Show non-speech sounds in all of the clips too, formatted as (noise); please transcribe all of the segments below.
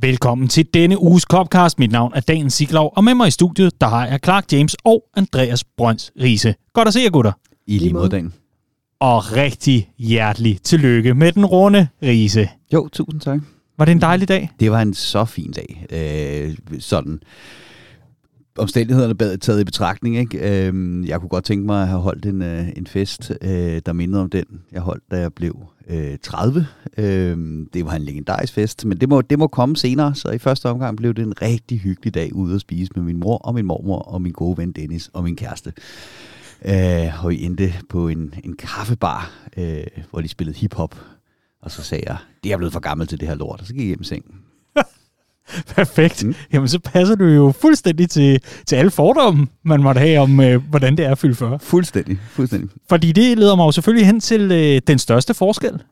Velkommen til denne uges Copcast. Mit navn er Dan Siglov, og med mig i studiet, der har jeg Clark James og Andreas Brøns Riese. Godt at se jer, gutter. I lige måde, Dan. Og rigtig hjertelig tillykke med den runde Riese. Jo, tusind tak. Var det en dejlig dag? Det var en så fin dag. Øh, sådan omstændighederne bad taget i betragtning. Ikke? Øhm, jeg kunne godt tænke mig at have holdt en, øh, en fest, øh, der mindede om den, jeg holdt, da jeg blev øh, 30. Øh, det var en legendarisk fest, men det må, det må komme senere. Så i første omgang blev det en rigtig hyggelig dag ude at spise med min mor og min mormor og min gode ven Dennis og min kæreste. Øh, og vi endte på en, en kaffebar, øh, hvor de spillede hiphop. Og så sagde jeg, det er blevet for gammel til det her lort, og så gik jeg hjem i sengen. (laughs) Perfekt. Mm. Jamen, så passer du jo fuldstændig til, til alle fordomme, man måtte have om, øh, hvordan det er at fylde 40. Fuldstændig, fuldstændig. Fordi det leder mig jo selvfølgelig hen til øh, den største forskel.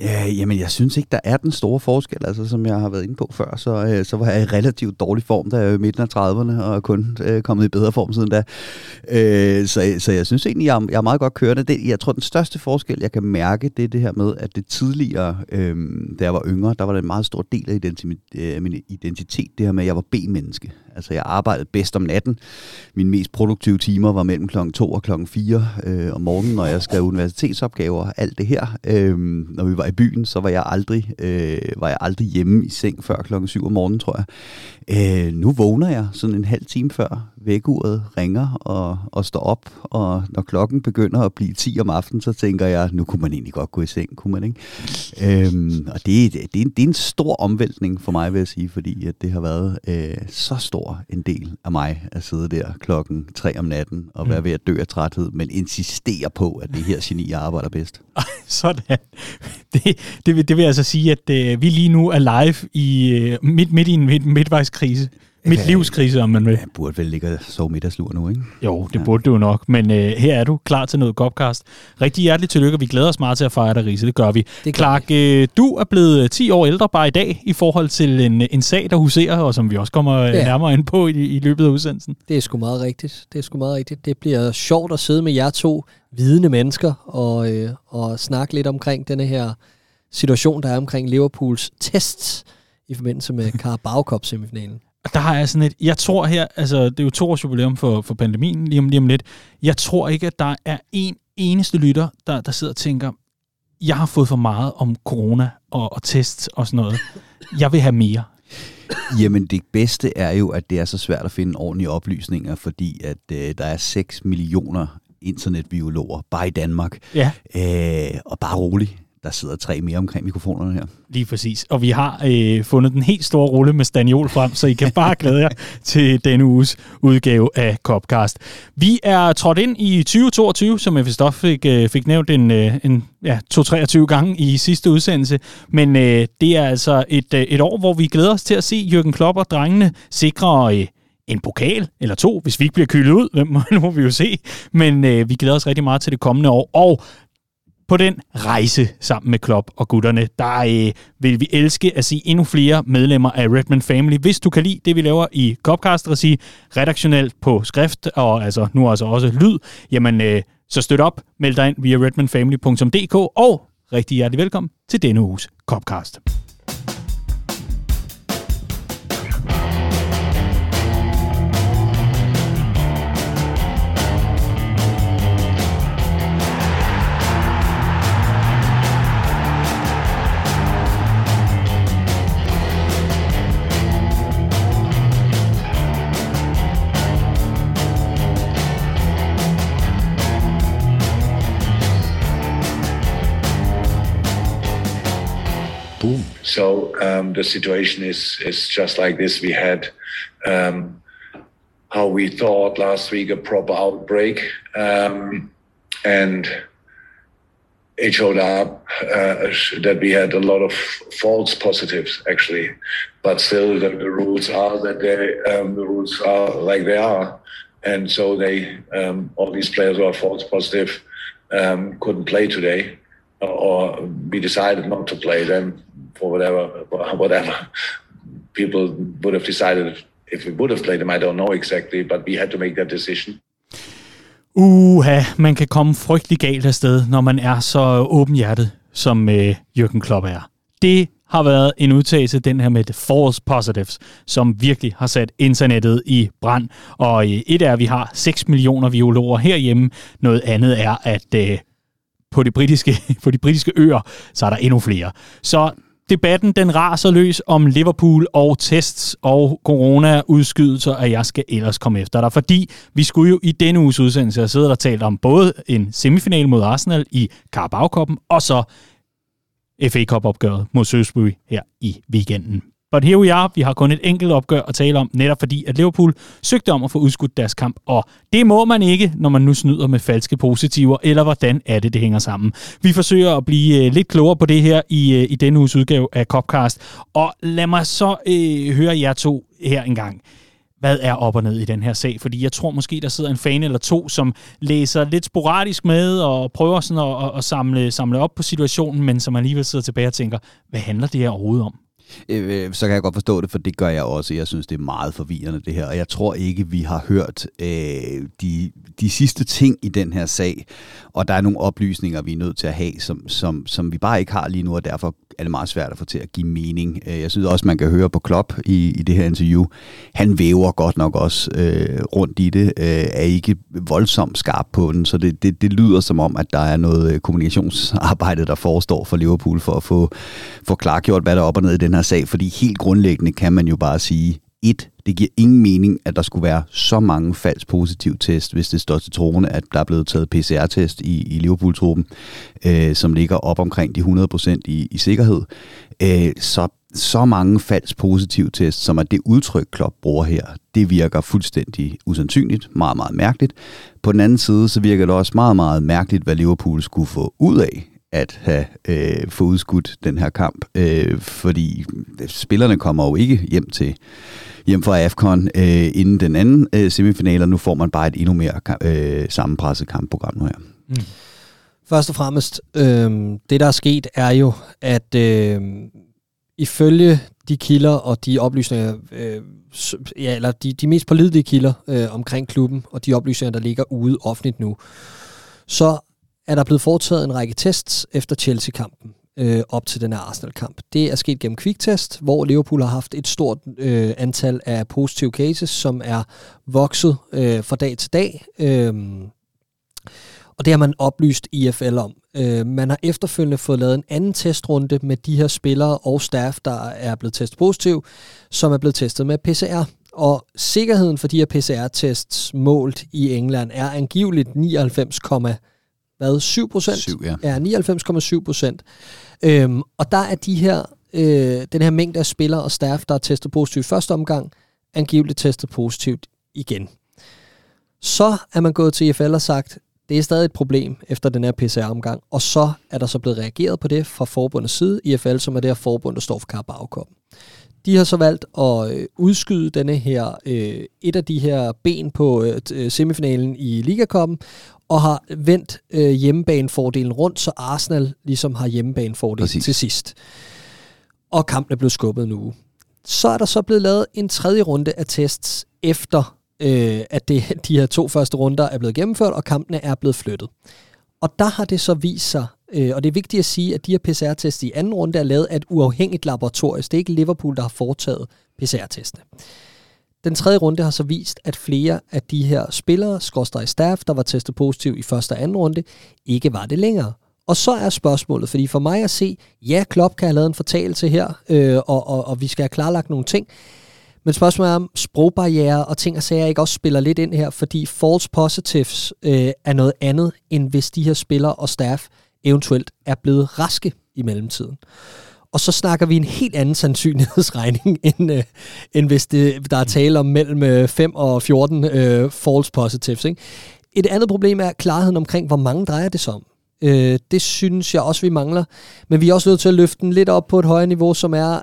Ja, jamen, jeg synes ikke, der er den store forskel, altså, som jeg har været inde på før. Så, øh, så var jeg i relativt dårlig form, da jeg var i midten af 30'erne, og er kun øh, kommet i bedre form siden da. Øh, så, så jeg synes egentlig, jeg er, jeg er meget godt kørende. Det, jeg tror, den største forskel, jeg kan mærke, det er det her med, at det tidligere, øh, da jeg var yngre, der var det en meget stor del af identi- øh, min identitet, det her med, at jeg var B-menneske. Altså, jeg arbejdede bedst om natten. Mine mest produktive timer var mellem klokken 2 og klokken 4 øh, om morgenen, når jeg skrev universitetsopgaver og alt det her. Øh, når vi var i byen, så var jeg aldrig, øh, var jeg aldrig hjemme i seng før klokken 7 om morgenen, tror jeg. Øh, nu vågner jeg sådan en halv time før vækkeuret ringer og, og står op, og når klokken begynder at blive 10 om aftenen, så tænker jeg, nu kunne man egentlig godt gå i seng, kunne man ikke? Øhm, og det, det, det, er en, det er en stor omvæltning for mig, vil jeg sige, fordi at det har været øh, så stor en del af mig at sidde der klokken 3 om natten og være mm. ved at dø af træthed, men insistere på, at det her geni arbejder bedst. (laughs) Sådan. Det, det, vil, det vil altså sige, at øh, vi lige nu er live i øh, midt, midt i en midt, midtvejskrise. Mit ja, livskrise, om man vil. Jeg burde vel ligge og sove middagslur nu, ikke? Jo, det ja. burde du nok. Men øh, her er du klar til noget Gopcast. Rigtig hjerteligt tillykke, vi glæder os meget til at fejre dig, Riese. Det gør vi. Det Clark, øh, du er blevet 10 år ældre bare i dag i forhold til en, en sag, der huserer, og som vi også kommer øh, ja. nærmere ind på i, i løbet af udsendelsen. Det er sgu meget rigtigt. Det er sgu meget rigtigt. Det bliver sjovt at sidde med jer to vidende mennesker og, øh, og snakke lidt omkring denne her situation, der er omkring Liverpools tests i forbindelse med (laughs) Carabao Cup semifinalen. Og der har jeg sådan et, jeg tror her, altså det er jo to års jubilæum for, for pandemien lige om, lige om lidt, jeg tror ikke, at der er en eneste lytter, der, der sidder og tænker, jeg har fået for meget om corona og, og tests og sådan noget. Jeg vil have mere. Jamen det bedste er jo, at det er så svært at finde ordentlige oplysninger, fordi at øh, der er 6 millioner internetbiologer bare i Danmark. Ja. Øh, og bare rolig der sidder tre mere omkring mikrofonerne her. Lige præcis. Og vi har øh, fundet den helt store rulle med Staniol frem, så I kan (laughs) bare glæde jer til denne uges udgave af Copcast. Vi er trådt ind i 2022, som jeg vist fik, øh, fik nævnt en, øh, en ja, 2-23 gange i sidste udsendelse. Men øh, det er altså et, øh, et år, hvor vi glæder os til at se Jürgen Klopp og drengene sikre øh, en pokal eller to, hvis vi ikke bliver kyldet ud. Hvem (laughs) nu må vi jo se. Men øh, vi glæder os rigtig meget til det kommende år. Og på den rejse sammen med Klopp og gutterne, der øh, vil vi elske at se endnu flere medlemmer af Redman Family. Hvis du kan lide det, vi laver i Copcast-regi, redaktionelt på skrift, og altså nu altså også lyd, jamen øh, så støt op, meld dig ind via redmanfamily.dk, og rigtig hjertelig velkommen til denne uges Copcast. So um, the situation is is just like this. We had um, how we thought last week a proper outbreak, um, and it showed up uh, that we had a lot of false positives actually, but still the, the rules are that they um, the rules are like they are, and so they um, all these players who are false positive um, couldn't play today, or we decided not to play them for whatever whatever people would have decided if we would have played them. I don't know exactly, but we had to make that decision. Uha, man kan komme frygtelig galt afsted, når man er så åbenhjertet, som øh, Jürgen Klopp er. Det har været en udtalelse, den her med false positives, som virkelig har sat internettet i brand. Og øh, et er, at vi har 6 millioner biologer herhjemme. Noget andet er, at øh, på, de britiske, (laughs) på de britiske øer, så er der endnu flere. Så debatten den raser løs om Liverpool og tests og corona-udskydelser, at jeg skal ellers komme efter dig. Fordi vi skulle jo i denne uges udsendelse have siddet og talt om både en semifinal mod Arsenal i carabao og så FA Cup-opgøret mod Shrewsbury her i weekenden. But here we are. Vi har kun et enkelt opgør at tale om, netop fordi, at Liverpool søgte om at få udskudt deres kamp, og det må man ikke, når man nu snyder med falske positiver, eller hvordan er det, det hænger sammen. Vi forsøger at blive øh, lidt klogere på det her i, øh, i denne uges udgave af Copcast, og lad mig så øh, høre jer to her en gang hvad er op og ned i den her sag? Fordi jeg tror måske, der sidder en fan eller to, som læser lidt sporadisk med og prøver sådan at, at, at samle, samle op på situationen, men som alligevel sidder tilbage og tænker, hvad handler det her overhovedet om? Øh, så kan jeg godt forstå det, for det gør jeg også. Jeg synes, det er meget forvirrende det her, og jeg tror ikke, vi har hørt øh, de, de sidste ting i den her sag, og der er nogle oplysninger, vi er nødt til at have, som, som, som vi bare ikke har lige nu, og derfor er det meget svært at få til at give mening. Øh, jeg synes også, man kan høre på Klopp i, i det her interview. Han væver godt nok også øh, rundt i det, øh, er ikke voldsomt skarp på den, så det, det, det lyder som om, at der er noget øh, kommunikationsarbejde, der forestår for Liverpool for at få, få klargjort, hvad der er op og ned i den her sag, fordi helt grundlæggende kan man jo bare sige, et, det giver ingen mening, at der skulle være så mange falsk positiv test, hvis det står til troende, at der er blevet taget PCR-test i, i Liverpool-truppen, øh, som ligger op omkring de 100% i, i sikkerhed. Øh, så så mange falsk positiv test, som er det udtryk, Klopp bruger her, det virker fuldstændig usandsynligt, meget, meget mærkeligt. På den anden side, så virker det også meget, meget mærkeligt, hvad Liverpool skulle få ud af at have øh, få udskudt den her kamp, øh, fordi spillerne kommer jo ikke hjem til hjem fra AFCON øh, inden den anden øh, semifinal, og nu får man bare et endnu mere øh, sammenpresset kampprogram nu her. Mm. Først og fremmest, øh, det der er sket er jo, at øh, ifølge de kilder og de oplysninger, øh, ja, eller de, de mest pålidelige kilder øh, omkring klubben, og de oplysninger, der ligger ude offentligt nu, så er der blevet foretaget en række tests efter Chelsea-kampen øh, op til den her Arsenal-kamp. Det er sket gennem kviktest, hvor Liverpool har haft et stort øh, antal af positive cases, som er vokset øh, fra dag til dag. Øh, og det har man oplyst IFL om. Øh, man har efterfølgende fået lavet en anden testrunde med de her spillere og staff, der er blevet testet positiv, som er blevet testet med PCR. Og sikkerheden for de her PCR-tests målt i England er angiveligt 99, hvad, 7 procent? 7, ja. Ja, 99,7 procent. Øhm, og der er de her, øh, den her mængde af spillere og staff, der er testet positivt i første omgang, angiveligt testet positivt igen. Så er man gået til IFL og sagt, det er stadig et problem efter den her PCR-omgang, og så er der så blevet reageret på det fra forbundets side, IFL, som er det her forbund, der står for carabao De har så valgt at øh, udskyde denne her, øh, et af de her ben på øh, semifinalen i Ligakoppen, og har vendt øh, hjemmebanefordelen rundt, så Arsenal ligesom har hjemmebanefordelen Præcis. til sidst. Og kampen er blevet skubbet nu. Så er der så blevet lavet en tredje runde af tests efter, øh, at det, (laughs) de her to første runder er blevet gennemført, og kampene er blevet flyttet. Og der har det så vist sig, øh, og det er vigtigt at sige, at de her PCR-tests i anden runde er lavet af et uafhængigt laboratorium. Det er ikke Liverpool, der har foretaget PCR-testene. Den tredje runde har så vist, at flere af de her spillere, skorstræk staff, der var testet positiv i første og anden runde, ikke var det længere. Og så er spørgsmålet, fordi for mig at se, ja, Klopp kan have lavet en fortalelse her, øh, og, og, og vi skal have klarlagt nogle ting, men spørgsmålet er, om sprogbarriere og ting og sager ikke også spiller lidt ind her, fordi false positives øh, er noget andet, end hvis de her spillere og staff eventuelt er blevet raske i mellemtiden og så snakker vi en helt anden sandsynlighedsregning, (laughs) end, øh, end hvis det, der er tale om mellem øh, 5 og 14 øh, false positives. Ikke? Et andet problem er klarheden omkring, hvor mange drejer det sig om. Øh, det synes jeg også, vi mangler. Men vi er også nødt til at løfte den lidt op på et højere niveau, som er,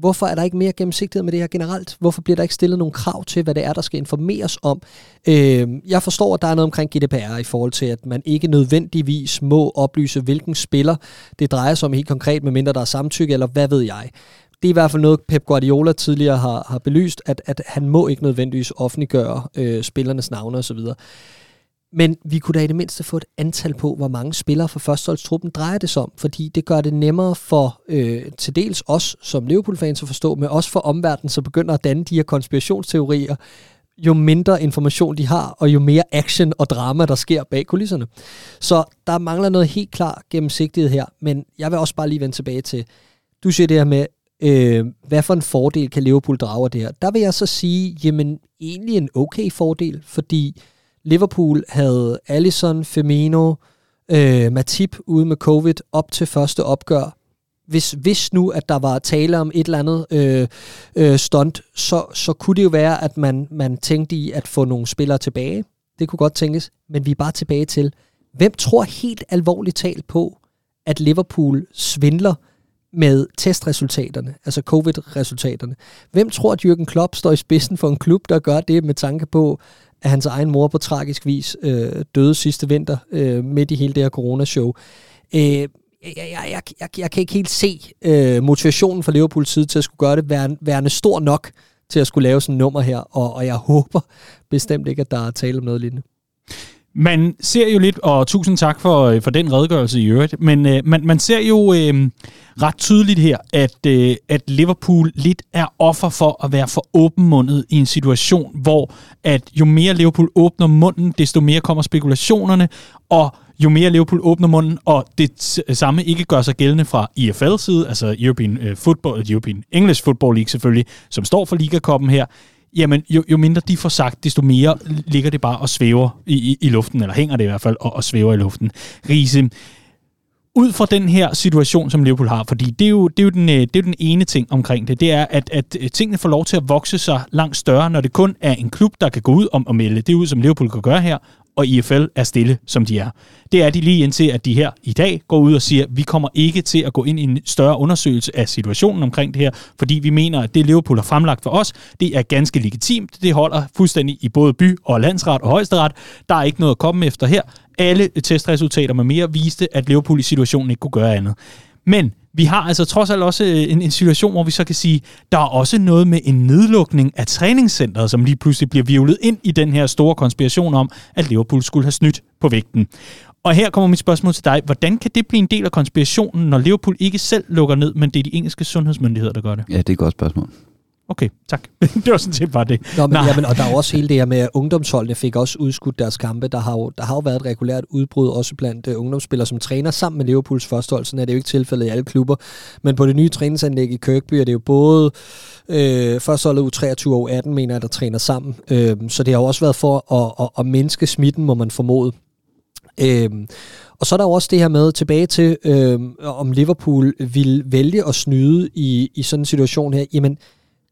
hvorfor er der ikke mere gennemsigtighed med det her generelt? Hvorfor bliver der ikke stillet nogle krav til, hvad det er, der skal informeres om? Øh, jeg forstår, at der er noget omkring GDPR i forhold til, at man ikke nødvendigvis må oplyse, hvilken spiller det drejer sig om helt konkret, medmindre der er samtykke, eller hvad ved jeg. Det er i hvert fald noget, Pep Guardiola tidligere har, har belyst, at, at han må ikke nødvendigvis offentliggøre øh, spillernes navne osv. Men vi kunne da i det mindste få et antal på, hvor mange spillere fra førsteholdstruppen drejer det sig om, fordi det gør det nemmere for øh, til dels os som Liverpool-fans at forstå, men også for omverdenen, så begynder at danne de her konspirationsteorier, jo mindre information de har, og jo mere action og drama, der sker bag kulisserne. Så der mangler noget helt klar gennemsigtighed her, men jeg vil også bare lige vende tilbage til, du siger det her med, øh, hvad for en fordel kan Liverpool drage af det her? Der vil jeg så sige, jamen egentlig en okay fordel, fordi Liverpool havde Allison, Firmino, øh, Matip ude med covid op til første opgør. Hvis, hvis nu, at der var tale om et eller andet øh, øh, stunt, så, så kunne det jo være, at man, man tænkte i at få nogle spillere tilbage. Det kunne godt tænkes, men vi er bare tilbage til, hvem tror helt alvorligt talt på, at Liverpool svindler med testresultaterne, altså covid-resultaterne. Hvem tror, at Jürgen Klopp står i spidsen for en klub, der gør det med tanke på, at hans egen mor på tragisk vis øh, døde sidste vinter øh, midt i hele det her coronashow? Øh, jeg, jeg, jeg, jeg, jeg kan ikke helt se øh, motivationen fra Liverpools side til at skulle gøre det værende, værende stor nok til at skulle lave sådan et nummer her, og, og jeg håber bestemt ikke, at der er tale om noget lignende. Man ser jo lidt, og tusind tak for, øh, for den redegørelse i øvrigt, men øh, man, man ser jo øh, ret tydeligt her, at, øh, at Liverpool lidt er offer for at være for åbenmundet i en situation, hvor at jo mere Liverpool åbner munden, desto mere kommer spekulationerne, og jo mere Liverpool åbner munden, og det samme ikke gør sig gældende fra EFL side, altså European øh, Football, European English Football League selvfølgelig, som står for Ligakoppen her, jamen jo, jo mindre de får sagt, desto mere ligger det bare og svæver i, i, i luften, eller hænger det i hvert fald og, og svæver i luften. Riese, ud fra den her situation, som Liverpool har, fordi det er jo, det er jo, den, øh, det er jo den ene ting omkring det, det er, at, at øh, tingene får lov til at vokse sig langt større, når det kun er en klub, der kan gå ud om og melde det ud, som Liverpool kan gøre her, og IFL er stille, som de er. Det er de lige indtil, at de her i dag går ud og siger, at vi kommer ikke til at gå ind i en større undersøgelse af situationen omkring det her, fordi vi mener, at det Liverpool har fremlagt for os, det er ganske legitimt. Det holder fuldstændig i både by og landsret og højesteret. Der er ikke noget at komme efter her. Alle testresultater med mere viste, at Liverpool i situationen ikke kunne gøre andet. Men vi har altså trods alt også øh, en, en situation, hvor vi så kan sige, der er også noget med en nedlukning af træningscenteret, som lige pludselig bliver vivlet ind i den her store konspiration om, at Liverpool skulle have snydt på vægten. Og her kommer mit spørgsmål til dig. Hvordan kan det blive en del af konspirationen, når Liverpool ikke selv lukker ned, men det er de engelske sundhedsmyndigheder, der gør det? Ja, det er et godt spørgsmål. Okay, tak. (laughs) det var sådan set bare det. Nå, men, jamen, og der er også hele det her med, at ungdomsholdene fik også udskudt deres kampe. Der har jo, der har jo været et regulært udbrud også blandt uh, ungdomsspillere, som træner sammen med Liverpools førstehold. Sådan er det jo ikke tilfældet i alle klubber. Men på det nye træningsanlæg i Kirkby er det jo både øh, førsteholdet U23 og U18, mener jeg, der træner sammen. Øh, så det har jo også været for at, at, at mindske smitten, må man formode. Øh, og så er der jo også det her med tilbage til, øh, om Liverpool vil vælge at snyde i, i sådan en situation her. Jamen,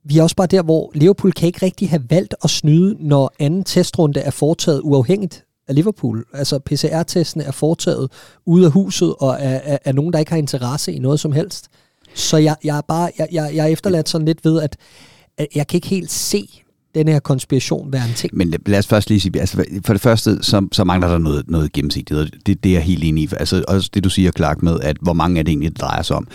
vi er også bare der, hvor Liverpool kan ikke rigtig have valgt at snyde, når anden testrunde er foretaget uafhængigt af Liverpool. Altså PCR-testen er foretaget ude af huset og er, er, er nogen, der ikke har interesse i noget som helst. Så jeg, jeg er bare jeg, jeg, jeg er efterladt sådan lidt ved, at, at jeg kan ikke helt se den her konspiration være en ting. Men lad os først lige sige, altså for det første, så, så mangler der noget, noget gennemsigtighed. Det, det er jeg helt enig i. Altså også det, du siger, Clark, med, at hvor mange er det egentlig, det drejer sig om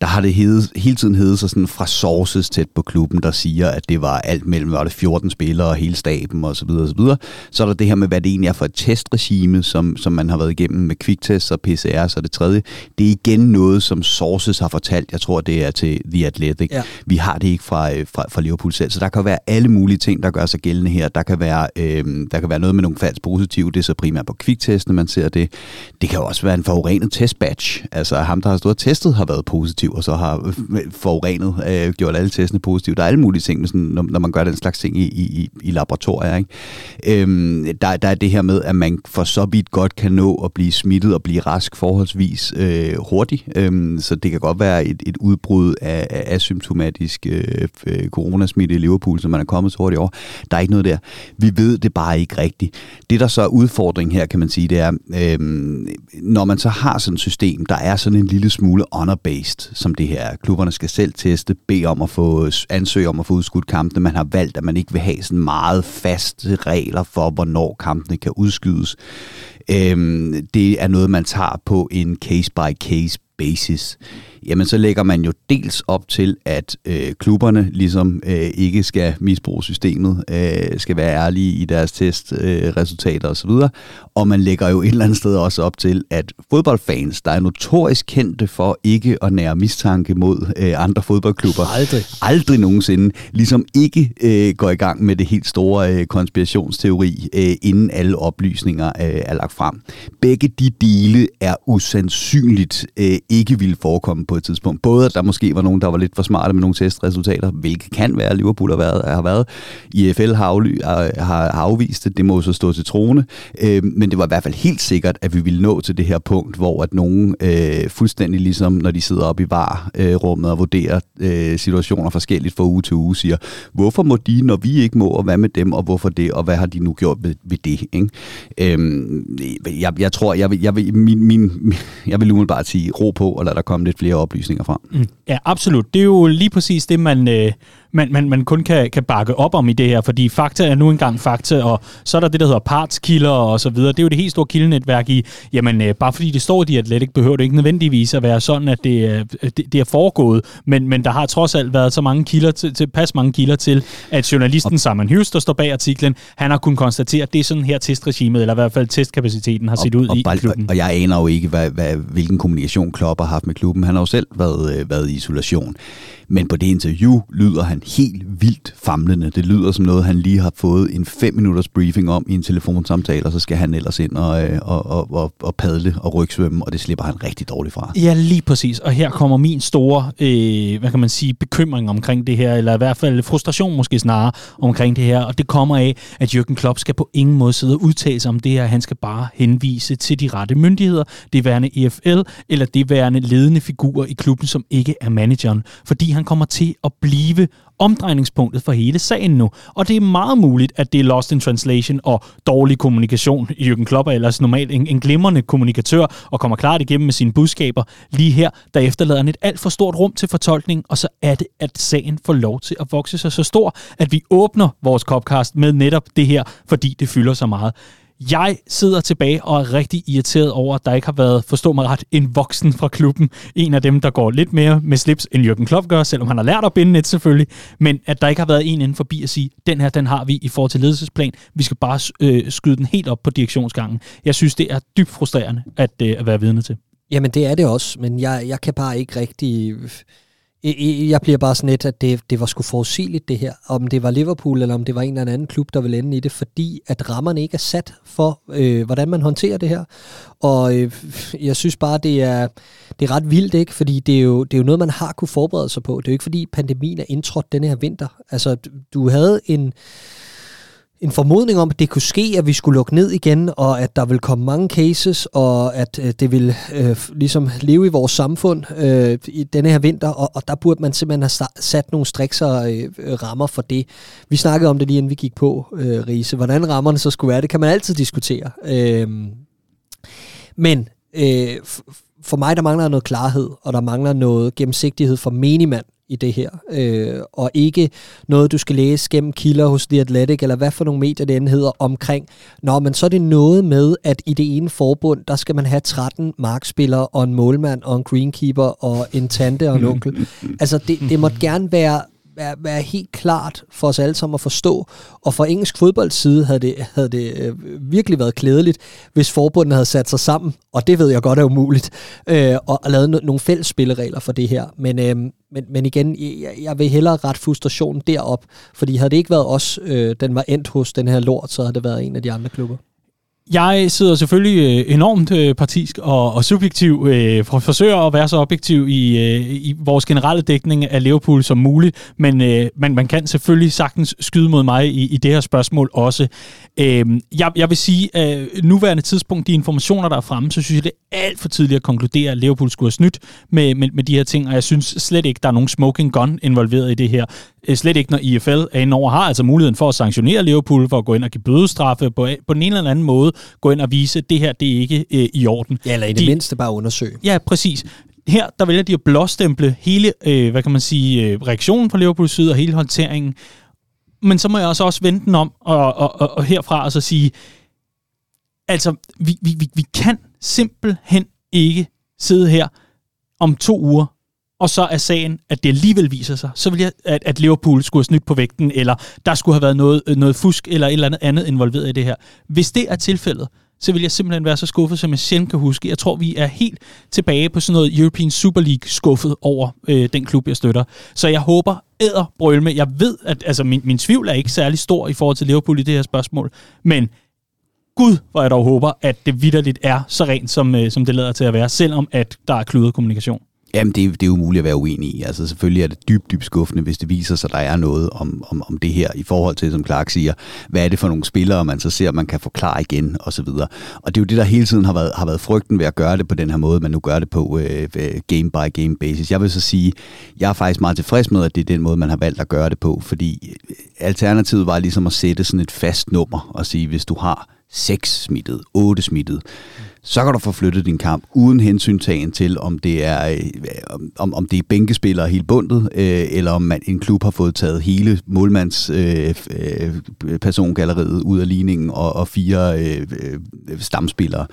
der har det hede, hele tiden heddet sig sådan fra sources tæt på klubben, der siger, at det var alt mellem var det 14 spillere og hele staben og så videre og så videre. Så er der det her med, hvad det egentlig er for et testregime, som, som man har været igennem med kviktest og PCR, så det tredje. Det er igen noget, som sources har fortalt. Jeg tror, det er til The Athletic. Ja. Vi har det ikke fra, øh, fra, fra Liverpool selv, så der kan være alle mulige ting, der gør sig gældende her. Der kan være, øh, der kan være noget med nogle falsk positive, det er så primært på kviktestene, man ser det. Det kan også være en forurenet testbatch. Altså ham, der har stået og testet, har været positiv positiv, og så har øh, forurenet, øh, gjort alle testene positive. Der er alle mulige ting, sådan, når, når man gør den slags ting i, i, i laboratorier. Ikke? Øhm, der, der er det her med, at man for så vidt godt kan nå at blive smittet og blive rask forholdsvis øh, hurtigt. Øhm, så det kan godt være et, et udbrud af, af asymptomatisk øh, øh, coronasmitte i Liverpool, som man er kommet så hurtigt over. Der er ikke noget der. Vi ved det bare ikke rigtigt. Det, der så er udfordringen her, kan man sige, det er, øh, når man så har sådan et system, der er sådan en lille smule honor-based, som det her. Klubberne skal selv teste, bede om at få ansøge om at få udskudt kampene. Man har valgt, at man ikke vil have sådan meget faste regler for, hvornår kampene kan udskydes. Øhm, det er noget, man tager på en case-by-case basis, jamen så lægger man jo dels op til, at øh, klubberne ligesom øh, ikke skal misbruge systemet, øh, skal være ærlige i deres testresultater øh, osv., og man lægger jo et eller andet sted også op til, at fodboldfans, der er notorisk kendte for ikke at nære mistanke mod øh, andre fodboldklubber, Aldrig. aldrig nogensinde, ligesom ikke øh, går i gang med det helt store øh, konspirationsteori, øh, inden alle oplysninger øh, er lagt frem. Begge de dele er usandsynligt øh, ikke ville forekomme på et tidspunkt. Både at der måske var nogen, der var lidt for smarte med nogle testresultater, hvilket kan være, Liverpool har været, har været. IFL har, afly, har, har afvist det, det må så stå til trone. Øh, men det var i hvert fald helt sikkert, at vi ville nå til det her punkt, hvor at nogen øh, fuldstændig ligesom, når de sidder oppe i var-rummet og vurderer øh, situationer forskelligt fra uge til uge, siger, hvorfor må de, når vi ikke må, og hvad med dem, og hvorfor det, og hvad har de nu gjort ved, ved det? Ikke? Øhm, jeg, jeg tror, jeg vil, jeg vil, min, min, jeg vil umiddelbart sige ro på, og lad der komme lidt flere oplysninger frem. Mm. Ja, absolut. Det er jo lige præcis det, man, øh, man, man, man kun kan, kan bakke op om i det her, fordi fakta er nu engang fakta, og så er der det, der hedder partskilder og så videre. Det er jo det helt store kildenetværk i, jamen øh, bare fordi det står i de Athletic, behøver det ikke nødvendigvis at være sådan, at det, øh, det, det er foregået, men, men der har trods alt været så mange kilder til, til pas mange kilder til, at journalisten Simon Hughes, der står bag artiklen, han har kunnet konstatere, at det er sådan her testregimet, eller i hvert fald testkapaciteten har set ud og, i og, klubben. Og jeg aner jo ikke, hvad, hvad, hvilken kommunikation Klopp har haft med klubben. Han har jo selv været, øh, været i isolation. Men på det interview lyder han helt vildt famlende. Det lyder som noget, han lige har fået en fem minutters briefing om i en telefonsamtale, og så skal han ellers ind og, øh, og, og, og, og padle og rygsvømme, og det slipper han rigtig dårligt fra. Ja, lige præcis. Og her kommer min store, øh, hvad kan man sige, bekymring omkring det her, eller i hvert fald frustration måske snarere omkring det her. Og det kommer af, at Jürgen Klopp skal på ingen måde sidde og udtale sig om det her. Han skal bare henvise til de rette myndigheder, det værende EFL, eller det værende ledende figurer i klubben, som ikke er manageren. Fordi han kommer til at blive omdrejningspunktet for hele sagen nu. Og det er meget muligt, at det er lost in translation og dårlig kommunikation. Jürgen Klopp er ellers normalt en, en glimrende kommunikatør og kommer klart igennem med sine budskaber. Lige her, der efterlader han et alt for stort rum til fortolkning, og så er det, at sagen får lov til at vokse sig så stor, at vi åbner vores Copcast med netop det her, fordi det fylder så meget. Jeg sidder tilbage og er rigtig irriteret over, at der ikke har været, forstå mig ret, en voksen fra klubben. En af dem, der går lidt mere med slips, end Jürgen Klopp gør, selvom han har lært at binde net selvfølgelig. Men at der ikke har været en inden forbi at sige, den her, den har vi i forhold til ledelsesplan. Vi skal bare øh, skyde den helt op på direktionsgangen. Jeg synes, det er dybt frustrerende at, øh, at være vidne til. Jamen, det er det også, men jeg, jeg kan bare ikke rigtig... Jeg bliver bare sådan lidt, at det, det var sgu forudsigeligt det her, om det var Liverpool eller om det var en eller anden klub, der ville ende i det, fordi at rammerne ikke er sat for, øh, hvordan man håndterer det her. Og øh, jeg synes bare, det er, det er ret vildt, ikke? Fordi det er, jo, det er jo noget, man har kunne forberede sig på. Det er jo ikke, fordi pandemien er indtrådt denne her vinter. Altså, du havde en en formodning om, at det kunne ske, at vi skulle lukke ned igen, og at der vil komme mange cases, og at øh, det vil øh, ligesom leve i vores samfund øh, i denne her vinter, og, og der burde man simpelthen have sat nogle strikser øh, rammer for det. Vi snakkede om det lige inden vi gik på, øh, Riese. Hvordan rammerne så skulle være, det kan man altid diskutere. Øh, men øh, for mig, der mangler noget klarhed, og der mangler noget gennemsigtighed for menigmand i det her, øh, og ikke noget, du skal læse gennem kilder hos The Athletic, eller hvad for nogle medier det end hedder, omkring. Nå, men så er det noget med, at i det ene forbund, der skal man have 13 markspillere, og en målmand, og en greenkeeper, og en tante og en onkel. altså, det, det måtte gerne være være, være helt klart for os alle sammen at forstå. Og fra engelsk fodbolds side havde det, havde det øh, virkelig været klædeligt, hvis forbundet havde sat sig sammen, og det ved jeg godt er umuligt, øh, og, og lavet no- nogle fælles spilleregler for det her. Men, øh, men, men igen, jeg, jeg vil hellere ret frustrationen derop, fordi havde det ikke været os, øh, den var endt hos den her lort, så havde det været en af de andre klubber. Jeg sidder selvfølgelig øh, enormt øh, partisk og, og subjektiv, øh, for forsøger at være så objektiv i, øh, i vores generelle dækning af Liverpool som muligt, men øh, man, man kan selvfølgelig sagtens skyde mod mig i, i det her spørgsmål også. Øh, jeg, jeg vil sige, at øh, nuværende tidspunkt, de informationer, der er fremme, så synes jeg, det er alt for tidligt at konkludere, at Liverpool skulle have snydt med, med, med de her ting, og jeg synes slet ikke, der er nogen smoking gun involveret i det her. Øh, slet ikke, når IFL er indover, har altså muligheden for at sanktionere Liverpool, for at gå ind og give bødestraffe på, på den ene eller anden måde, gå ind og vise, at det her det er ikke øh, i orden. Ja, eller i det de, mindste bare undersøge. Ja, præcis. Her, der vælger de at blåstemple hele, øh, hvad kan man sige, øh, reaktionen fra Liverpools side og hele håndteringen. Men så må jeg også også vente den om, og, og, og, og herfra og så sige, altså, vi, vi, vi, vi kan simpelthen ikke sidde her om to uger, og så er sagen, at det alligevel viser sig, så vil jeg, at, at Liverpool skulle have snydt på vægten, eller der skulle have været noget, øh, noget fusk, eller et eller andet andet involveret i det her. Hvis det er tilfældet, så vil jeg simpelthen være så skuffet, som jeg sjældent kan huske. Jeg tror, vi er helt tilbage på sådan noget European Super League skuffet over øh, den klub, jeg støtter. Så jeg håber æder Brølme. Jeg ved, at altså, min, min tvivl er ikke særlig stor i forhold til Liverpool i det her spørgsmål, men Gud, hvor jeg dog håber, at det vidderligt er så rent, som, øh, som det lader til at være, selvom at der er kludet kommunikation. Jamen, det, det er umuligt at være uenig i. Altså, selvfølgelig er det dybt, dybt skuffende, hvis det viser sig, at der er noget om, om, om det her, i forhold til, som Clark siger, hvad er det for nogle spillere, man så ser, man kan forklare igen, og så videre. Og det er jo det, der hele tiden har været, har været frygten ved at gøre det på den her måde, man nu gør det på øh, game by game basis. Jeg vil så sige, jeg er faktisk meget tilfreds med, at det er den måde, man har valgt at gøre det på, fordi øh, alternativet var ligesom at sætte sådan et fast nummer og sige, hvis du har 6 smittet, 8 smittet, så kan du få flyttet din kamp uden hensyntagen til, om det er, øh, om, om det er bænkespillere helt bundet, øh, eller om man, en klub har fået taget hele målmands øh, øh, persongalleriet ud af ligningen og, og fire øh, øh, stamspillere.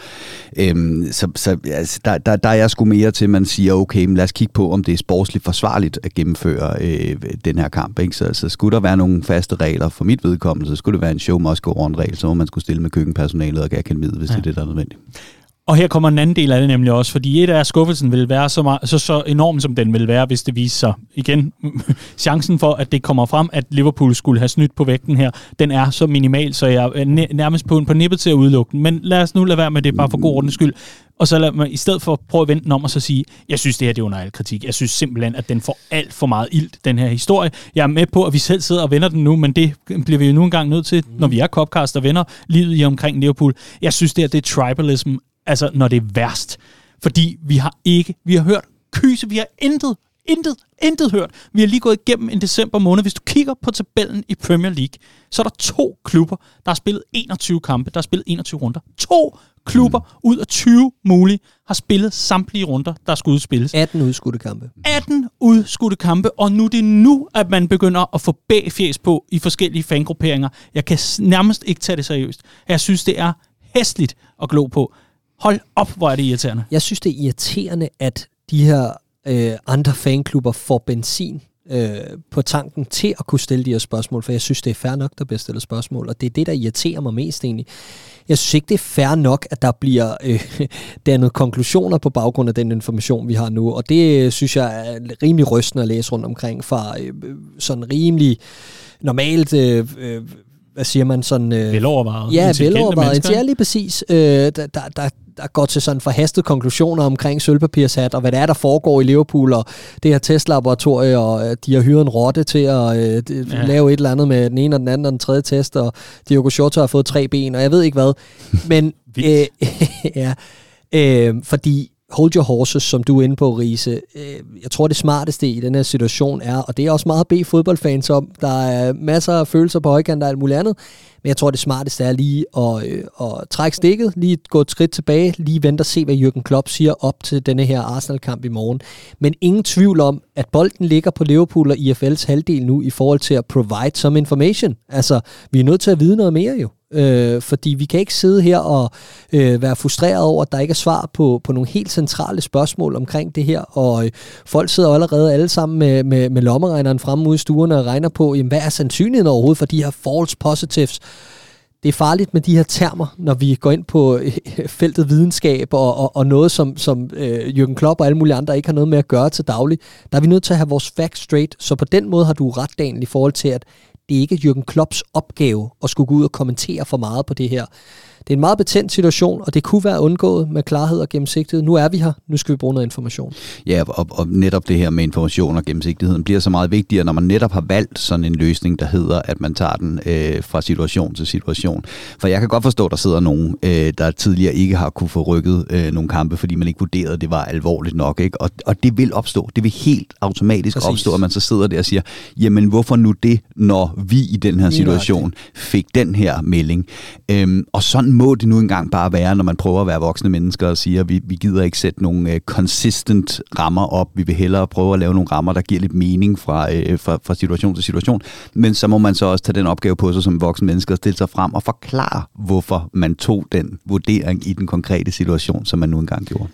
Øh, så så altså, der, der, der er jeg sgu mere til, at man siger, okay, men lad os kigge på, om det er sportsligt forsvarligt at gennemføre øh, den her kamp. Ikke? Så, så skulle der være nogle faste regler for mit vedkommende, så skulle det være en show must go on regel, så må man skulle stille med køkkenpersonalet og akademiet, hvis ja. det er det, der er nødvendigt. Og her kommer en anden del af det nemlig også, fordi et af skuffelsen vil være så, meget, så, så enorm, som den vil være, hvis det viser sig. Igen, (laughs) chancen for, at det kommer frem, at Liverpool skulle have snydt på vægten her, den er så minimal, så jeg er nærmest på, på nippet til at udelukke den. Men lad os nu lade være med det, bare for god ordens skyld. Og så lad mig i stedet for prøve at vente den om og så sige, jeg synes, det her det er under al kritik. Jeg synes simpelthen, at den får alt for meget ild, den her historie. Jeg er med på, at vi selv sidder og vender den nu, men det bliver vi jo nu engang nødt til, når vi er Copcast og vender livet i omkring Liverpool. Jeg synes, det her det er tribalism altså når det er værst. Fordi vi har ikke, vi har hørt kyse, vi har intet, intet, intet hørt. Vi har lige gået igennem en december måned. Hvis du kigger på tabellen i Premier League, så er der to klubber, der har spillet 21 kampe, der har spillet 21 runder. To klubber mm. ud af 20 mulige har spillet samtlige runder, der skulle udspilles. 18 udskudte kampe. 18 udskudte kampe, og nu det er nu, at man begynder at få bagfjæs på i forskellige fangrupperinger. Jeg kan nærmest ikke tage det seriøst. Jeg synes, det er hæstligt at glo på. Hold op, hvor er det irriterende. Jeg synes, det er irriterende, at de her øh, andre fanklubber får benzin øh, på tanken til at kunne stille de her spørgsmål, for jeg synes, det er fair nok, der bliver stillet spørgsmål, og det er det, der irriterer mig mest egentlig. Jeg synes ikke, det er fair nok, at der bliver øh, (laughs) dannet konklusioner på baggrund af den information, vi har nu, og det øh, synes jeg er rimelig rystende at læse rundt omkring fra øh, sådan rimelig normalt øh, øh, hvad siger man, sådan... Øh, velovervejet. Ja, velovervejet. Ja, lige præcis. Øh, der, der, der, der går til sådan forhastede konklusioner omkring sølvpapirshat, og hvad det er, der foregår i Liverpool, og det her testlaboratorie, og øh, de har hyret en rotte til at øh, ja. lave et eller andet med den ene og den anden og den tredje test, og Diogo Jota har fået tre ben, og jeg ved ikke hvad. Men, (laughs) øh, (laughs) ja, øh, fordi hold your horses, som du er inde på, Riese. Øh, jeg tror, det smarteste i den her situation er, og det er også meget at bede fodboldfans om, der er masser af følelser på højkant og alt muligt andet, men jeg tror, det smarteste er lige at, øh, at trække stikket, lige gå et skridt tilbage, lige vente og se, hvad Jürgen Klopp siger op til denne her Arsenal-kamp i morgen. Men ingen tvivl om, at bolden ligger på Liverpool og IFL's halvdel nu i forhold til at provide some information. Altså, vi er nødt til at vide noget mere jo. Øh, fordi vi kan ikke sidde her og øh, være frustreret over, at der ikke er svar på, på nogle helt centrale spørgsmål omkring det her, og øh, folk sidder allerede alle sammen med, med, med lommeregneren fremme ude i stuerne og regner på, jamen, hvad er sandsynligheden overhovedet for de her false positives? det er farligt med de her termer, når vi går ind på øh, (laughs) feltet videnskab og, og, og noget, som, som øh, Jürgen Klopp og alle mulige andre ikke har noget med at gøre til daglig. Der er vi nødt til at have vores facts straight, så på den måde har du ret, Daniel, i forhold til, at det er ikke Jürgen Klopps opgave at skulle gå ud og kommentere for meget på det her. Det er en meget betændt situation, og det kunne være undgået med klarhed og gennemsigtighed. Nu er vi her, nu skal vi bruge noget information. Ja, og, og netop det her med information og gennemsigtigheden bliver så meget vigtigere, når man netop har valgt sådan en løsning, der hedder, at man tager den øh, fra situation til situation. For jeg kan godt forstå, at der sidder nogen, øh, der tidligere ikke har kunne få rykket øh, nogle kampe, fordi man ikke vurderede, at det var alvorligt nok. Ikke? Og, og det vil opstå. Det vil helt automatisk Præcis. opstå, at man så sidder der og siger, jamen hvorfor nu det, når vi i den her situation fik den her melding? Øhm, og sådan må det nu engang bare være, når man prøver at være voksne mennesker og siger, at vi, vi gider ikke sætte nogle øh, consistent rammer op. Vi vil hellere prøve at lave nogle rammer, der giver lidt mening fra, øh, fra, fra situation til situation. Men så må man så også tage den opgave på sig som voksne mennesker og stille sig frem og forklare, hvorfor man tog den vurdering i den konkrete situation, som man nu engang gjorde.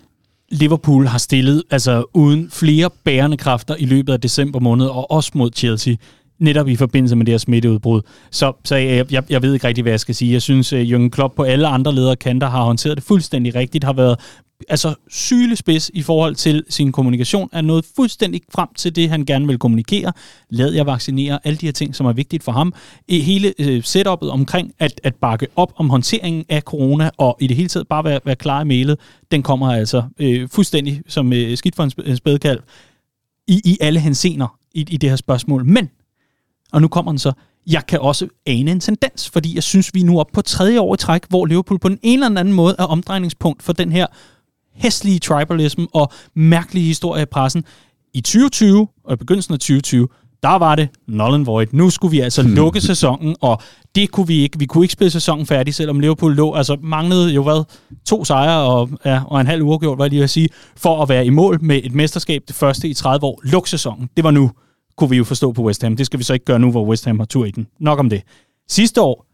Liverpool har stillet altså uden flere bærende kræfter i løbet af december måned, og også mod Chelsea, netop i forbindelse med det her smitteudbrud. Så, så jeg, jeg, jeg ved ikke rigtig, hvad jeg skal sige. Jeg synes, at Jürgen Klopp på alle andre lederkanter har håndteret det fuldstændig rigtigt, har været altså sygelig spids i forhold til sin kommunikation, er nået fuldstændig frem til det, han gerne vil kommunikere. Lad jeg vaccinere, alle de her ting, som er vigtigt for ham. I hele øh, setupet omkring at, at bakke op om håndteringen af corona, og i det hele taget bare være, være klar i mailet, den kommer altså øh, fuldstændig som øh, skidt for en spædkalv i, i alle hensener i, i det her spørgsmål. Men, og nu kommer den så, jeg kan også ane en tendens, fordi jeg synes, vi er nu oppe på tredje år i træk, hvor Liverpool på den ene eller anden måde er omdrejningspunkt for den her hæslige tribalism og mærkelige historie i pressen. I 2020 og i begyndelsen af 2020, der var det null and void. Nu skulle vi altså lukke sæsonen, og det kunne vi ikke. Vi kunne ikke spille sæsonen færdig, selvom Liverpool lå, altså manglede jo hvad, to sejre og, ja, og en halv uafgjort, hvad jeg lige vil sige, for at være i mål med et mesterskab, det første i 30 år. Luk sæsonen, det var nu, kunne vi jo forstå på West Ham. Det skal vi så ikke gøre nu, hvor West Ham har tur i den. Nok om det. Sidste år,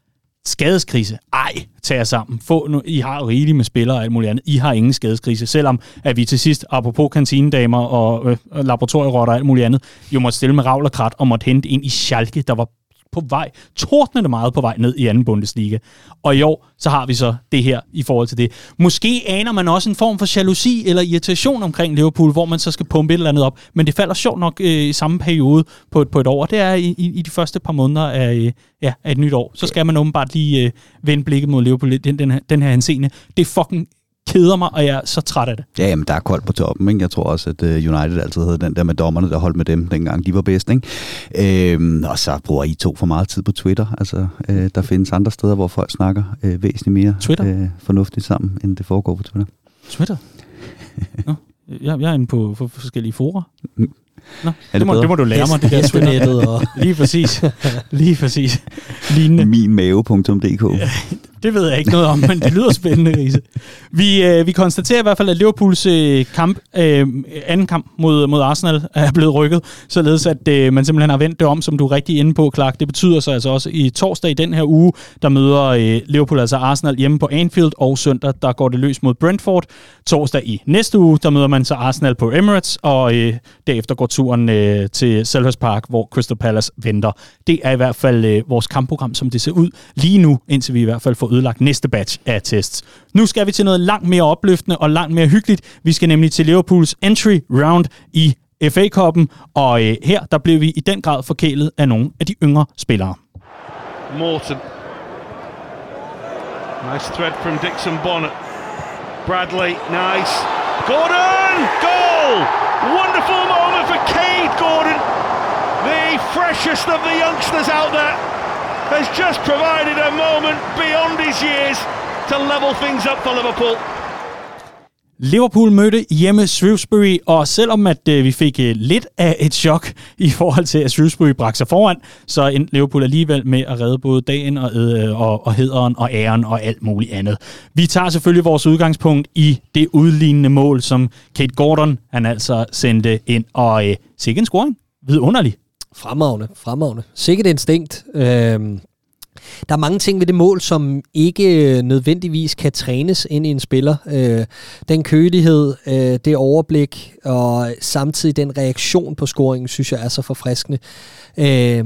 skadeskrise. Ej, tag jer sammen. Få nu, I har rigeligt med spillere og alt muligt andet. I har ingen skadeskrise. Selvom at vi til sidst, apropos kantinedamer og øh, laboratorierotter og alt muligt andet, jo måtte stille med ravl og krat og måtte hente ind i Schalke, der var på vej, tordnende meget på vej ned i anden Bundesliga. Og i år, så har vi så det her i forhold til det. Måske aner man også en form for jalousi eller irritation omkring Liverpool, hvor man så skal pumpe et eller andet op. Men det falder sjovt nok øh, i samme periode på et, på et år. Det er i, i, i de første par måneder af, øh, ja, af et nyt år. Så skal man åbenbart lige øh, vende blikket mod Liverpool, den, den, her, den her henseende. Det er fucking keder mig, og jeg er så træt af det. Ja, jamen, der er koldt på toppen. Ikke? Jeg tror også, at uh, United altid havde den der med dommerne, der holdt med dem, dengang de var bedst. Ikke? Øhm, og så bruger I to for meget tid på Twitter. Altså, øh, der findes andre steder, hvor folk snakker øh, væsentligt mere Twitter? Øh, fornuftigt sammen, end det foregår på Twitter. Twitter? Nå, jeg, jeg er inde på, på forskellige forer. Mm. Nå, det, det, må, det må du lære mig, det der Twitter. Og... (laughs) Lige præcis. Lige præcis. Lignende. Minmave.dk det ved jeg ikke noget om, men det lyder spændende, Riese. Vi, øh, vi konstaterer i hvert fald, at Liverpools øh, kamp, øh, anden kamp mod, mod Arsenal er blevet rykket, således at øh, man simpelthen har vendt det om, som du er rigtig inde på, Clark. Det betyder så altså også i torsdag i den her uge, der møder øh, Liverpool altså Arsenal hjemme på Anfield, og søndag, der går det løs mod Brentford. Torsdag i næste uge, der møder man så Arsenal på Emirates, og øh, derefter går turen øh, til Selhurst Park, hvor Crystal Palace venter. Det er i hvert fald øh, vores kampprogram, som det ser ud lige nu, indtil vi i hvert fald får ødelagt næste batch af tests. Nu skal vi til noget langt mere opløftende og langt mere hyggeligt. Vi skal nemlig til Liverpools entry round i FA-koppen, og øh, her der blev vi i den grad forkælet af nogle af de yngre spillere. Morton. Nice thread from Dixon Bonnet. Bradley, nice. Gordon! Goal! Wonderful moment for Cade Gordon. The freshest of the youngsters out there has just provided a moment beyond his years to level things up for Liverpool. Liverpool mødte hjemme Shrewsbury, og selvom at øh, vi fik øh, lidt af et chok (laughs) i forhold til, at Shrewsbury brak sig foran, så endte Liverpool alligevel med at redde både dagen og, øh, og, og hederen og æren og alt muligt andet. Vi tager selvfølgelig vores udgangspunkt i det udlignende mål, som Kate Gordon han altså sendte ind, og øh, sikke en scoring. Vidunderlig. Fremragende, fremragende. Sikkert instinkt. Øhm, der er mange ting ved det mål, som ikke øh, nødvendigvis kan trænes ind i en spiller. Øh, den kølighed, øh, det overblik og samtidig den reaktion på scoringen, synes jeg er så forfriskende. Øh,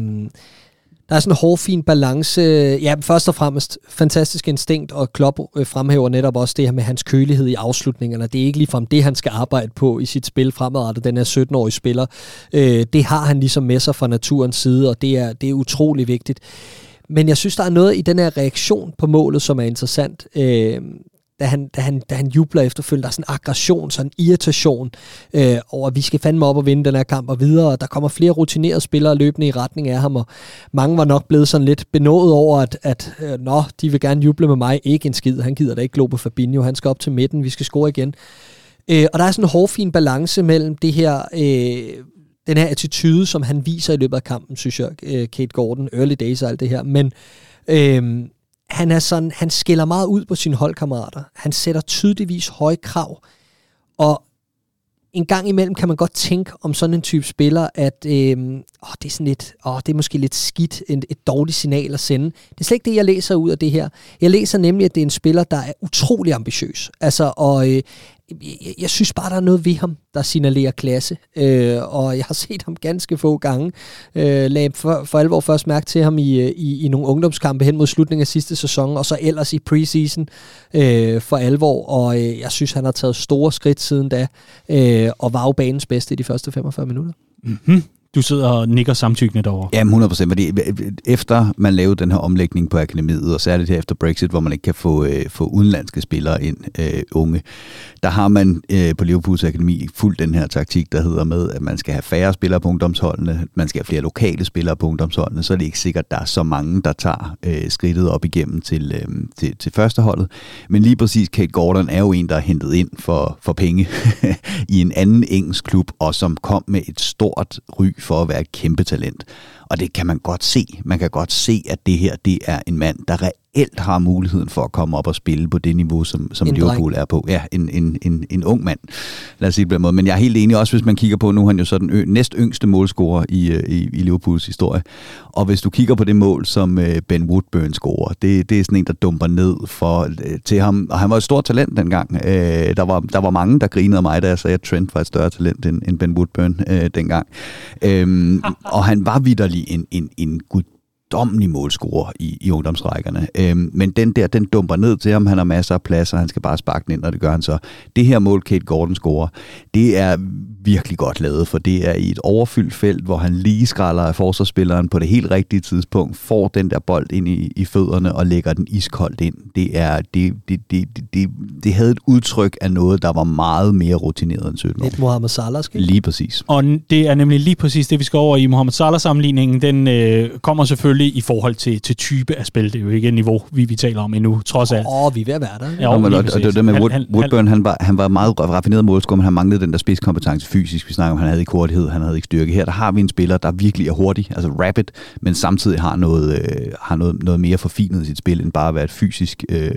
der er sådan en hårfin balance. Ja, først og fremmest fantastisk instinkt, og Klopp øh, fremhæver netop også det her med hans kølighed i afslutningerne. Det er ikke ligefrem det, han skal arbejde på i sit spil fremadrettet, den her 17-årige spiller. Øh, det har han ligesom med sig fra naturens side, og det er, det er utrolig vigtigt. Men jeg synes, der er noget i den her reaktion på målet, som er interessant. Øh, da han, da han, da han jubler efterfølgende. Der er sådan en aggression, sådan en irritation øh, over, at vi skal fandme op og vinde den her kamp og videre. Og Der kommer flere rutinerede spillere løbende i retning af ham, og mange var nok blevet sådan lidt benået over, at, at øh, nå, de vil gerne juble med mig. Ikke en skid. Han gider da ikke glo på Fabinho. Han skal op til midten. Vi skal score igen. Øh, og der er sådan en hårfin balance mellem det her... Øh, den her attitude, som han viser i løbet af kampen, synes jeg, øh, Kate Gordon, early days og alt det her, men øh, han er sådan, han skiller meget ud på sine holdkammerater. Han sætter tydeligvis høje krav. Og en gang imellem kan man godt tænke om sådan en type spiller, at øh, åh, det er sådan lidt, åh, det er måske lidt skidt, et, et dårligt signal at sende. Det er slet ikke det, jeg læser ud af det her. Jeg læser nemlig, at det er en spiller, der er utrolig ambitiøs. Altså, og øh, jeg, jeg synes bare, der er noget ved ham, der signalerer klasse. Øh, og jeg har set ham ganske få gange. Øh, lagde for, for alvor først mærke til ham i, i, i nogle ungdomskampe hen mod slutningen af sidste sæson, og så ellers i preseason øh, for alvor. Og øh, jeg synes, han har taget store skridt siden da, øh, og var jo banens bedste i de første 45 minutter. Mm-hmm. Du sidder og nikker samtykkende derovre. Ja, 100 procent. Fordi efter man lavede den her omlægning på akademiet, og særligt her efter Brexit, hvor man ikke kan få, øh, få udenlandske spillere ind, øh, unge, der har man øh, på Liverpools Akademi fuldt den her taktik, der hedder med, at man skal have færre spillere på ungdomsholdene, man skal have flere lokale spillere på ungdomsholdene, så er det ikke sikkert, at der er så mange, der tager øh, skridtet op igennem til, øh, til, til førsteholdet. Men lige præcis Kate Gordon er jo en, der er hentet ind for, for penge (laughs) i en anden engelsk klub, og som kom med et stort ry for at være et kæmpe talent. Og det kan man godt se. Man kan godt se, at det her det er en mand, der reelt har muligheden for at komme op og spille på det niveau, som, som Liverpool dreng. er på. Ja, en, en, en, en ung mand, lad os sige det på måde. Men jeg er helt enig også, hvis man kigger på, nu er han jo så den ø- næst yngste målscorer i, øh, i, i Liverpools historie. Og hvis du kigger på det mål, som øh, Ben Woodburn scorer, det, det er sådan en, der dumper ned for, øh, til ham. Og han var et stort talent dengang. der, var, der var mange, der grinede mig, da jeg sagde, at Trent var et større talent end, end Ben Woodburn dengang. Øhm, (laughs) og han var vidderlig en, en, en gud guddommelig målscorer i, i ungdomsrækkerne. Øhm, men den der, den dumper ned til ham. Han har masser af plads, og han skal bare sparke den ind, og det gør han så. Det her mål, Kate Gordon scorer, det er virkelig godt lavet, for det er i et overfyldt felt, hvor han lige skralder af forsvarsspilleren på det helt rigtige tidspunkt, får den der bold ind i, i fødderne og lægger den iskoldt ind. Det, er, det, det, det, det, det havde et udtryk af noget, der var meget mere rutineret end 17 år. Lidt Mohamed Salah, skal Lige præcis. Og det er nemlig lige præcis det, vi skal over i Mohamed Salah-sammenligningen. Den øh, kommer selvfølgelig selvfølgelig i forhold til, til type af spil. Det er jo ikke et niveau, vi, vi taler om endnu, trods alt. Åh, oh, vi er ved at være der. Ja, og, og, og det, det med Wood, han, Woodburn, han var, han var meget raffineret målscore, men han manglede den der spidskompetence fysisk. Vi snakker om, han havde ikke hurtighed, han havde ikke styrke. Her der har vi en spiller, der virkelig er hurtig, altså rapid, men samtidig har noget, øh, har noget, noget mere forfinet i sit spil, end bare at være et fysisk øh,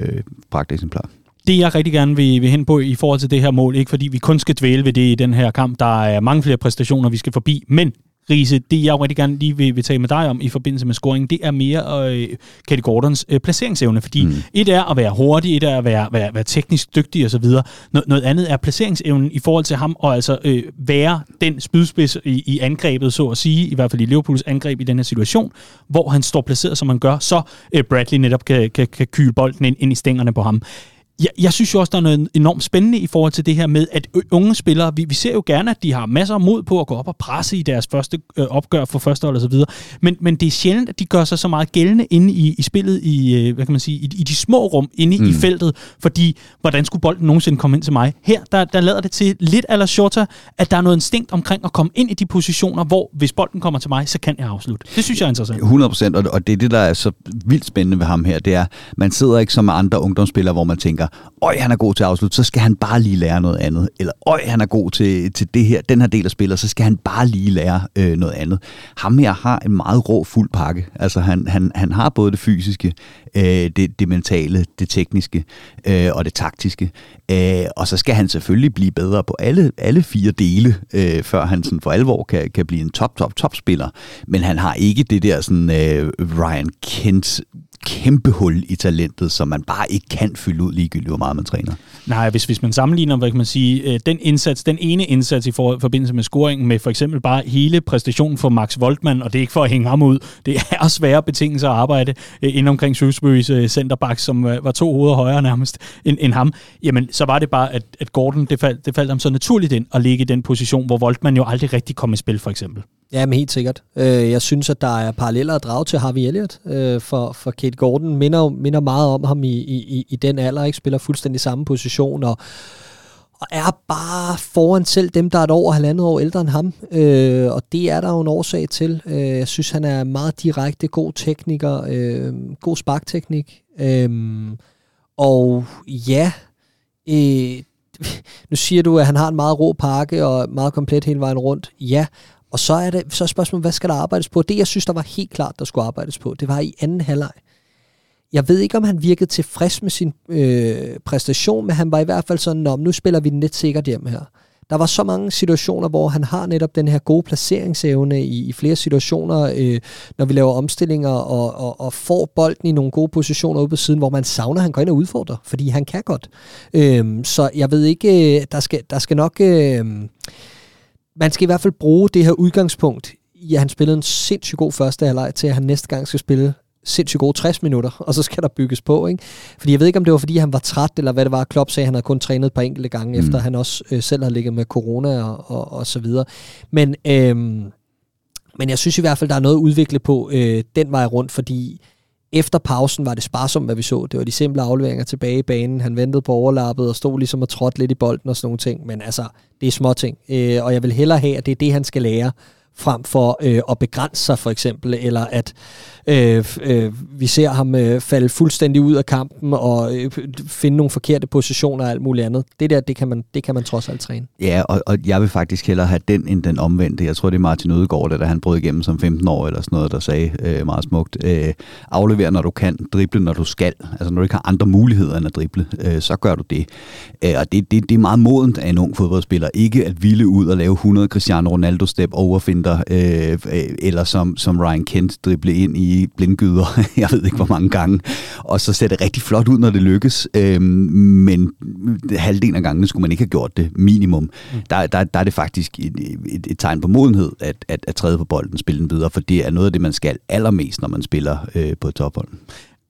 pragteksemplar det jeg rigtig gerne vil, vil hen på i forhold til det her mål, ikke fordi vi kun skal dvæle ved det i den her kamp, der er mange flere præstationer, vi skal forbi, men Riese, det jeg rigtig gerne lige vil, vil tale med dig om i forbindelse med scoringen, det er mere øh, Katie Gordons øh, placeringsevne, fordi mm. et er at være hurtig, et er at være, være, være teknisk dygtig osv., Noget, noget andet er placeringsevnen i forhold til ham, og altså øh, være den spydspids i, i angrebet, så at sige, i hvert fald i Liverpools angreb i den her situation, hvor han står placeret, som han gør, så øh, Bradley netop kan, kan, kan kyle bolden ind, ind i stængerne på ham jeg, jeg synes jo også, der er noget enormt spændende i forhold til det her med, at unge spillere, vi, vi ser jo gerne, at de har masser af mod på at gå op og presse i deres første øh, opgør for første hold og så videre, men, men det er sjældent, at de gør sig så meget gældende inde i, i spillet, i, øh, hvad kan man sige, i, i de små rum inde mm. i feltet, fordi hvordan skulle bolden nogensinde komme ind til mig? Her, der, der lader det til lidt eller shorter, at der er noget instinkt omkring at komme ind i de positioner, hvor hvis bolden kommer til mig, så kan jeg afslutte. Det synes jeg er interessant. 100 procent, og, og det er det, der er så vildt spændende ved ham her, det er, man sidder ikke som andre ungdomsspillere, hvor man tænker, øj, han er god til at afslutte, så skal han bare lige lære noget andet. Eller, øj, han er god til, til det her, den her del af spillet, så skal han bare lige lære øh, noget andet. Ham her har en meget rå fuld pakke. Altså, han, han, han har både det fysiske, øh, det, det mentale, det tekniske øh, og det taktiske. Øh, og så skal han selvfølgelig blive bedre på alle, alle fire dele, øh, før han sådan for alvor kan, kan blive en top, top, top spiller. Men han har ikke det der sådan øh, Ryan Kent kæmpe hul i talentet, som man bare ikke kan fylde ud ligegyldigt, hvor meget man træner. Nej, hvis, hvis man sammenligner, hvad kan man sige, øh, den indsats, den ene indsats i for, forbindelse med scoringen med for eksempel bare hele præstationen for Max Voltmann, og det er ikke for at hænge ham ud, (laughs) det er svære betingelser at arbejde øh, ind omkring Shrewsbury's øh, centerback, som var to hoveder højere nærmest end, end ham, jamen så var det bare, at, at Gordon, det faldt, det faldt ham så naturligt ind at ligge i den position, hvor Voltmann jo aldrig rigtig kom i spil, for eksempel. Ja, men helt sikkert. Øh, jeg synes, at der er paralleller at drage til Harvey Elliott, øh, for, for Kate Gordon minder, minder meget om ham i, i, i den alder, ikke spiller fuldstændig samme position, og, og er bare foran selv dem, der er et over halvandet år ældre end ham. Øh, og det er der jo en årsag til. Øh, jeg synes, han er meget direkte, god tekniker, øh, god sparkteknik. Øh, og ja, øh, nu siger du, at han har en meget rå pakke og meget komplet hele vejen rundt. Ja, og så er, det, så er spørgsmålet, hvad skal der arbejdes på? Det, jeg synes, der var helt klart, der skulle arbejdes på, det var i anden halvleg. Jeg ved ikke, om han virkede tilfreds med sin øh, præstation, men han var i hvert fald sådan, nu spiller vi den lidt sikkert hjem her. der var så mange situationer, hvor han har netop den her gode placeringsevne i, i flere situationer, øh, når vi laver omstillinger og, og, og får bolden i nogle gode positioner ude på siden, hvor man savner, at han går ind og udfordrer, fordi han kan godt. Øh, så jeg ved ikke, øh, der skal, der skal nok... Øh, man skal i hvert fald bruge det her udgangspunkt i, at han spillede en sindssygt god første halvleg til, at han næste gang skal spille sindssygt gode 60 minutter, og så skal der bygges på. Ikke? Fordi jeg ved ikke, om det var, fordi han var træt, eller hvad det var. Klopp sagde, at han havde kun trænet et par enkelte gange, mm. efter han også øh, selv havde ligget med corona og, og, og så videre. Men, øhm, men jeg synes i hvert fald, der er noget at udvikle på øh, den vej rundt, fordi efter pausen var det sparsomt, hvad vi så. Det var de simple afleveringer tilbage i banen. Han ventede på overlappet og stod ligesom og trådte lidt i bolden og sådan nogle ting. Men altså, det er små ting. Øh, og jeg vil hellere have, at det er det, han skal lære frem for øh, at begrænse sig for eksempel, eller at øh, øh, vi ser ham øh, falde fuldstændig ud af kampen og øh, finde nogle forkerte positioner og alt muligt andet. Det der, det kan man, det kan man trods alt træne. Ja, og, og jeg vil faktisk hellere have den end den omvendte. Jeg tror, det er Martin Ødegaard, der da han brød igennem som 15 år eller sådan noget, der sagde øh, meget smukt, øh, aflever når du kan, drible når du skal. Altså når du ikke har andre muligheder end at drible, øh, så gør du det. Øh, og det, det, det er meget modent af en ung fodboldspiller. Ikke at ville ud og lave 100 Cristiano Ronaldo step over finde øh, øh, eller som, som Ryan Kent drible ind i blindgyder, (laughs) jeg ved ikke hvor mange gange, og så ser det rigtig flot ud, når det lykkes, øhm, men halvdelen af gangene skulle man ikke have gjort det, minimum. Mm. Der, der, der er det faktisk et, et, et tegn på modenhed, at, at, at træde på bolden, spille den videre, for det er noget af det, man skal allermest, når man spiller øh, på tophold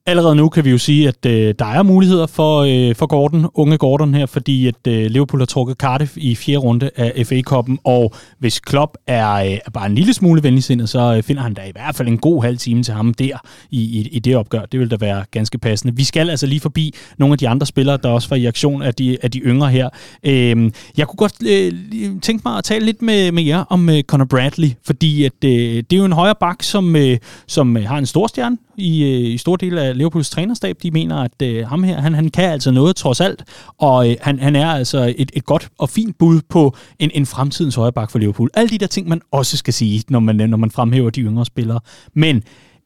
allerede nu kan vi jo sige, at øh, der er muligheder for, øh, for Gordon, unge Gordon her, fordi at øh, Liverpool har trukket Cardiff i fjerde runde af FA-koppen, og hvis Klopp er, øh, er bare en lille smule venligsindet, så øh, finder han da i hvert fald en god halv time til ham der i, i, i det opgør. Det vil da være ganske passende. Vi skal altså lige forbi nogle af de andre spillere, der også var i aktion af de, af de yngre her. Øh, jeg kunne godt øh, tænke mig at tale lidt med, med jer om øh, Conor Bradley, fordi at, øh, det er jo en højre bak, som, øh, som øh, har en stor stjerne i, øh, i stor del af Liverpools trænerstab. De mener, at øh, ham her, han, han kan altså noget trods alt, og øh, han, han er altså et, et godt og fint bud på en, en fremtidens højreback for Liverpool. Alle de der ting, man også skal sige, når man, øh, når man fremhæver de yngre spillere. Men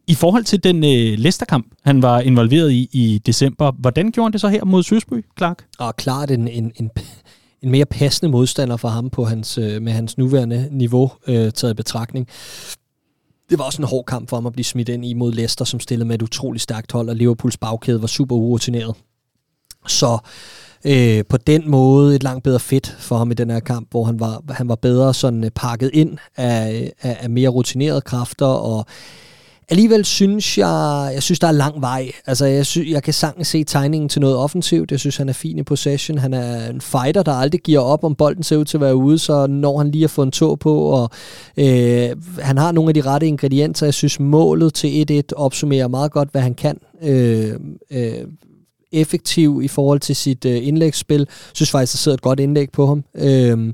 i forhold til den øh, Leicester-kamp, han var involveret i i december, hvordan gjorde han det så her mod Søsby, Clark? Og klart en, en, en, en mere passende modstander for ham på hans, øh, med hans nuværende niveau øh, taget i betragtning det var også en hård kamp for ham at blive smidt ind i mod Leicester, som stillede med et utroligt stærkt hold, og Liverpools bagkæde var super urutineret. Så øh, på den måde et langt bedre fedt for ham i den her kamp, hvor han var, han var bedre sådan øh, pakket ind af, af, af mere rutinerede kræfter, og Alligevel synes jeg, jeg synes, der er lang vej. Altså, jeg, synes, jeg kan sagtens se tegningen til noget offensivt. Jeg synes, han er fin i possession. Han er en fighter, der aldrig giver op, om bolden ser ud til at være ude, så når han lige har fået en tog på, og øh, han har nogle af de rette ingredienser. Jeg synes, målet til 1-1 opsummerer meget godt, hvad han kan. Øh, øh, effektiv i forhold til sit øh, indlægsspil. Jeg synes faktisk, der sidder et godt indlæg på ham. Øh,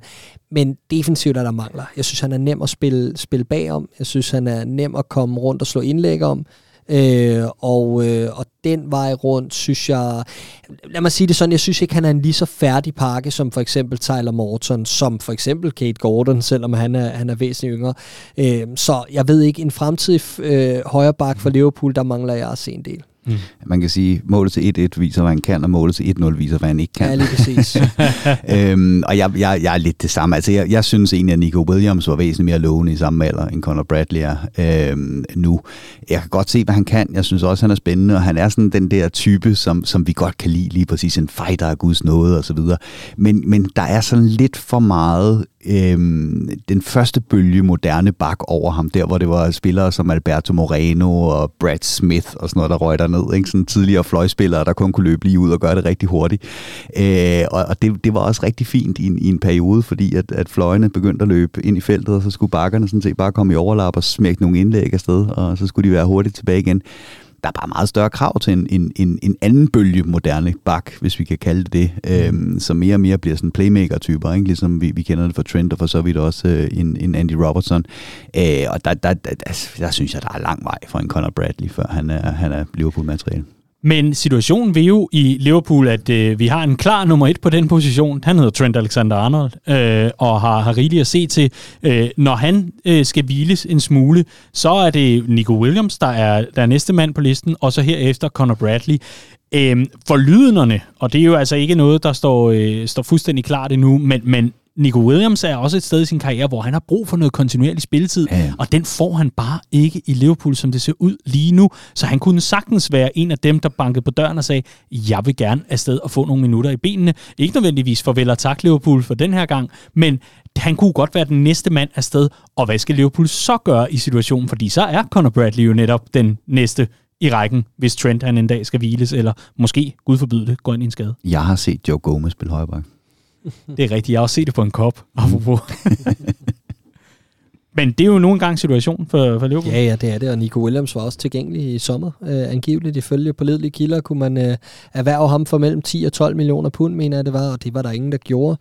men defensivt er der mangler. Jeg synes, han er nem at spille, spille bagom. Jeg synes, han er nem at komme rundt og slå indlæg om. Øh, og, øh, og den vej rundt, synes jeg... Lad mig sige det sådan, jeg synes ikke, han er en lige så færdig pakke, som for eksempel Tyler Morton, som for eksempel Kate Gordon, selvom han er, han er væsentligt yngre. Øh, så jeg ved ikke, en fremtidig øh, højre bak for Liverpool, der mangler jeg at se en del. Mm. Man kan sige, at målet til 1-1 viser, hvad han kan, og målet til 1-0 viser, hvad han ikke kan. Ja, lige præcis. (laughs) øhm, og jeg, jeg, jeg er lidt det samme. Altså, jeg, jeg synes egentlig, at Nico Williams var væsentligt mere lovende i samme alder, end Conor Bradley er øhm, nu. Jeg kan godt se, hvad han kan. Jeg synes også, han er spændende, og han er sådan den der type, som, som vi godt kan lide, lige præcis en fighter af Guds nåde og så videre. Men, men der er sådan lidt for meget øhm, den første bølge moderne bak over ham, der hvor det var spillere som Alberto Moreno og Brad Smith og sådan noget, der røg ned. Ikke? Sådan tidligere fløjspillere, der kun kunne løbe lige ud og gøre det rigtig hurtigt. Øh, og og det, det var også rigtig fint i en, i en periode, fordi at, at fløjene begyndte at løbe ind i feltet, og så skulle bakkerne sådan set bare komme i overlap og smække nogle indlæg afsted, og så skulle de være hurtigt tilbage igen der er bare meget større krav til en, en, en, en anden bølge moderne bak, hvis vi kan kalde det det, mm. øhm, som mere og mere bliver sådan playmaker-typer, ikke? ligesom vi, vi kender det fra Trent, og for så vidt også øh, en, en Andy Robertson. Øh, og der, der, der, der, der synes jeg, der er lang vej for en Conor Bradley, før han er, han er Liverpool-materiale. Men situationen vil jo i Liverpool, at øh, vi har en klar nummer et på den position. Han hedder Trent Alexander-Arnold, øh, og har, har rigeligt at se til. Øh, når han øh, skal hviles en smule, så er det Nico Williams, der er, der er næste mand på listen, og så herefter Conor Bradley. Øh, for lydenderne, og det er jo altså ikke noget, der står, øh, står fuldstændig klart endnu, men, men Nico Williams er også et sted i sin karriere, hvor han har brug for noget kontinuerlig spilletid, Ja, ja. og den får han bare ikke i Liverpool, som det ser ud lige nu. Så han kunne sagtens være en af dem, der bankede på døren og sagde, jeg vil gerne afsted og få nogle minutter i benene. Ikke nødvendigvis farvel og tak Liverpool for den her gang, men han kunne godt være den næste mand afsted. Og hvad skal Liverpool så gøre i situationen? Fordi så er Conor Bradley jo netop den næste i rækken, hvis Trent han en dag skal hviles, eller måske, gud forbyde det, går ind i en skade. Jeg har set Joe Gomez spille højreback. Det er rigtigt. Jeg har også set det på en kop, apropos. (laughs) Men det er jo nogle gange situationen for, for Liverpool. Ja, ja, det er det, og Nico Williams var også tilgængelig i sommer. Øh, angiveligt ifølge pålidelige kilder kunne man øh, erhverve ham for mellem 10 og 12 millioner pund, mener jeg det var, og det var der ingen, der gjorde.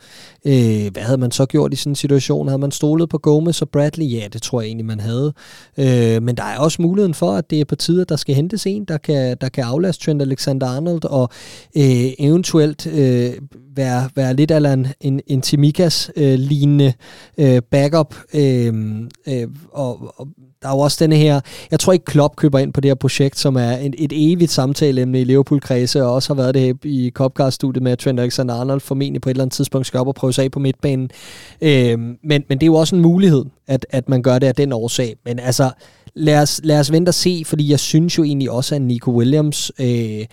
Øh, hvad havde man så gjort i sådan en situation? Havde man stolet på Gomez og Bradley? Ja, det tror jeg egentlig, man havde. Øh, men der er også muligheden for, at det er på tide, at der skal hentes en, der kan, der kan aflaste Trent Alexander-Arnold, og øh, eventuelt øh, være, være lidt af en, en, en Timikas-lignende øh, øh, backup. Øh, Øhm, øh, og, og der er jo også denne her, jeg tror ikke Klopp køber ind på det her projekt, som er et, et evigt samtaleemne i Liverpool-kredse, og også har været det i Copcast-studiet med at Trent Alexander-Arnold formentlig på et eller andet tidspunkt skal op og prøve sig af på midtbanen. Øh, men, men det er jo også en mulighed, at, at man gør det af den årsag. Men altså, lad os, lad os vente og se, fordi jeg synes jo egentlig også, at Nico Williams øh,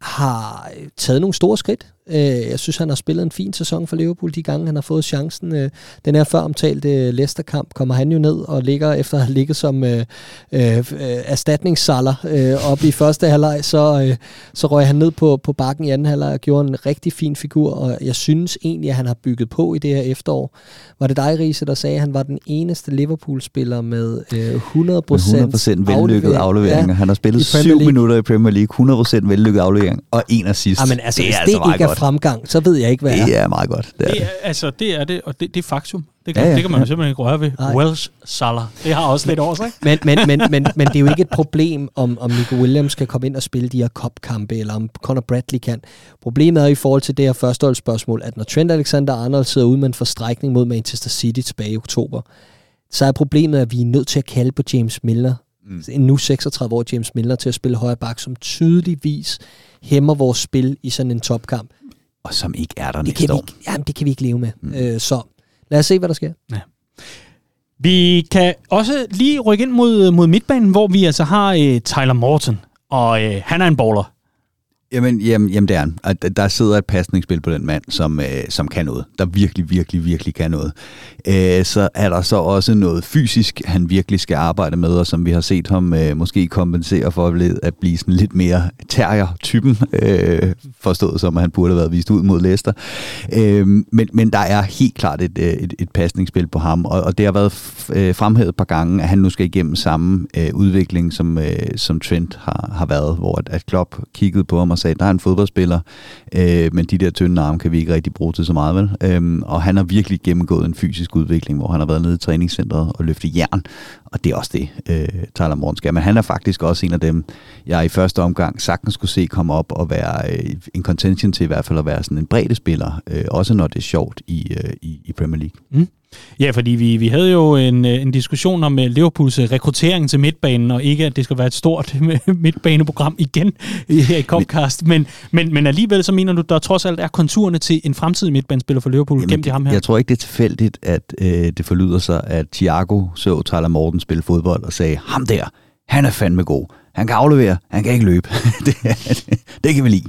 har taget nogle store skridt. Øh, jeg synes, han har spillet en fin sæson for Liverpool de gange, han har fået chancen. Øh, den her før omtalte Leicester-kamp kommer han jo ned og ligger efter at have ligget som øh, øh, erstatningssaller øh, op i første halvleg, så, øh, så røg han ned på, på bakken i anden halvleg og gjorde en rigtig fin figur, og jeg synes egentlig, at han har bygget på i det her efterår. Var det dig, Riese, der sagde, at han var den eneste Liverpool-spiller med øh, 100%, med 100% vellykket aflevering. Ja, han har spillet 7 minutter i Premier League, 100% vellykket aflevering og en assist. Jamen altså, det hvis er det altså meget ikke er godt. fremgang, så ved jeg ikke, hvad Det er. er meget godt. Det er. Det er, altså, det er det, og det, det er faktum. Det kan, Ja, ja, det kan man jo simpelthen ikke røre ved. Nej. Welsh Salah. Det har også lidt over sig? Men, men, men, men, men det er jo ikke et problem, om, om Nico Williams kan komme ind og spille de her kopkampe, eller om Conor Bradley kan. Problemet er i forhold til det her førsteholdsspørgsmål, at når Trent Alexander-Arnold sidder ude med en forstrækning mod Manchester City tilbage i oktober, så er problemet, at vi er nødt til at kalde på James Milner, mm. en nu 36 år James Milner, til at spille højre bak, som tydeligvis hæmmer vores spil i sådan en topkamp. Og som ikke er der Det næste kan, vi år. ikke, jamen, det kan vi ikke leve med. Mm. Øh, så lad os se, hvad der sker. Vi kan også lige rykke ind mod, mod midtbanen, hvor vi altså har øh, Tyler Morton, og øh, han er en baller. Jamen, jamen, jamen det er han. Der- Der sidder et pasningsspil på den mand, som, øh, som kan noget. Der virkelig, virkelig, virkelig kan noget. Øh, så er der så også noget fysisk, han virkelig skal arbejde med, og som vi har set ham øh, måske kompensere for at blive, sådan lidt mere terrier-typen, øh, forstået som, at han burde have været vist ud mod Leicester. Øh, men, men der er helt klart et, øh, et, et pasningsspil på ham, og, og det har været f- øh, fremhævet et par gange, at han nu skal igennem samme øh, udvikling, som, øh, som Trent har, har været, hvor at, at Klopp kiggede på ham og sagde, der er en fodboldspiller, øh, men de der tynde arme kan vi ikke rigtig bruge til så meget, vel? Øhm, og han har virkelig gennemgået en fysisk udvikling, hvor han har været nede i træningscentret og løftet jern, og det er også det, øh, Tyler Morten skal. Men han er faktisk også en af dem, jeg i første omgang sagtens skulle se komme op og være øh, en contention til i hvert fald at være sådan en bredde spiller, øh, også når det er sjovt i, øh, i, i Premier League. Mm. Ja, fordi vi, vi havde jo en, øh, en diskussion om øh, Liverpools øh, rekruttering til midtbanen, og ikke at det skal være et stort (laughs) midtbaneprogram igen i- her i Copcast, men, men, men alligevel så mener du, der trods alt er konturerne til en fremtidig midtbanespiller for Liverpool Jamen, gennem de ham her. Jeg tror ikke, det er tilfældigt, at øh, det forlyder sig, at Thiago så Tyler Morten spille fodbold og sagde, ham der, han er fandme god. Han kan aflevere, han kan ikke løbe. (laughs) det, det, det kan vi lide.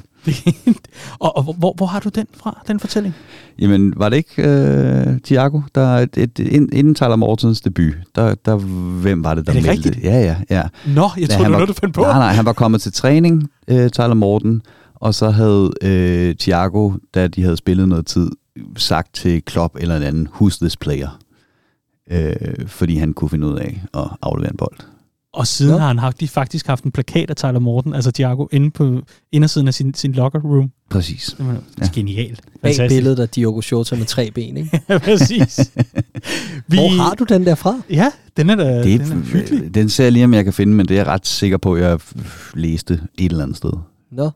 Og og hvor, hvor har du den fra, den fortælling? Jamen, var det ikke øh, Thiago, der et, et, ind- inden Tyler Mortens debut, der, der, hvem var det, der Er det meldte? rigtigt? Ja, ja, ja. Nå, jeg troede, han det var var- noget, du fandt på. Nej, nej, han var kommet til træning, øh, Tyler Morten, og så havde øh, Thiago, da de havde spillet noget tid, sagt til Klopp eller en anden, who's this player? Øh, fordi han kunne finde ud af at aflevere en bold. Og siden Nå. har han haft, de faktisk haft en plakat af Tyler Morton, altså Thiago, inde på indersiden af sin, sin locker room. Præcis. Det var Ja. genialt. Bag Fantastisk. billedet af Diogo Jota med tre ben, ikke? (laughs) Ja, præcis. (laughs) Vi, Hvor har du den der fra? Ja, den er da Det den er hyggelig. er, den ser jeg lige, om jeg kan finde, men det er jeg ret sikker på, at jeg læste et eller andet sted. Nå, Det,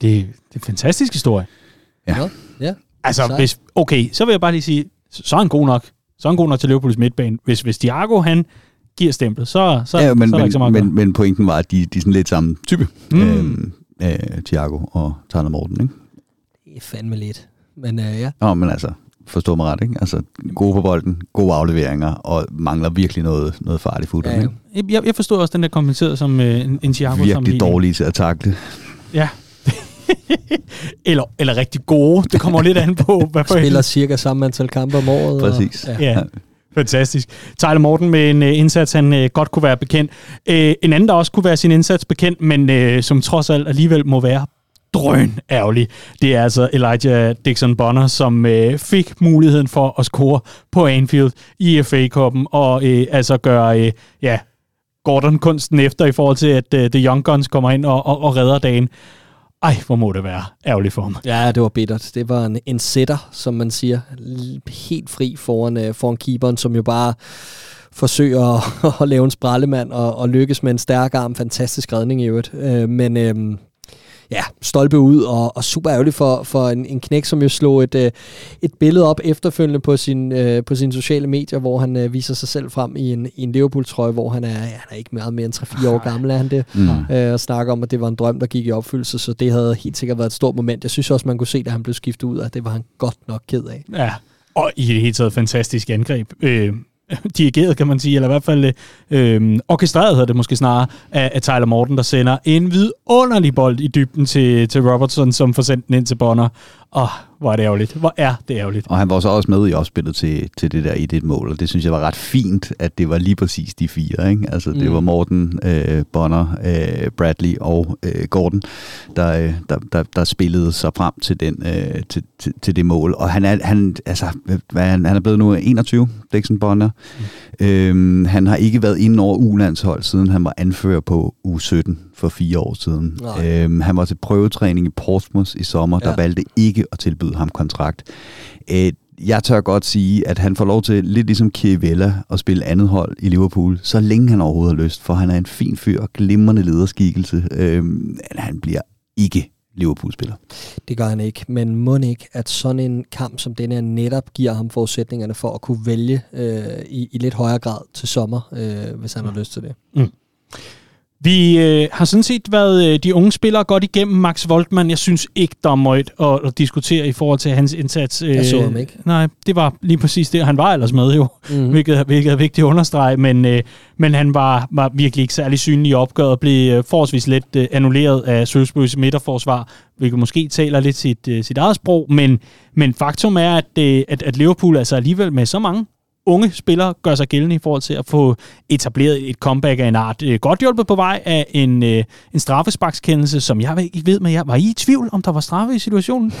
det er en fantastisk historie. Ja. Nå, ja. Altså, hvis, okay, så vil jeg bare lige sige, så så er han god nok. Så er han god nok til Liverpools midtbane. Hvis, hvis Thiago, han giver stemplet, så, så, ja, men, så er der ikke så meget men, at men, men pointen var, at de, de er sådan lidt samme type. Mm. Øhm, øh, Thiago og Tyler Morten, ikke? Det er fandme lidt. Men øh, ja. Nå, men altså, forstå mig ret, ikke? Altså, gode på bolden, gode afleveringer, og mangler virkelig noget, noget farligt fodbold, Ja, ja. ikke? Jeg, jeg forstod også den der kompenseret som øh, en, en Thiago Virkelig dårlige til at takle. Ja. (laughs) eller, eller rigtig gode. Det kommer lidt an på, hvad for Spiller cirka samme antal kampe om året. Præcis. Og, Ja. Fantastisk. Tyler Morten med en øh, indsats, han øh, godt kunne være bekendt. Øh, en anden, der også kunne være sin indsats bekendt, men øh, som trods alt alligevel må være drøn ærgerlig. Det er altså Elijah Dixon Bonner, som øh, fik muligheden for at score på Anfield i FA-koppen, og øh, altså gøre, øh, ja, Gordon-kunsten efter i forhold til, at øh, The Young Guns kommer ind og, og, og redder dagen. Ej, hvor må det være ærgerligt for ham. Ja, det var bittert. Det var en, en sætter, som man siger. Helt fri foran, øh, foran keeperen, som jo bare forsøger (laughs) at, at lave en sprallemand og, og lykkes med en stærk arm. Fantastisk redning i øvrigt. Øh, men øh, ja, stolpe ud og, og super ærgerligt for, for en, en knæk, som jo slog et, øh, et billede op efterfølgende på, sin, øh, på sine sociale medier, hvor han øh, viser sig selv frem i en, i en Liverpool-trøje, hvor han er, ja, han er ikke meget mere end 3-4 år gammel, er han det? Mm. øh, og snakker om, at det var en drøm, der gik i opfyldelse, så det havde helt sikkert været et stort moment. Jeg synes også, man kunne se, da han blev skiftet ud, at det var han godt nok ked af. Ja, og i det hele taget fantastisk angreb. Øh, (laughs) dirigeret, kan man sige, eller i hvert fald øh, orkestreret hedder det måske snarere, af, af Tyler Morton, der sender en vidunderlig bold i dybden til, til Robertson, som får sendt den ind til Bonner. Åh, hvor er det ærgerligt. Hvor er det ærgerligt. Og han var så også med i opspillet til, til det der 1-1-mål, og det synes jeg var ret fint, at det var lige præcis de fire. Ikke? Altså, det Mm. var Morten, øh, Bonner, øh, Bradley og øh, Gordon, der, øh, der, der, der spillede sig frem til, den, øh, til, til, til det mål. Og han er, han, altså, hvad, han, han er blevet nu 21, Dixon Bonner. Mm. Øhm, han har ikke været inde over U-landshold, siden han var anfører på U17 for fire år siden. Nej. Øhm, han var til prøvetræning i Portsmouth i sommer, der Ja. valgte ikke at tilbyde ham kontrakt. Øh, jeg tør godt sige, at han får lov til, lidt ligesom Chiavella, at spille andet hold i Liverpool, så længe han overhovedet har lyst, for han er en fin fyr og glimrende lederskikkelse. Øhm, han bliver ikke Liverpool-spiller. Det gør han ikke, men må ikke, at sådan en kamp som den her netop giver ham forudsætningerne for at kunne vælge øh, i, i lidt højere grad til sommer, øh, hvis han har lyst til det. Vi øh, har sådan set været øh, de unge spillere godt igennem Max Voltmann. Jeg synes ikke, der er møjt at, at diskutere i forhold til hans indsats. Øh, Jeg så ham ikke. Nej, det var lige præcis det. Han var ellers med jo, mm. hvilket, hvilket er vigtigt at understrege, men, øh, men han var, var virkelig ikke særlig synlig i opgøret blev øh, forholdsvis let øh, annulleret af Sølvsbøs midterforsvar, hvilket måske taler lidt sit, øh, sit eget sprog, men, men faktum er, at, øh, at, at Liverpool altså alligevel med så mange unge spillere gør sig gældende i forhold til at få etableret et comeback af en art. Øh, Godt hjulpet på vej af en, øh, en straffesparkskendelse, som jeg ikke ved, men jeg var I i tvivl, om der var straffe i situationen?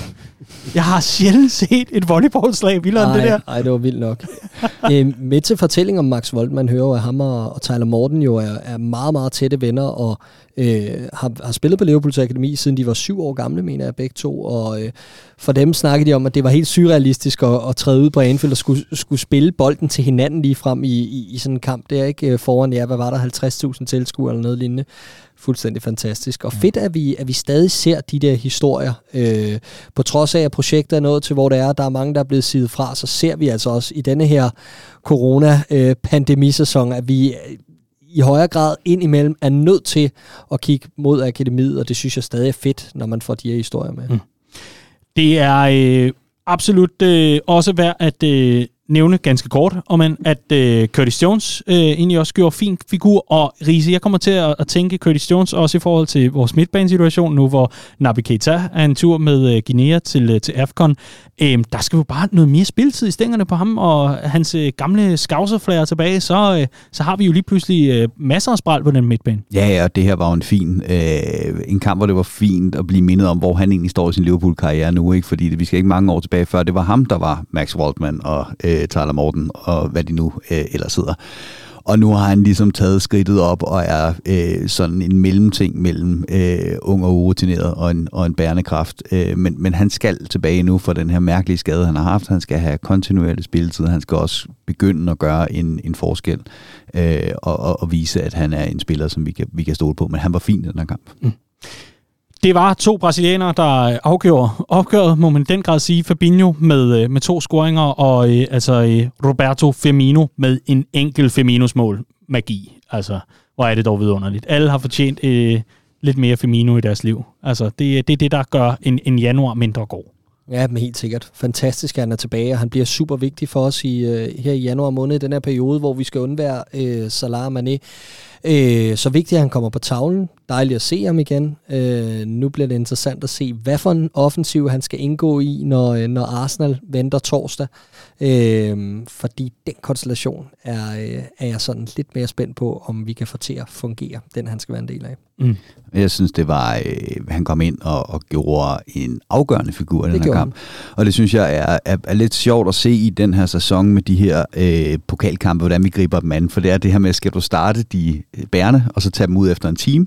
Jeg har sjældent set et volleyballslag vildere end det der. Ej, det var vildt nok. (laughs) øh, med til fortælling om Max Voltmann hører jo, at ham og, og Tyler Morten jo er, er meget, meget tætte venner, og øh, har, har spillet på Liverpools Akademi, siden de var syv år gamle, mener jeg begge to. Og øh, for dem snakkede de om, at det var helt surrealistisk at, at træde ud på Anfield og skulle, skulle spille bolden til hinanden lige frem i, i, i sådan en kamp. Det er ikke øh, foran, ja, hvad var der, 50.000 tilskuere eller noget lignende. Fuldstændig fantastisk. Og fedt, at vi, at vi stadig ser de der historier. Øh, på trods af, at projektet er nået til, hvor det er, der er mange, der er blevet sidet fra, så ser vi altså også i denne her corona-pandemisæson, at vi øh, i højere grad indimellem er nødt til at kigge mod akademiet, og det synes jeg stadig er fedt, når man får de her historier med. Mm. Det er øh, absolut øh, også værd at øh, nævne ganske kort, om man, at øh, Curtis Jones øh, egentlig også gjorde fin figur, og Riese, jeg kommer til at, at tænke Curtis Jones også i forhold til vores midtbanesituation nu, hvor Naby Keita er en tur med øh, Guinea til, øh, til AFCON. Øh, der skal jo bare noget mere spilletid i stængerne på ham, og hans øh, gamle skavserflager tilbage, så, øh, så har vi jo lige pludselig øh, masser af spral på den midtbane. Ja, ja, og det her var jo en fin, øh, en kamp, hvor det var fint at blive mindet om, hvor han egentlig står i sin Liverpool-karriere nu, ikke? fordi det, vi skal ikke mange år tilbage før, det var ham, der var Max Waldman og øh, Øh, Tyler Morten, og hvad de nu øh, ellers sidder. Og nu har han ligesom taget skridtet op og er øh, sådan en mellemting mellem øh, ung og urutineret og en, og en bærende kraft. Øh, men, men han skal tilbage nu for den her mærkelige skade, han har haft. Han skal have kontinuerlig spilletid. Han skal også begynde at gøre en, en forskel øh, og, og, og vise, at han er en spiller, som vi kan, vi kan stole på. Men han var fin i den her kamp. Mm. Det var to brasilianere, der øh, afgjorde opgøret, må man den grad sige. Fabinho med, øh, med to scoringer, og øh, altså øh, Roberto Firmino med en enkelt Firminos mål. Magi. Altså, hvor er det dog vidunderligt. Alle har fortjent øh, lidt mere Firmino i deres liv. Altså, det, øh, det er det, der gør en, en januar mindre god. Ja, men helt sikkert. Fantastisk, at han er tilbage, og han bliver super vigtig for os i, uh, her i januar måned, i den her periode, hvor vi skal undvære uh, Salah Mané. Uh, så vigtigt, at han kommer på tavlen. Dejligt at se ham igen. Uh, nu bliver det interessant at se, hvad for en offensiv han skal indgå i, når, når Arsenal venter torsdag. Uh, fordi den konstellation er, uh, er jeg sådan lidt mere spændt på, om vi kan få til at fungere, den han skal være en del af. Mm. Jeg synes, det var, øh, han kom ind og, og gjorde en afgørende figur i den her kamp. Han. Og det synes jeg er, er, er lidt sjovt at se i den her sæson med de her øh, pokalkampe, hvordan vi griber dem an. For det er det her med, skal du starte de øh, bærende, og så tage dem ud efter en time,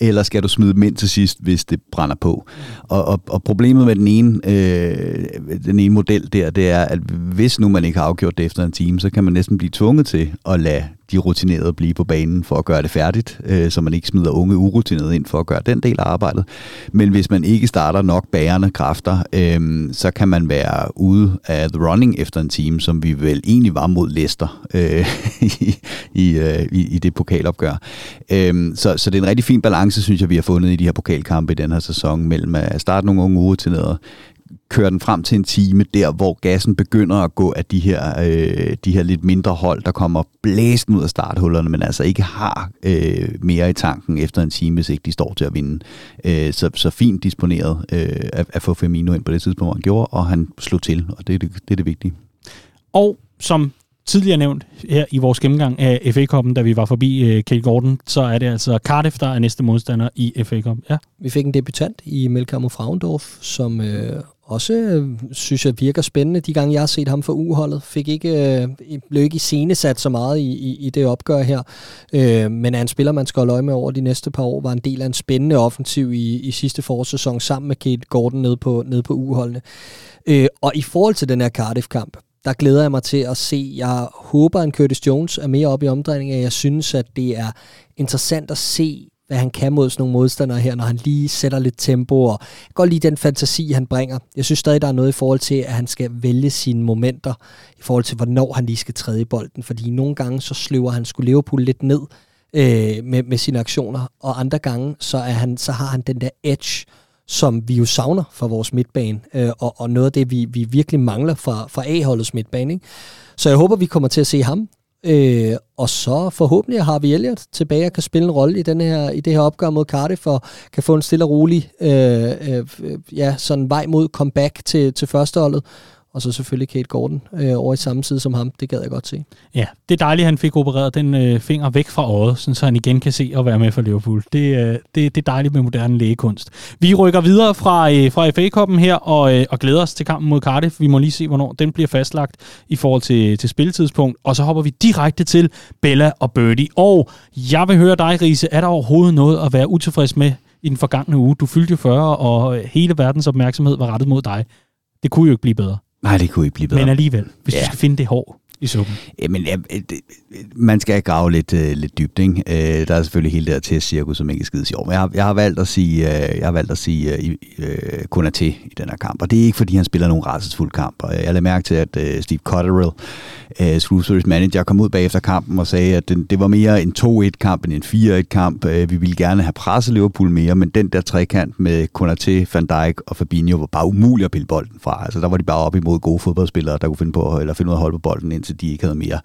eller skal du smide dem ind til sidst, hvis det brænder på? Og, og, og problemet med den ene, øh, den ene model der, det er, at hvis nu man ikke har afgjort det efter en time, så kan man næsten blive tvunget til at lade de rutinerede blive på banen for at gøre det færdigt, øh, så man ikke smider unge urutinerede ind for at gøre den del af arbejdet. Men hvis man ikke starter nok bærende kræfter, øh, så kan man være ude af the running efter en time, som vi vel egentlig var mod Leicester øh, (laughs) i, i, øh, i, i det pokalopgør. Øh, så, så det er en rigtig fin balance, synes jeg, vi har fundet i de her pokalkampe i den her sæson, mellem at starte nogle unge og køre den frem til en time, der hvor gassen begynder at gå af de her, øh, de her lidt mindre hold, der kommer blæsten ud af starthullerne, men altså ikke har øh, mere i tanken efter en time, hvis ikke de står til at vinde. Øh, så, så fint disponeret øh, at, at få Firmino ind på det tidspunkt, han gjorde, og han slog til, og det det, det, er det vigtige. Og som tidligere nævnt her i vores gennemgang af FA-koppen, da vi var forbi øh, Kate Gordon, så er det altså Cardiff, der er næste modstander i FA-koppen. Ja. Vi fik en debutant i Melkamo Fraundorf, som øh, også, øh, synes jeg, virker spændende. De gange, jeg har set ham for uholdet, fik ikke, øh, blev ikke sat så meget i, i, i det opgør her. Øh, men er en spiller, man skal holde øje med over de næste par år, var en del af en spændende offensiv i, i sidste forårssæson, sammen med Kate Gordon nede på, nede på uholdene. Øh, og i forhold til den her Cardiff-kamp, der glæder jeg mig til at se. Jeg håber, at Curtis Jones er mere oppe i omdrejningen. Jeg synes, at det er interessant at se, hvad han kan mod sådan nogle modstandere her, når han lige sætter lidt tempo, og jeg går lige den fantasi, han bringer. Jeg synes stadig, der er noget i forhold til, at han skal vælge sine momenter, i forhold til, hvornår han lige skal træde i bolden, fordi nogle gange så sløver han skulle Liverpool lidt ned øh, med, med sine aktioner, og andre gange så, er han, så har han den der edge, som vi jo savner fra vores midtbane, øh, og, og noget af det, vi, vi virkelig mangler fra, fra A-holdets midtbane. Ikke? Så jeg håber, vi kommer til at se ham Øh, og så forhåbentlig har vi Elliot tilbage og kan spille en rolle i, den her, i det her opgør mod Cardiff, og kan få en stille og rolig øh, øh, ja, sådan vej mod comeback til, til førsteholdet og så selvfølgelig Kate Gordon øh, over i samme side som ham. Det gad jeg godt se. Ja, det er dejligt, at han fik opereret den øh, finger væk fra øjet, sådan, så han igen kan se og være med for Liverpool. Det, øh, det, det er dejligt med moderne lægekunst. Vi rykker videre fra, øh, fra FA-koppen her og, øh, og glæder os til kampen mod Cardiff. Vi må lige se, hvornår den bliver fastlagt i forhold til, til spilletidspunkt. Og så hopper vi direkte til Bella og Birdie. Og jeg vil høre dig, Riese. Er der overhovedet noget at være utilfreds med i den forgangne uge? Du fyldte jo 40, og øh, hele verdens opmærksomhed var rettet mod dig. Det kunne jo ikke blive bedre. Nej, det kunne ikke blive bedre. Men alligevel, hvis ja. du skal finde det hår i suppen. Jamen, ja, øh, det, man skal grave lidt, øh, lidt dybt, ikke? Øh, der er selvfølgelig hele det her test-cirkus, som ikke er skide sjovt. Men jeg har, jeg har valgt at sige, øh, jeg har valgt at sige øh, uh, kun er til i den her kamp. Og det er ikke, fordi han spiller nogen rædselsfuld kamp. Og jeg lagde mærke til, at øh, Steve Cotterill, øh, Shrewsbury's manager, kom ud bagefter kampen og sagde, at det, det var mere en 2-1-kamp end en 4-1-kamp. Øh, vi ville gerne have presset Liverpool mere, men den der trekant med Konaté, Van Dijk og Fabinho var bare umulig at pille bolden fra. Altså, der var de bare op imod gode fodboldspillere, der kunne finde, på, eller finde ud af at holde på bolden, indtil de ikke havde mere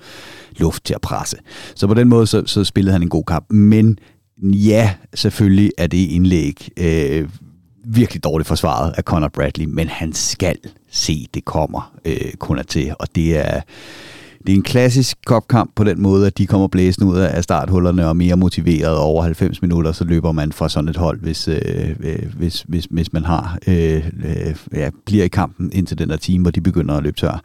luft til at presse. Så på den måde, så, så spillede han en god kamp. Men ja, selvfølgelig er det indlæg øh, virkelig dårligt forsvaret af Conor Bradley, men han skal se, det kommer øh, kun til, og det er det er en klassisk kopkamp på den måde, at de kommer blæsende ud af starthullerne og mere motiveret over 90 minutter, så løber man fra sådan et hold, hvis, øh, øh, hvis, hvis, hvis man har øh, øh, ja, bliver i kampen indtil den der time, hvor de begynder at løbe tør.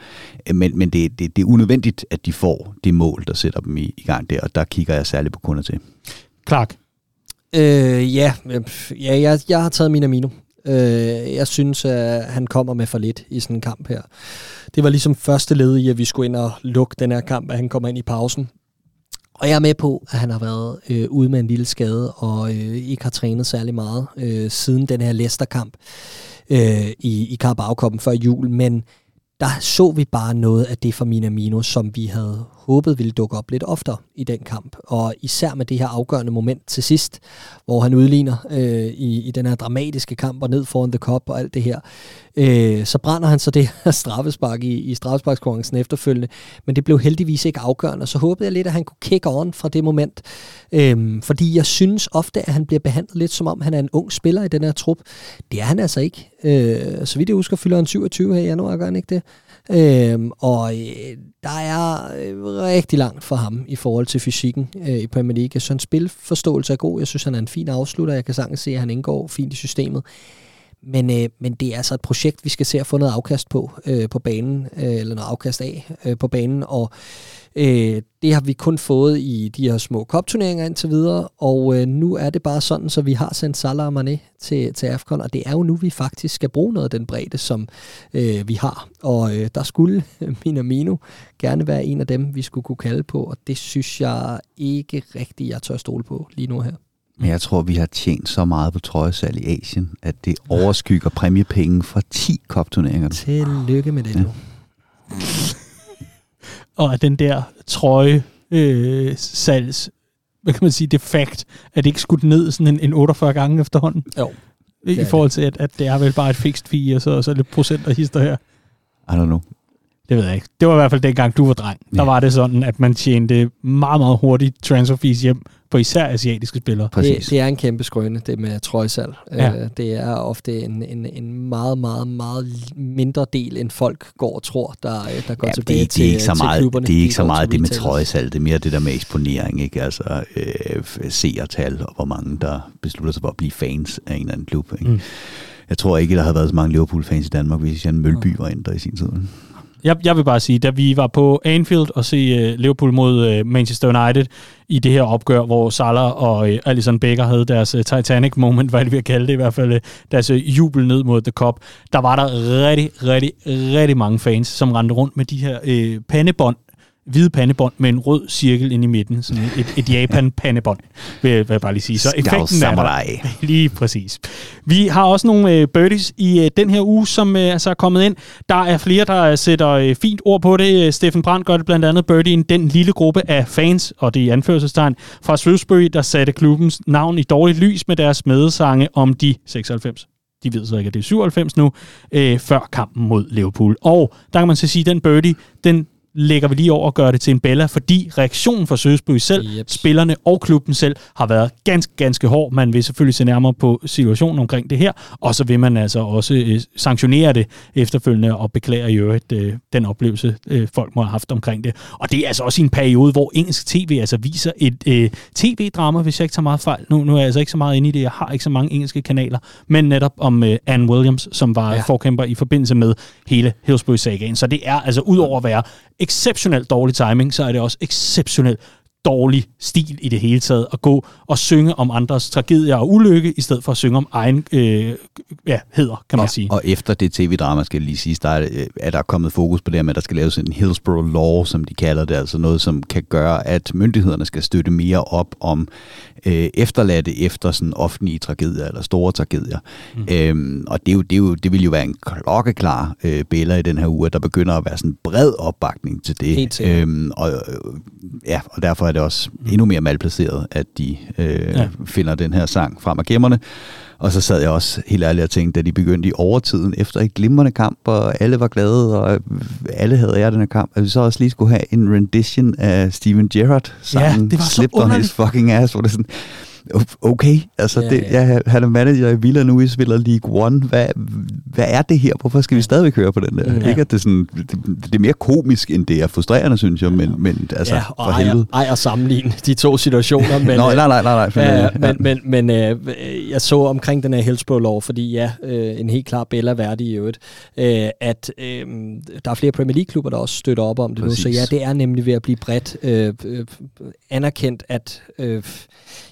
Men, men det, det, det er unødvendigt, at de får det mål, der sætter dem i, i gang der, og der kigger jeg særligt på kunder til. Clark? Øh, ja, ja jeg, jeg har taget min amino. Øh, jeg synes, at han kommer med for lidt i sådan en kamp her. Det var ligesom første led i, at vi skulle ind og lukke den her kamp, at han kommer ind i pausen. Og jeg er med på, at han har været øh, ude med en lille skade, og øh, ikke har trænet særlig meget øh, siden den her Leicester-kamp øh, i, i Carabao før jul. Men der så vi bare noget af det fra Minamino, som vi havde håbet ville dukke op lidt oftere i den kamp. Og især med det her afgørende moment til sidst, hvor han udligner øh, i, i den her dramatiske kamp og ned foran The Cup og alt det her. Øh, så brænder han så det her straffespark i, i straffesparkskonkurrencen efterfølgende. Men det blev heldigvis ikke afgørende, så håbede jeg lidt, at han kunne kick on fra det moment. Øh, fordi jeg synes ofte, at han bliver behandlet lidt som om, han er en ung spiller i den her trup. Det er han altså ikke. Øh, så vidt jeg husker, fylder han 27 her i januar, gør han ikke det? Øhm, og øh, der er øh, rigtig langt for ham i forhold til fysikken øh, i Premier League. Så en spilforståelse er god. Jeg synes, han er en fin afslutter. Jeg kan sagtens se, at han indgår fint i systemet. Men, øh, men det er altså et projekt, vi skal se at få noget afkast på øh, på banen, øh, eller noget afkast af øh, på banen, og øh, det har vi kun fået i de her små kopturneringer indtil videre, og øh, nu er det bare sådan, så vi har sendt Salah og Mané til, til AFCON, og det er jo nu, vi faktisk skal bruge noget af den bredde, som øh, vi har. Og øh, der skulle (laughs) Minamino gerne være en af dem, vi skulle kunne kalde på, og det synes jeg ikke rigtigt, jeg tør stole på lige nu her. Men jeg tror, vi har tjent så meget på trøjesal i Asien, at det overskygger præmiepenge fra 10 kopturneringer. Tillykke med det ja. Og at den der trøje øh, salgs, hvad kan man sige, det fakt, at det ikke skudt ned sådan en, en 48 gange efterhånden. Jo. I forhold til, at, at det er vel bare et fixed fee, og så, og så lidt procent af hister her. I don't know. Det ved jeg ikke. Det var i hvert fald dengang, du var dreng. Ja. Der var det sådan, at man tjente meget, meget hurtigt transfer fees hjem på især asiatiske spillere. Det, det er en kæmpe skrøne, det med trøjsal. Ja. Uh, det er ofte en, en, en meget, meget, meget mindre del, end folk går og tror, der, der går ja, tilbage det, det er ikke til, så meget, til klubberne. Det er ikke så meget det med trøjsal, det er mere det der med eksponering, ikke? Altså øh, seertal, og hvor mange der beslutter sig for at blive fans af en eller anden klub. Ikke? Mm. Jeg tror ikke, der har været så mange Liverpool-fans i Danmark, hvis Jan Mølby var ændret i sin tid jeg, jeg vil bare sige, da vi var på Anfield og se uh, Liverpool mod uh, Manchester United i det her opgør, hvor Salah og uh, Alisson Becker havde deres uh, Titanic moment, (laughs) hvad det vil kalde det i hvert fald, uh, deres uh, jubel ned mod The Cup, der var der rigtig, rigtig, rigtig mange fans, som rendte rundt med de her uh, pandebånd hvide pandebånd med en rød cirkel ind i midten. Sådan et, et Japan-pandebånd, vil, vil jeg bare lige sige. Så effekten er der. (laughs) Lige præcis. Vi har også nogle uh, birdies i uh, den her uge, som uh, altså er kommet ind. Der er flere, der sætter uh, fint ord på det. Steffen Brandt gør det blandt andet birdien den lille gruppe af fans, og det er i anførselstegn, fra Shrewsbury, der satte klubbens navn i dårligt lys med deres medsange om de 96 de ved så ikke, at det er 97 nu, øh, før kampen mod Liverpool. Og der kan man så sige, at den birdie, den lægger vi lige over og gør det til en Bella, fordi reaktionen fra Søsby selv, yep. spillerne og klubben selv, har været ganske, ganske hård. Man vil selvfølgelig se nærmere på situationen omkring det her, og så vil man altså også øh, sanktionere det efterfølgende og beklage i øvrigt øh, den oplevelse, øh, folk må have haft omkring det. Og det er altså også en periode, hvor engelsk tv altså viser et øh, tv-drama, hvis jeg ikke tager meget fejl. Nu, nu er jeg altså ikke så meget inde i det, jeg har ikke så mange engelske kanaler, men netop om øh, Anne Williams, som var ja. forkæmper i forbindelse med hele Hillsborough-sagaen. Så det er altså ud over at være exceptionelt dårlig timing, så er det også exceptionelt dårlig stil i det hele taget at gå og synge om andres tragedier og ulykke, i stedet for at synge om egen øh, ja, heder, kan man og, sige. Og efter det tv-drama, skal jeg lige sige, der er, øh, er der kommet fokus på det med, at der skal laves en Hillsborough Law, som de kalder det, altså noget, som kan gøre, at myndighederne skal støtte mere op om øh, efterladte efter sådan offentlige tragedier eller store tragedier. Mm. Øhm, og det, er jo, det, er jo, det vil jo være en klokkeklar øh, billede i den her uge, der begynder at være sådan en bred opbakning til det. Helt øhm, og, øh, ja, og derfor er det også mm. endnu mere malplaceret, at de øh, ja. finder den her sang frem af gemmerne. Og så sad jeg også helt ærligt og tænkte, da de begyndte i overtiden efter et glimrende kamp, og alle var glade, og alle havde æret den her kamp, at vi så også lige skulle have en rendition af Steven Gerrard sangen ja, det var Slipped on his fucking ass, hvor det sådan, okay, altså ja, det, ja. Jeg, han er manager i Villa nu, I spiller League One. Hvad, hvad er det her? Hvorfor skal vi stadigvæk høre på den der? Ja. Ikke at det, er sådan, det, det er mere komisk, end det er frustrerende, synes jeg, men, men altså, ja, for ej, helvede. Ej, at sammenligne de to situationer. (laughs) Men, Nå, nej, nej, nej, nej. Ja, men, men, men øh, jeg så omkring den her Hillsborough-lov, fordi ja, øh, en helt klar Bella værdig i øvrigt, øh, at øh, der er flere Premier League-klubber, der også støtter op om det Præcis. nu, så ja, det er nemlig ved at blive bredt øh, øh, anerkendt, at øh,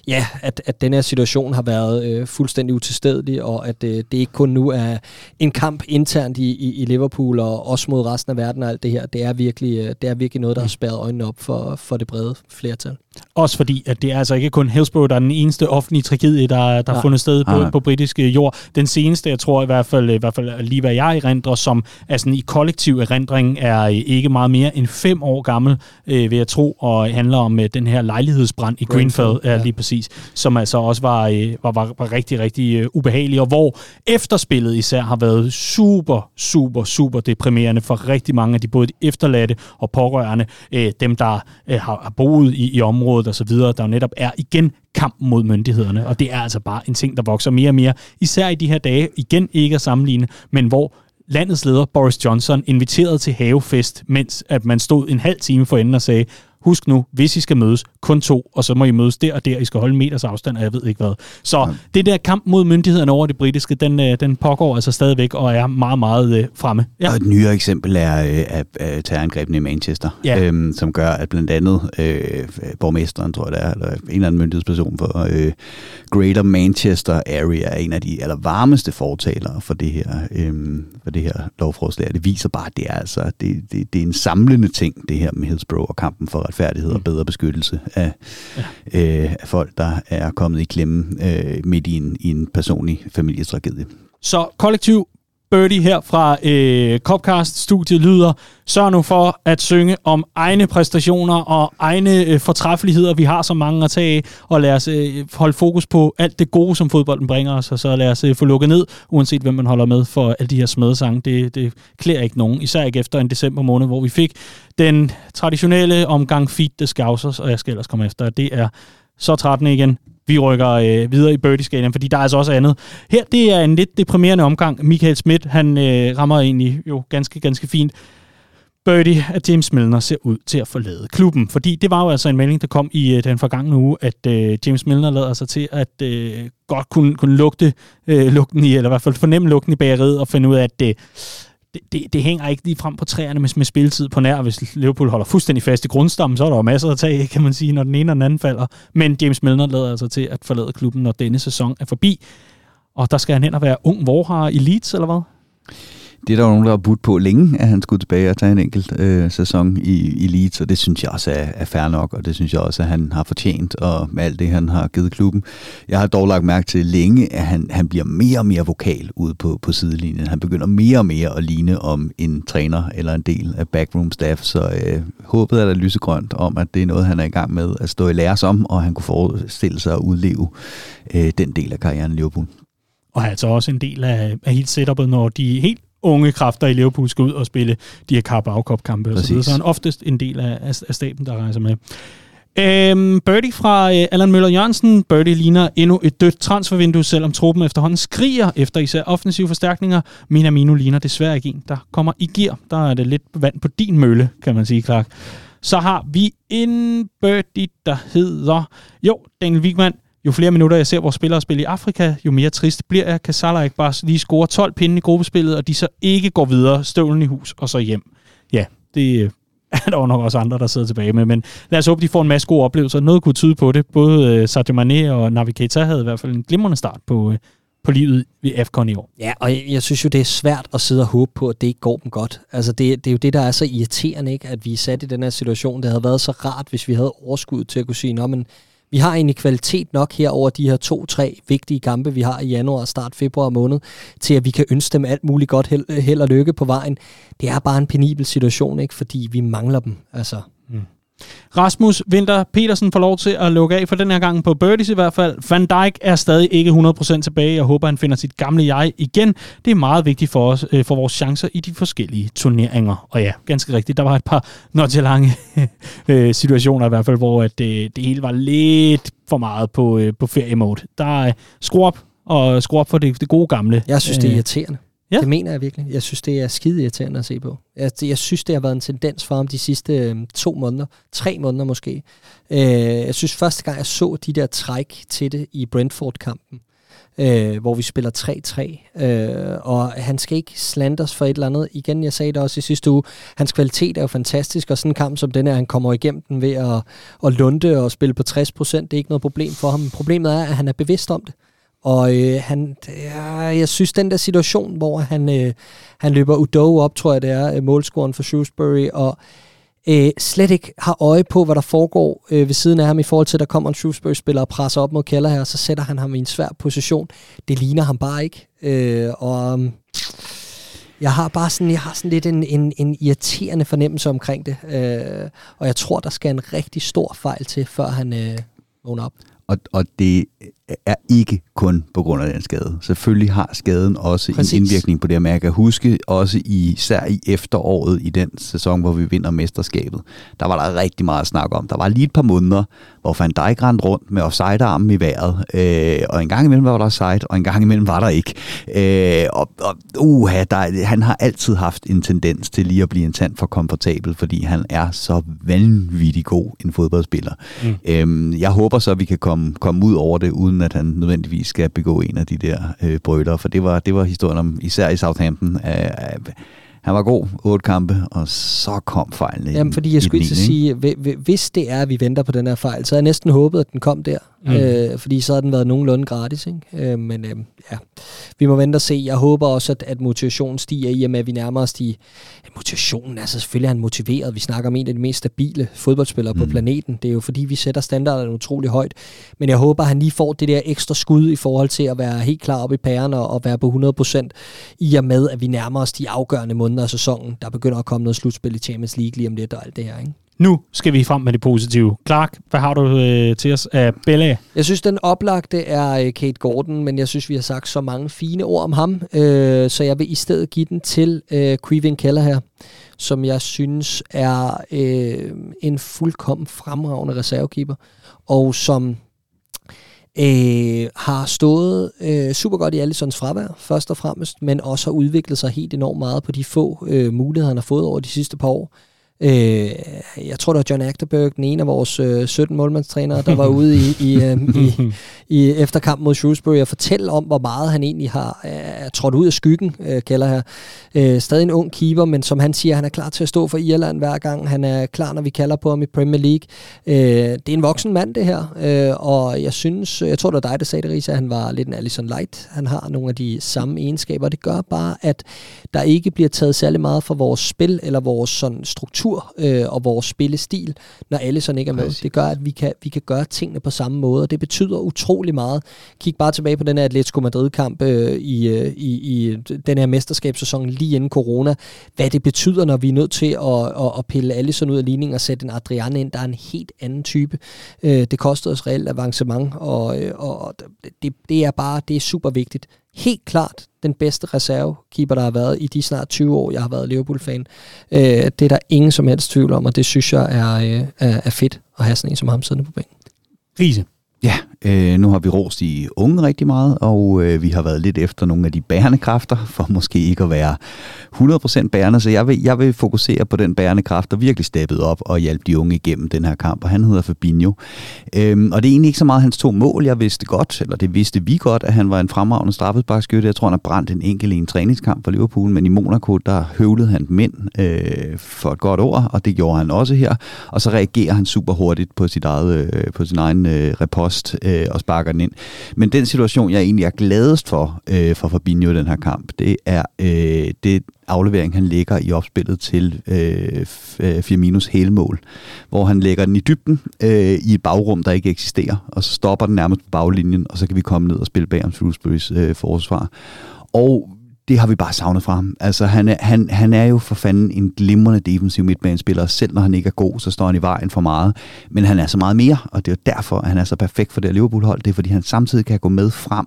ja, at, at den her situation har været øh, fuldstændig utilstedelig, og at øh, det ikke kun nu er en kamp internt i, i, i Liverpool og også mod resten af verden og alt det her. Det er virkelig, øh, det er virkelig noget, der har spærret øjnene op for, for det brede flertal. Også fordi, at det er altså ikke kun Hillsborough, der er den eneste offentlige tragedie, der, der er fundet sted på, på britisk øh, jord. Den seneste, jeg tror i hvert fald, i hvert fald lige hvad jeg erindrer, som er sådan i kollektiv erindring, er øh, ikke meget mere end fem år gammel, øh, vil jeg tro, og handler om øh, den her lejlighedsbrand i Greenfield, ja, lige præcis, som altså også var, øh, var, var, var rigtig, rigtig øh, ubehagelig, og hvor efterspillet især har været super, super, super deprimerende for rigtig mange af de både de efterladte og pårørende, øh, dem der øh, har, har boet i, i området osv., der jo netop er igen kampen mod myndighederne, og det er altså bare en ting, der vokser mere og mere, især i de her dage, igen ikke at sammenligne, men hvor landets leder Boris Johnson inviterede til havefest, mens at man stod en halv time for enden og sagde, husk nu, hvis I skal mødes, kun to, og så må I mødes der og der, I skal holde en meters afstand, og jeg ved ikke hvad. Så ja. det der kamp mod myndighederne over det britiske, den, øh, den pågår altså stadigvæk og er meget, meget øh, fremme. Ja. Og et nyere eksempel er øh, af, af terrorangrebene i Manchester, ja. øhm, som gør, at blandt andet øh, borgmesteren, tror jeg det er, eller en eller anden myndighedsperson for øh, Greater Manchester Area, er en af de allervarmeste fortalere for det her, øh, for det her lovforslag. Det viser bare, at det er, altså, det, det, det er en samlende ting, det her med Hillsborough og kampen for retfærdighed og mm. bedre beskyttelse af, ja. øh, af folk, der er kommet i klemme øh, midt i en, i en personlig familietragedie. Så kollektiv Birdie her fra øh, Copcast-studiet lyder, sørg nu for at synge om egne præstationer og egne øh, fortræffeligheder, vi har så mange at tage af, og lad os øh, holde fokus på alt det gode, som fodbolden bringer os, og så lad os øh, få lukket ned, uanset hvem man holder med for alle de her smedesange. Det, det klæder ikke nogen, især ikke efter en december måned, hvor vi fik den traditionelle omgang Feed the Scousers, og jeg skal ellers komme efter, det er så 13 igen vi rykker øh, videre i birdie fordi der er altså også andet. Her, det er en lidt deprimerende omgang. Michael Schmidt, han øh, rammer egentlig jo ganske, ganske fint. Birdie, at James Milner ser ud til at forlade klubben. Fordi det var jo altså en melding, der kom i øh, den forgangne uge, at øh, James Milner lader sig til at øh, godt kunne, kunne lugte øh, lugten i, eller i hvert fald fornemme lugten i bageriet, og finde ud af, at det, det, det, det hænger ikke lige frem på træerne med, med spilletid på nær. Hvis Liverpool holder fuldstændig fast i grundstammen, så er der jo masser at tage, kan man sige, når den ene og den anden falder. Men James Milner lader altså til at forlade klubben, når denne sæson er forbi. Og der skal han hen og være ung Vorhar i Leeds, eller hvad? Det er der jo nogen, der har budt på længe, at han skulle tilbage og tage en enkelt øh, sæson i, i Leeds, og det synes jeg også er, er fair nok, og det synes jeg også, at han har fortjent, og med alt det, han har givet klubben. Jeg har dog lagt mærke til længe, at han, han bliver mere og mere vokal ude på, på sidelinjen. Han begynder mere og mere at ligne om en træner eller en del af backroom staff, så øh, håbet er der lysegrønt om, at det er noget, han er i gang med at stå i lære om, og han kunne forestille sig at udleve øh, den del af karrieren i Liverpool. Og altså også en del af, af hele setupet, når de helt unge kræfter i Liverpool skal ud og spille de her Carabao Cup-kampe og så videre. Så er han oftest en del af, af staben, der rejser med. Øhm, Birdie fra øh, Allan Møller Jørgensen. Birdie ligner endnu et dødt transfervindue, selvom truppen efterhånden skriger efter især offensive forstærkninger. Minamino ligner desværre ikke en, der kommer i gear. Der er det lidt vand på din mølle, kan man sige, Clark. Så har vi en Birdie, der hedder... Jo, Daniel Wigman jo flere minutter jeg ser vores spillere spille i Afrika, jo mere trist bliver jeg. Kan Salah ikke bare lige score 12 pinde i gruppespillet, og de så ikke går videre, støvlen i hus og så hjem. Ja, det øh, (laughs) er der jo nok også andre, der sidder tilbage med. Men lad os håbe, de får en masse gode oplevelser. Noget kunne tyde på det. Både øh, Sadio Mane og Navi Keita havde i hvert fald en glimrende start på, øh, på livet ved AFCON i år. Ja, og jeg, jeg synes jo, det er svært at sidde og håbe på, at det ikke går dem godt. Altså, det, det er jo det, der er så irriterende, ikke? at vi er sat i den her situation. Det havde været så rart, hvis vi havde overskud til at kunne sige, men vi har egentlig kvalitet nok her over de her to-tre vigtige kampe, vi har i januar og start februar måned, til at vi kan ønske dem alt muligt godt held, held og lykke på vejen. Det er bare en penibel situation, ikke? fordi vi mangler dem. Altså, mm. Rasmus Winter Petersen får lov til at lukke af for den her gang på Birdies i hvert fald. Van Dijk er stadig ikke 100% tilbage. Jeg håber, han finder sit gamle jeg igen. Det er meget vigtigt for os, øh, for vores chancer i de forskellige turneringer. Og ja, ganske rigtigt, der var et par lange (laughs) øh, situationer i hvert fald, hvor at det, det hele var lidt for meget på, øh, på feriemode. Der er skru op, og skru op for det, det gode gamle. Jeg synes, det er irriterende. Ja. Det mener jeg virkelig. Jeg synes, det er skide irriterende at se på. Jeg, jeg synes, det har været en tendens for ham de sidste øh, to måneder, tre måneder måske. Øh, jeg synes, første gang jeg så de der træk til det i Brentford-kampen, øh, hvor vi spiller 3-3, øh, og han skal ikke slanders for et eller andet. Igen, jeg sagde det også i sidste uge, hans kvalitet er jo fantastisk, og sådan en kamp som den her, han kommer igennem den ved at, at lunde og spille på 60%, det er ikke noget problem for ham. Problemet er, at han er bevidst om det. Og øh, han, ja, jeg synes, den der situation, hvor han, øh, han løber Udo op, tror jeg det er, øh, målscoren for Shrewsbury, og øh, slet ikke har øje på, hvad der foregår øh, ved siden af ham i forhold til, at der kommer en Shrewsbury-spiller og presser op mod Keller her, så sætter han ham i en svær position. Det ligner ham bare ikke. Øh, og um, jeg har bare sådan, jeg har sådan lidt en, en, en irriterende fornemmelse omkring det. Øh, og jeg tror, der skal en rigtig stor fejl til, før han øh, vågner op. Og, og det er ikke kun på grund af den skade. Selvfølgelig har skaden også Præcis. en indvirkning på det, men jeg kan huske også i, især i efteråret i den sæson, hvor vi vinder mesterskabet, der var der rigtig meget at snakke om. Der var lige et par måneder, hvor Van Dijk rendte rundt med offside-armen i vejret, øh, og en gang imellem var der offside, og en gang imellem var der ikke. Øh, og og uh, der, han har altid haft en tendens til lige at blive en tand for komfortabel, fordi han er så vanvittig god en fodboldspiller. Mm. Øh, jeg håber så, at vi kan komme, komme ud over det, uden at han nødvendigvis skal begå en af de der øh, brøler, for det var, det var historien om, især i Southampton, øh, han var god, otte kampe, og så kom fejlen Jamen, fordi jeg skulle ikke sige, hvis det er, at vi venter på den her fejl, så har jeg næsten håbet, at den kom der. Mm. Øh, fordi så har den været nogenlunde gratis. Ikke? Øh, men øh, ja, vi må vente og se. Jeg håber også, at, at motivationen stiger i og med, at vi nærmer os de... Ja, motivationen, altså selvfølgelig er han motiveret. Vi snakker om en af de mest stabile fodboldspillere mm. på planeten. Det er jo fordi, vi sætter standarden utrolig højt. Men jeg håber, at han lige får det der ekstra skud i forhold til at være helt klar op i pæren og, og være på 100% i og med, at vi nærmer os de afgørende måneder af sæsonen. Der begynder at komme noget slutspil i Champions League lige om lidt og alt det her. Ikke? Nu skal vi frem med det positive. Clark, hvad har du øh, til os af Bella? Jeg synes, den oplagte er øh, Kate Gordon, men jeg synes, vi har sagt så mange fine ord om ham, øh, så jeg vil i stedet give den til øh, Quivin Keller her, som jeg synes er øh, en fuldkommen fremragende reservekeeper, og som øh, har stået øh, super godt i Allisons fravær, først og fremmest, men også har udviklet sig helt enormt meget på de få øh, muligheder, han har fået over de sidste par år. Øh, jeg tror, det var John Agterberg, den ene af vores øh, 17 målmandstrænere, der var ude i, i, øh, i, (laughs) i efterkamp mod Shrewsbury og fortælle om, hvor meget han egentlig har øh, trådt ud af skyggen, øh, kalder her. Øh, stadig en ung keeper, men som han siger, han er klar til at stå for Irland hver gang. Han er klar, når vi kalder på ham i Premier League. Øh, det er en voksen mand, det her. Øh, og jeg synes, jeg tror, det var dig, der sagde det, Risa, at han var lidt en Allison Light. Han har nogle af de samme egenskaber. Det gør bare, at der ikke bliver taget særlig meget fra vores spil eller vores sådan, struktur kultur øh, og vores spillestil, når alle sådan ikke er med. Præcis. Det gør, at vi kan, vi kan gøre tingene på samme måde, og det betyder utrolig meget. Kig bare tilbage på den her Atletico Madrid-kamp øh, i, øh, i, i den her mesterskabssæson lige inden corona. Hvad det betyder, når vi er nødt til at, at, at pille alle sådan ud af ligningen og sætte en Adrian ind, der er en helt anden type. Øh, det kostede os reelt avancement, og, øh, og det, det er bare det er super vigtigt helt klart den bedste reservekeeper, der har været i de snart 20 år, jeg har været Liverpool-fan. Øh, det er der ingen som helst tvivl om, og det synes jeg er, øh, er, er fedt at have sådan en som ham siddende på bænken. Riese. Ja, øh, nu har vi rost de unge rigtig meget, og øh, vi har været lidt efter nogle af de bærende kræfter, for måske ikke at være 100% bærende, så jeg vil, jeg vil fokusere på den bærende kraft, der virkelig steppede op og hjalp de unge igennem den her kamp, og han hedder Fabinho. Øhm, og det er egentlig ikke så meget hans to mål, jeg vidste godt, eller det vidste vi godt, at han var en fremragende straffesparkskytte. Jeg tror, han har brændt en enkelt i en træningskamp for Liverpool, men i Monaco, der høvlede han mænd øh, for et godt ord, og det gjorde han også her, og så reagerer han super hurtigt på, sit eget, øh, på sin egen øh, repost øh, og sparker den ind. Men den situation, jeg egentlig er gladest for øh, for Fabinho i den her kamp, det er øh, det aflevering, han lægger i opspillet til øh, øh, Firminos helmål, hvor han lægger den i dybden øh, i et bagrum, der ikke eksisterer, og så stopper den nærmest på baglinjen, og så kan vi komme ned og spille bag om Shrewsburys øh, forsvar. Og det har vi bare savnet fra ham. Altså, han er, han, han er jo for fanden en glimrende defensiv midtbanespiller. Selv når han ikke er god, så står han i vejen for meget. Men han er så meget mere, og det er jo derfor, at han er så perfekt for det Liverpool-hold. Det er, fordi han samtidig kan gå med frem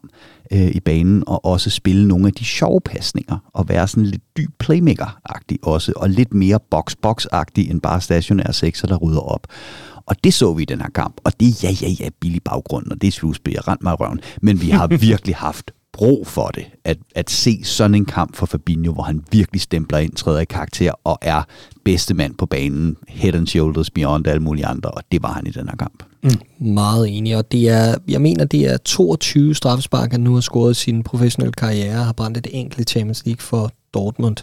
øh, i banen og også spille nogle af de sjove pasninger og være sådan lidt dyb playmaker-agtig også, og lidt mere box-box-agtig end bare stationær sekser, der rydder op. Og det så vi i den her kamp, og det er ja, ja, ja, billig baggrund, og det er slutspil, rent mig røven. Men vi har (laughs) virkelig haft brug for det, at, at se sådan en kamp for Fabinho, hvor han virkelig stempler ind, træder i karakter og er bedste mand på banen, head and shoulders beyond alle mulige andre, og det var han i den her kamp. Mm. Meget enig, og det er, jeg mener, det er 22 straffespark, han nu har scoret i sin professionelle karriere, har brændt et enkelt Champions League for Dortmund.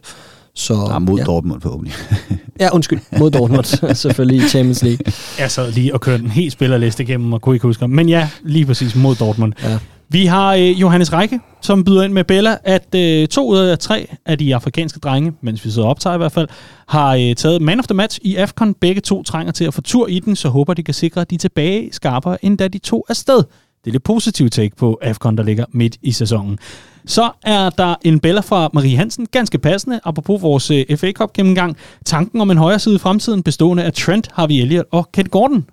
Så, ja, mod ja. Dortmund forhåbentlig. (laughs) ja, undskyld. Mod Dortmund, (laughs) selvfølgelig i Champions League. Jeg sad lige og kørte en helt spillerliste igennem og kunne ikke huske Men ja, lige præcis mod Dortmund. Ja. Vi har øh, Johannes Række, som byder ind med Bella, at øh, to ud af tre af de afrikanske drenge, mens vi sidder optager i hvert fald, har øh, taget man of the match i AFCON. Begge to trænger til at få tur i den, så håber de kan sikre, at de er tilbage skarpere, end da de to er sted. Det er lidt positivt take på AFCON, der ligger midt i sæsonen. Så er der en Bella fra Marie Hansen, ganske passende, apropos vores øh, FA Cup gennemgang. Tanken om en højre side i fremtiden, bestående af Trent, Harvey Elliott og Kent Gordon.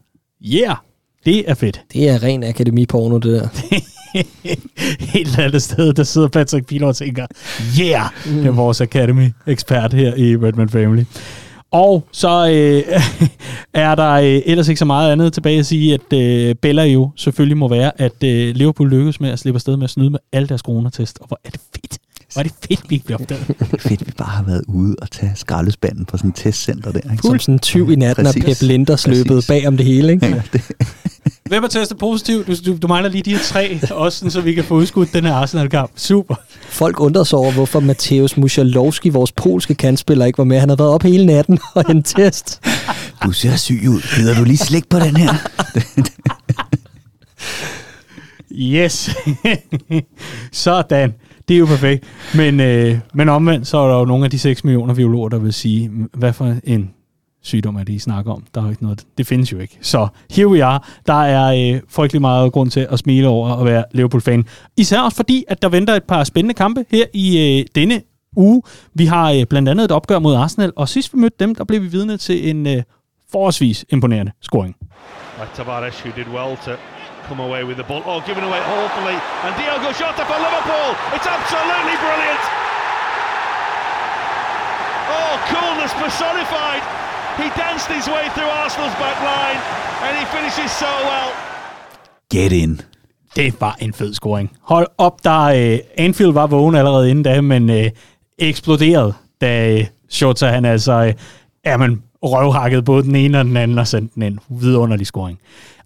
Yeah, det er fedt. Det er ren akademiporno, det der. (laughs) (laughs) Helt andet sted, der sidder Patrick Pilor og tænker, yeah, det er vores Academy-ekspert her i Redman Family. Og så øh, (laughs) er der øh, ellers ikke så meget andet tilbage at sige, at øh, Bella jo selvfølgelig må være, at øh, Liverpool lykkes med at slippe afsted med at snyde med alle deres coronatest. Og hvor er det fedt. Hvor er det fedt, vi ikke bliver opdaget. (laughs) Fedt, vi bare har været ude og tage skraldespanden på sådan et testcenter der. Ikke? Som sådan en tyv i natten, og Præcis. Pep Linders løbet bag om det hele, ikke? Ja, det, (laughs) Hvem har testet positivt? Du, du, du mangler lige de her tre, også sådan, så vi kan få udskudt den her Arsenal-kamp. Super. Folk undrer sig over, hvorfor Mateusz Musialowski, vores polske kandspiller, ikke var med. Han har været op hele natten og en test. (laughs) du ser syg ud. Gider du lige slik på den her? Yes. Sådan. Det er jo perfekt. Men, øh, men omvendt, så er der jo nogle af de 6 millioner biologer, der vil sige, hvad for en sygdom er det, I snakker om? Der er jo ikke noget, det findes jo ikke. Så here we are. Der er øh, frygtelig meget grund til at smile over at være Liverpool-fan. Især også fordi, at der venter et par spændende kampe her i øh, denne uge. Vi har øh, blandt andet et opgør mod Arsenal, og sidst vi mødte dem, der blev vi vidne til en øh, forholdsvis imponerende scoring. Like Tavares, who did well to come away with the ball. Oh, given away awfully. And Diogo Jota for Liverpool. It's absolutely brilliant. Oh, coolness personified. He danced his way through Arsenal's back line and he finishes so well. Get in. Det var en fed scoring. Hold op, der øh, Anfield var vågen allerede inden da, men øh, eksploderede, da øh, Shota han altså øh, er man røvhakket både den ene og den anden og sendte den ind. Vidunderlig scoring.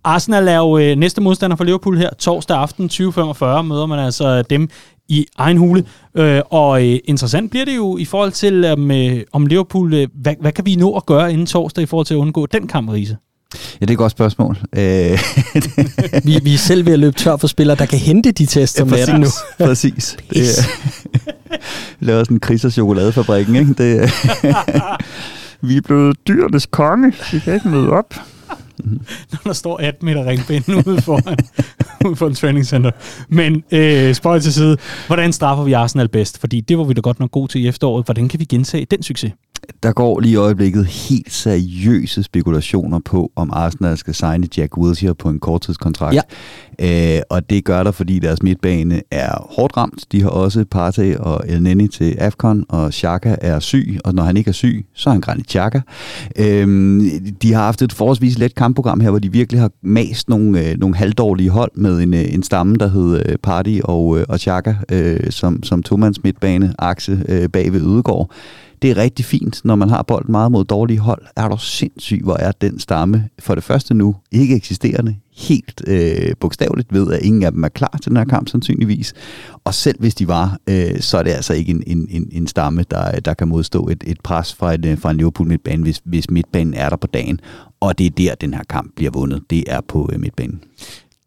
Arsenal er jo øh, næste modstander for Liverpool her. Torsdag aften 20.45 møder man altså dem i egen hule. Øh, og øh, interessant bliver det jo i forhold til, om, øh, om Liverpool, øh, hvad, hvad kan vi nå at gøre inden torsdag i forhold til at undgå den kamp, Riese? Ja, det er et godt spørgsmål. Øh, (laughs) Vi, vi er selv ved at løbe tør for spillere, der kan hente de tests om natten nu. (laughs) Præcis. Det, (laughs) er- laver sådan en kris af chokoladefabrikken, ikke? Det, vi er blevet dyrenes konge. Vi kan ikke møde op. Mhm. (laughs) når der står 18 meter ringbind (laughs) ude foran, ude foran training. Men øh, spøj til side, hvordan straffer vi Arsenal bedst? Fordi det var vi da godt nok gode til i efteråret. Hvordan kan vi gentage den succes? Der går lige i øjeblikket helt seriøse spekulationer på, om Arsenal skal signe Jack Wilshere på en korttidskontrakt. Ja. Øh, og det gør der, fordi deres midtbane er hårdt ramt. De har også Partey og El Neni til AFCON, og Xhaka er syg, og når han ikke er syg, så er han Granit Xhaka. Øh, de har haft et forholdsvis let kampprogram her, hvor de virkelig har mast nogle, øh, nogle halvdårlige hold med en, øh, en stamme, der hed øh, Party og, øh, og Xhaka, øh, som, som tomands midtbane, akse øh, bag ved Ødegård. Det er rigtig fint, når man har bolden meget mod dårlige hold. Er du sindssyg, hvor er den stamme for det første nu ikke eksisterende, helt øh, bogstaveligt ved, at ingen af dem er klar til den her kamp sandsynligvis. Og selv hvis de var, øh, så er det altså ikke en, en, en, en stamme, der, der kan modstå et, et pres fra, et, øh, fra en Liverpool midtbane, hvis, hvis midtbanen er der på dagen. Og det er der, den her kamp bliver vundet. Det er på øh, midtbanen.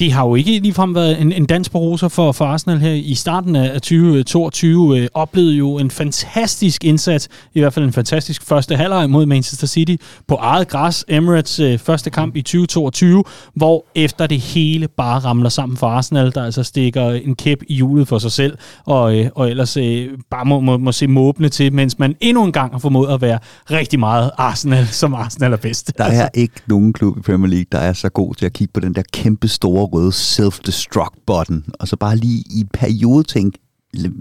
Det har jo ikke ligefrem været en, en dans på roser for, for Arsenal her i starten af 2022. Øh, øh, oplevede jo en fantastisk indsats, i hvert fald en fantastisk første halvleg mod Manchester City på eget græs. Emirates øh, første kamp i 2022, hvor efter det hele bare ramler sammen for Arsenal, der altså stikker en kæp i hjulet for sig selv, og, øh, og ellers øh, bare må, må, må se måbne til, mens man endnu en gang har formået at være rigtig meget Arsenal, som Arsenal er bedst. Der er ikke nogen klub i Premier League, der er så god til at kigge på den der kæmpe store røde self-destruct button, og så bare lige i en periode tænke,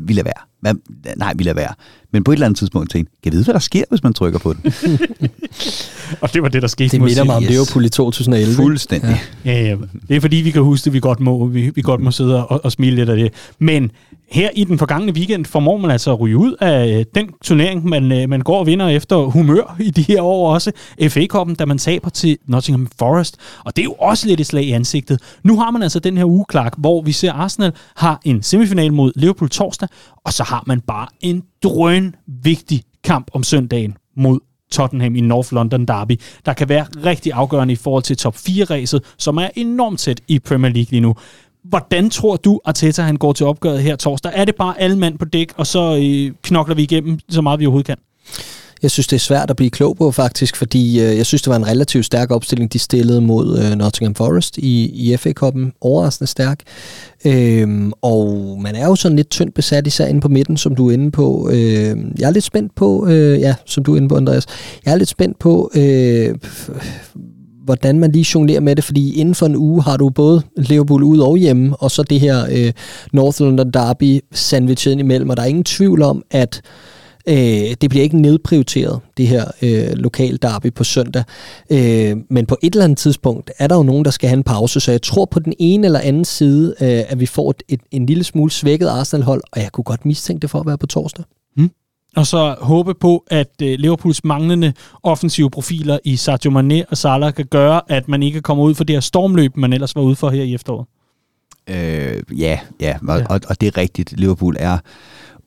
vi lader være. Hvad? Nej, vi lader være. Men på et eller andet tidspunkt tænke, kan jeg vide, hvad der sker, hvis man trykker på den? (laughs) Og det var det, der skete. Det minder mig om Yes. Liverpool i 2011. Fuldstændig. Ja. Ja, ja. Det er fordi, vi kan huske det, vi godt må, vi, vi godt må sidde og, og smile lidt af det. Men her i den forgangne weekend formår man altså at ryge ud af øh, den turnering, man, øh, man går og vinder efter humør i de her år også. FA-koppen, da man taber til Nottingham Forest. Og det er jo også lidt et slag i ansigtet. Nu har man altså den her uge, Clark, hvor vi ser Arsenal har en semifinal mod Liverpool torsdag, og så har man bare en drøn vigtig kamp om søndagen mod Tottenham i North London Derby, der kan være rigtig afgørende i forhold til top 4-ræset, som er enormt tæt i Premier League lige nu. Hvordan tror du, Arteta han går til opgøret her torsdag? Er det bare alle mand på dæk, og så øh, knokler vi igennem så meget vi overhovedet kan? Jeg synes, det er svært at blive klog på faktisk, fordi øh, jeg synes, det var en relativt stærk opstilling, de stillede mod øh, Nottingham Forest i, i FA-koppen. Overraskende stærk. Øhm, og man er jo sådan lidt tyndt besat, især inde på midten, som du er inde på. Øh, jeg er lidt spændt på, øh, ja, som du er inde på, Andreas. Jeg er lidt spændt på, øh, hvordan man lige jonglerer med det, fordi inden for en uge har du både Liverpool ud og hjemme, og så det her øh, North London Derby sandwichet imellem, og der er ingen tvivl om, at Øh, det bliver ikke nedprioriteret, det her øh, lokal derby på søndag. Øh, men på et eller andet tidspunkt er der jo nogen, der skal have en pause, så jeg tror på den ene eller anden side, øh, at vi får et, et, en lille smule svækket Arsenal-hold, og jeg kunne godt mistænke det for at være på torsdag. Hmm. Og så håbe på, at øh, Liverpools manglende offensive profiler i Sadio Mane og Salah kan gøre, at man ikke kommer ud for det her stormløb, man ellers var ude for her i efteråret. Øh, ja, ja, og, ja. Og, og det er rigtigt. Liverpool er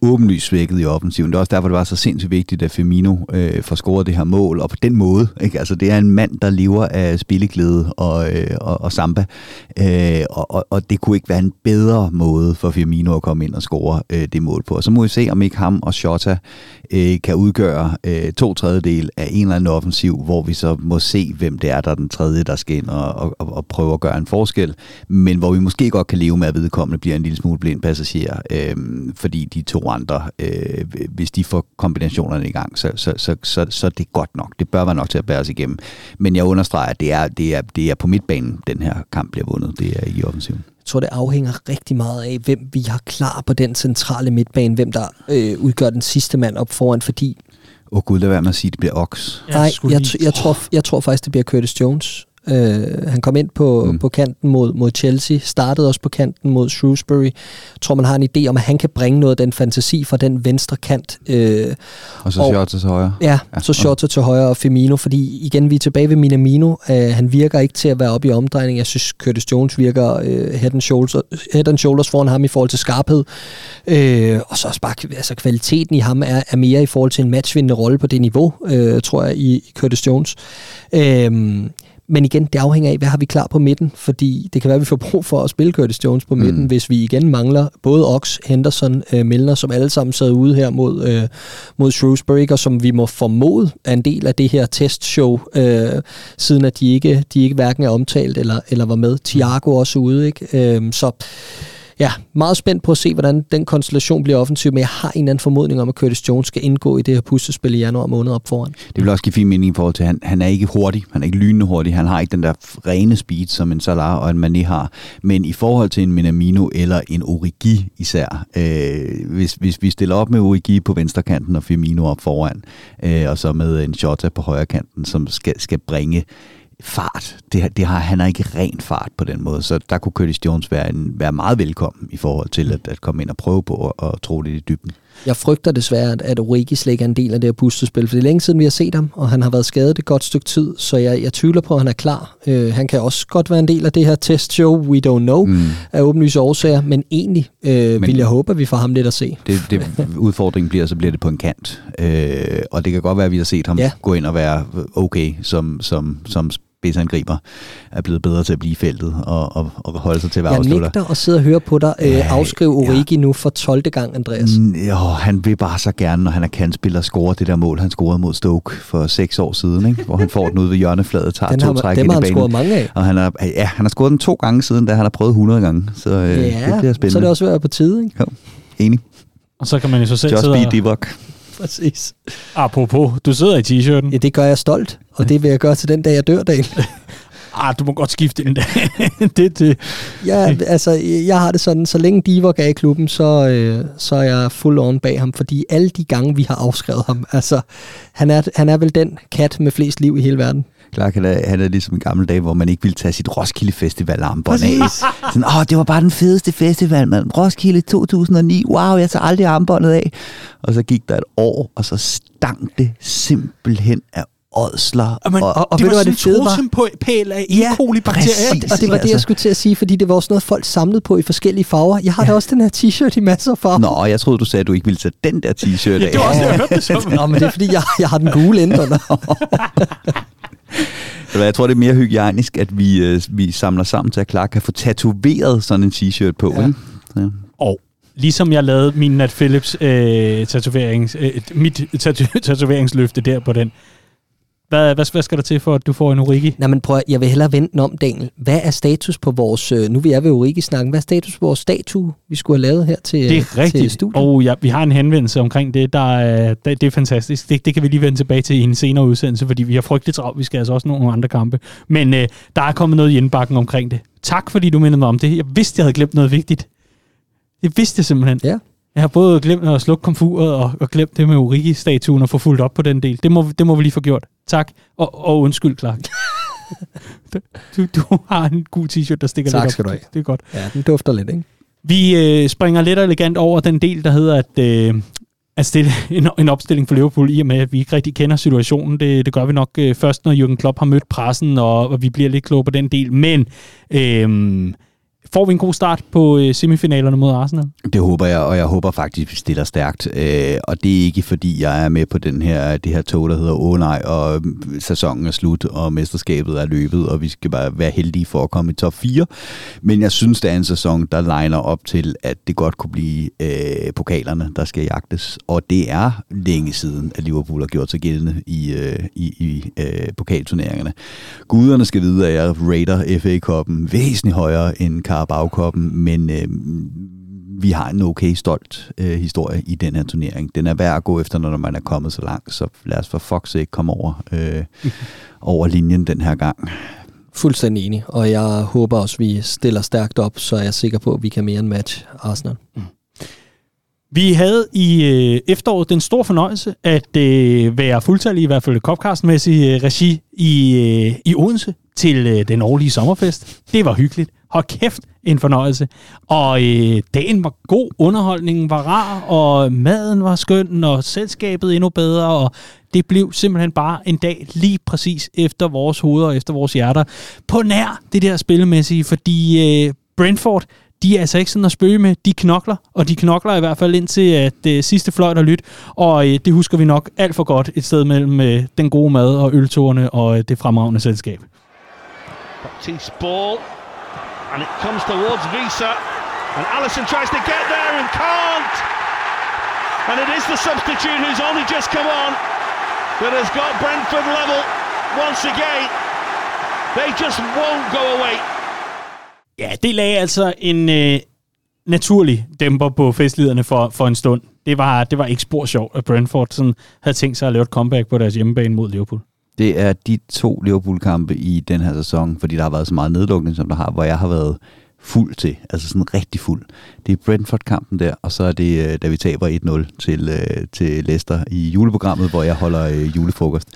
åbenlyst svækket i offensiven. Det er også derfor, det var så sindssygt vigtigt, at Firmino øh, får scoret det her mål, og på den måde, ikke? Altså, det er en mand, der lever af spilleglæde og, øh, og, og samba, øh, og, og og det kunne ikke være en bedre måde for Firmino at komme ind og score øh, det mål på. Og så må vi se, om ikke ham og Shota øh, kan udgøre øh, to tredjedel af en eller anden offensiv, hvor vi så må se, hvem det er, der er den tredje, der skal ind og, og, og, og prøve at gøre en forskel, men hvor vi måske godt kan leve med, at vedkommende bliver en lille smule blind passager, øh, fordi de to andre, øh, hvis de får kombinationerne i gang, så, så, så, så, så det er godt nok. Det bør være nok til at bære os igennem. Men jeg understreger, at det er, det er, det er på midtbanen, den her kamp bliver vundet. Det er i offensiven. Jeg tror, det afhænger rigtig meget af, hvem vi har klar på den centrale midtbane, hvem der øh, udgør den sidste mand op foran, fordi... Åh oh, gud, lad være med at sige, at det bliver Ox. Nej, jeg, jeg, jeg, tror, jeg tror faktisk, det bliver Curtis Jones. Øh, han kom ind på, mm. på kanten mod, mod Chelsea, startede også på kanten mod Shrewsbury. Jeg tror, man har en idé om, at han kan bringe noget af den fantasi fra den venstre kant. Øh, og så Shota til højre. Ja, ja. så Shota til højre og Firmino, fordi igen, vi er tilbage ved Minamino. Øh, han virker ikke til at være oppe i omdrejning. Jeg synes, Curtis Jones virker øh, head, and shoulders, head and shoulders foran ham i forhold til skarphed. Øh, og så også bare, altså kvaliteten i ham er, er mere i forhold til en matchvindende rolle på det niveau, øh, tror jeg, i, i Curtis Jones. Øh, men igen, det afhænger af, hvad har vi klar på midten, fordi det kan være, at vi får brug for at spille Curtis Jones på midten, mm. hvis vi igen mangler både Ox, Henderson, øh, Milner, som alle sammen sad ude her mod, øh, mod Shrewsbury, og som vi må formode er en del af det her testshow, øh, siden at de ikke, de ikke hverken er omtalt eller, eller var med. Thiago også ude, ikke? Øh, så ja, meget spændt på at se, hvordan den konstellation bliver offensiv, men jeg har en eller anden formodning om, at Curtis Jones skal indgå i det her puslespil i januar måned op foran. Det vil også give fin mening i forhold til, at han, han er ikke hurtig, han er ikke lynende hurtig, han har ikke den der rene speed, som en Salah og en Mané har, men i forhold til en Minamino eller en Origi især, øh, hvis, hvis vi stiller op med Origi på venstre kanten og Firmino op foran, øh, og så med en Jota på højre kanten, som skal, skal bringe fart. Det, det har, han har ikke ren fart på den måde, så der kunne Curtis Jones være, en, være meget velkommen i forhold til at, at komme ind og prøve på at, at tro lidt i dybden. Jeg frygter desværre, at, at Origi slet ikke er en del af det her pustespil, for det er længe siden, vi har set ham, og han har været skadet et godt stykke tid, så jeg, jeg tvivler på, at han er klar. Uh, han kan også godt være en del af det her testshow, we don't know, mm. af åbenlyse årsager, men egentlig uh, men vil jeg håbe, at vi får ham lidt at se. Det, det udfordringen bliver, så bliver det på en kant, uh, og det kan godt være, at vi har set ham ja. gå ind og være okay som, som, som spidsangriber er blevet bedre til at blive i feltet og, og, og holde sig til at være Jeg nægter at sidde og høre på dig øh, afskrive Origi ja. nu for 12. gang, Andreas. Jo, han vil bare så gerne, når han er kantspiller, score det der mål, han scorede mod Stoke for seks år siden, ikke? hvor han får den ud ved hjørnefladet, tager den to har, træk ind i banen. scoret mange af. Og han har, ja, han har scoret den to gange siden, da han har prøvet 100 gange. Så øh, ja, det bliver spændende. så er det også været på tide. Ikke? Jo, enig. Og så kan man jo så selv Just sidde og... (laughs) Præcis. Apropos, du sidder i t-shirten. Ja, det gør jeg stolt, og det vil jeg gøre til den dag, jeg dør, Daniel. (laughs) ah, du må godt skifte en dag. (laughs) det, det. Ja, altså, jeg har det sådan, så længe Divock er i klubben, så, øh, så er jeg full on bag ham, fordi alle de gange, vi har afskrevet ham, altså, han er, han er vel den kat med flest liv i hele verden. Clark, han er, han er ligesom en gammel dag, hvor man ikke ville tage sit Roskilde Festival armbånd af. Sådan, åh, det var bare den fedeste festival, man. Roskilde 2009, wow, jeg tager aldrig armbåndet af. Og så gik der et år, og så stank det simpelthen af ådsler. Og, man, og, og, og det ved var du, hvad det fede var? pæl af ja, E. coli-bakterier. Og det var det, jeg skulle til at sige, fordi det var også noget, folk samlede på i forskellige farver. Jeg har ja. da også den her t-shirt i masser af farver. Nå, jeg troede, du sagde, at du ikke ville tage den der t-shirt af. det var også, jeg hørte det som. Nå, men det er, fordi jeg, jeg har den gule ændret. (laughs) Jeg tror, det er mere hygiejnisk, at vi, øh, vi samler sammen til, at Clark kan få tatoveret sådan en t-shirt på. Ja. Ikke? Ja. Og ligesom jeg lavede min Nat Phillips øh, tatoverings, øh, mit tatu- tatoveringsløfte der på den, hvad, hvad, hvad skal der til for, at du får en Origi? Nej, men prøv jeg vil hellere vente om, Daniel. Hvad er status på vores, øh, nu vi er ved Origi-snakken, hvad er status på vores statue, vi skulle have lavet her til, Det er til rigtigt. studiet? Og ja, vi har en henvendelse omkring det, der er, det, det er fantastisk. Det, det kan vi lige vende tilbage til i en senere udsendelse, fordi vi har frygteligt travlt. Vi skal altså også nå nogle andre kampe. Men øh, der er kommet noget i indbakken omkring det. Tak, fordi du mindede mig om det. Jeg vidste, jeg havde glemt noget vigtigt. Jeg vidste det simpelthen. Ja. Jeg har både glemt at slukke komfuret og, og glemt det med Origi-statuen og få fuldt op på den del. Det må, det må vi lige få gjort. Tak. Og, og undskyld, Clark. (laughs) du, du har en god t-shirt, der stikker Tak lidt op. skal du have. Det er godt. Ja, den dufter lidt, ikke? Vi øh, springer lidt elegant over den del, der hedder at, øh, at stille (laughs) en, en opstilling for Liverpool, i og med, at vi ikke rigtig kender situationen. Det, det gør vi nok øh, først, når Jürgen Klopp har mødt pressen, og, og vi bliver lidt klogere på den del. Men øh, får vi en god start på øh, semifinalerne mod Arsenal? Det håber jeg, og jeg håber faktisk, vi stiller stærkt. Øh, og det er ikke fordi, jeg er med på den her, det her tog, der hedder åh nej, og øh, sæsonen er slut, og mesterskabet er løbet, og vi skal bare være heldige for at komme i top 4. Men jeg synes, det er en sæson, der legner op til, at det godt kunne blive øh, pokalerne, der skal jagtes. Og det er længe siden, at Liverpool har gjort sig gældende i, øh, i, i øh, pokalturneringerne. Guderne skal vide, at jeg rater FA-koppen væsentligt højere end Carabao-koppen, men øh, vi har en okay stolt øh, historie i den her turnering. Den er værd at gå efter, når man er kommet så langt, så lad os for fuck's sake komme over, øh, over linjen den her gang. Fuldstændig enig, og jeg håber også, vi stiller stærkt op, så er jeg sikker på, at vi kan mere end match Arsenal. Vi havde i øh, efteråret den store fornøjelse at øh, være fuldtallige, i hvert fald Copcast-mæssig øh, regi i, øh, i Odense til øh, den årlige sommerfest. Det var hyggeligt. Hold kæft, en fornøjelse. Og øh, dagen var god, underholdningen var rar, og maden var skøn, og selskabet endnu bedre, og det blev simpelthen bare en dag lige præcis efter vores hoveder og efter vores hjerter. På nær det der spillemæssige, fordi øh, Brentford, de er altså ikke sådan at spøge med. De knokler, og de knokler i hvert fald indtil at øh, sidste fløjt er lyt. Og øh, det husker vi nok alt for godt et sted mellem øh, den gode mad og ølturene og øh, det fremragende selskab. Baptiste ball, and it comes towards Visa, and Allison tries to get there and can't. And it is the substitute who's only just come on that has got Brentford level once again. They just won't go away. Ja, det lagde altså en øh, naturlig dæmper på festliderne for, for en stund. Det var, det var ikke spor sjovt, at Brentford sådan havde tænkt sig at lave et comeback på deres hjemmebane mod Liverpool. Det er de to Liverpool-kampe i den her sæson, fordi der har været så meget nedlukning, som der har, hvor jeg har været fuld til, altså sådan rigtig fuld. Det er Brentford-kampen der, og så er det, øh, da vi taber 1-0 til, øh, til Leicester i juleprogrammet, hvor jeg holder øh, julefrokost.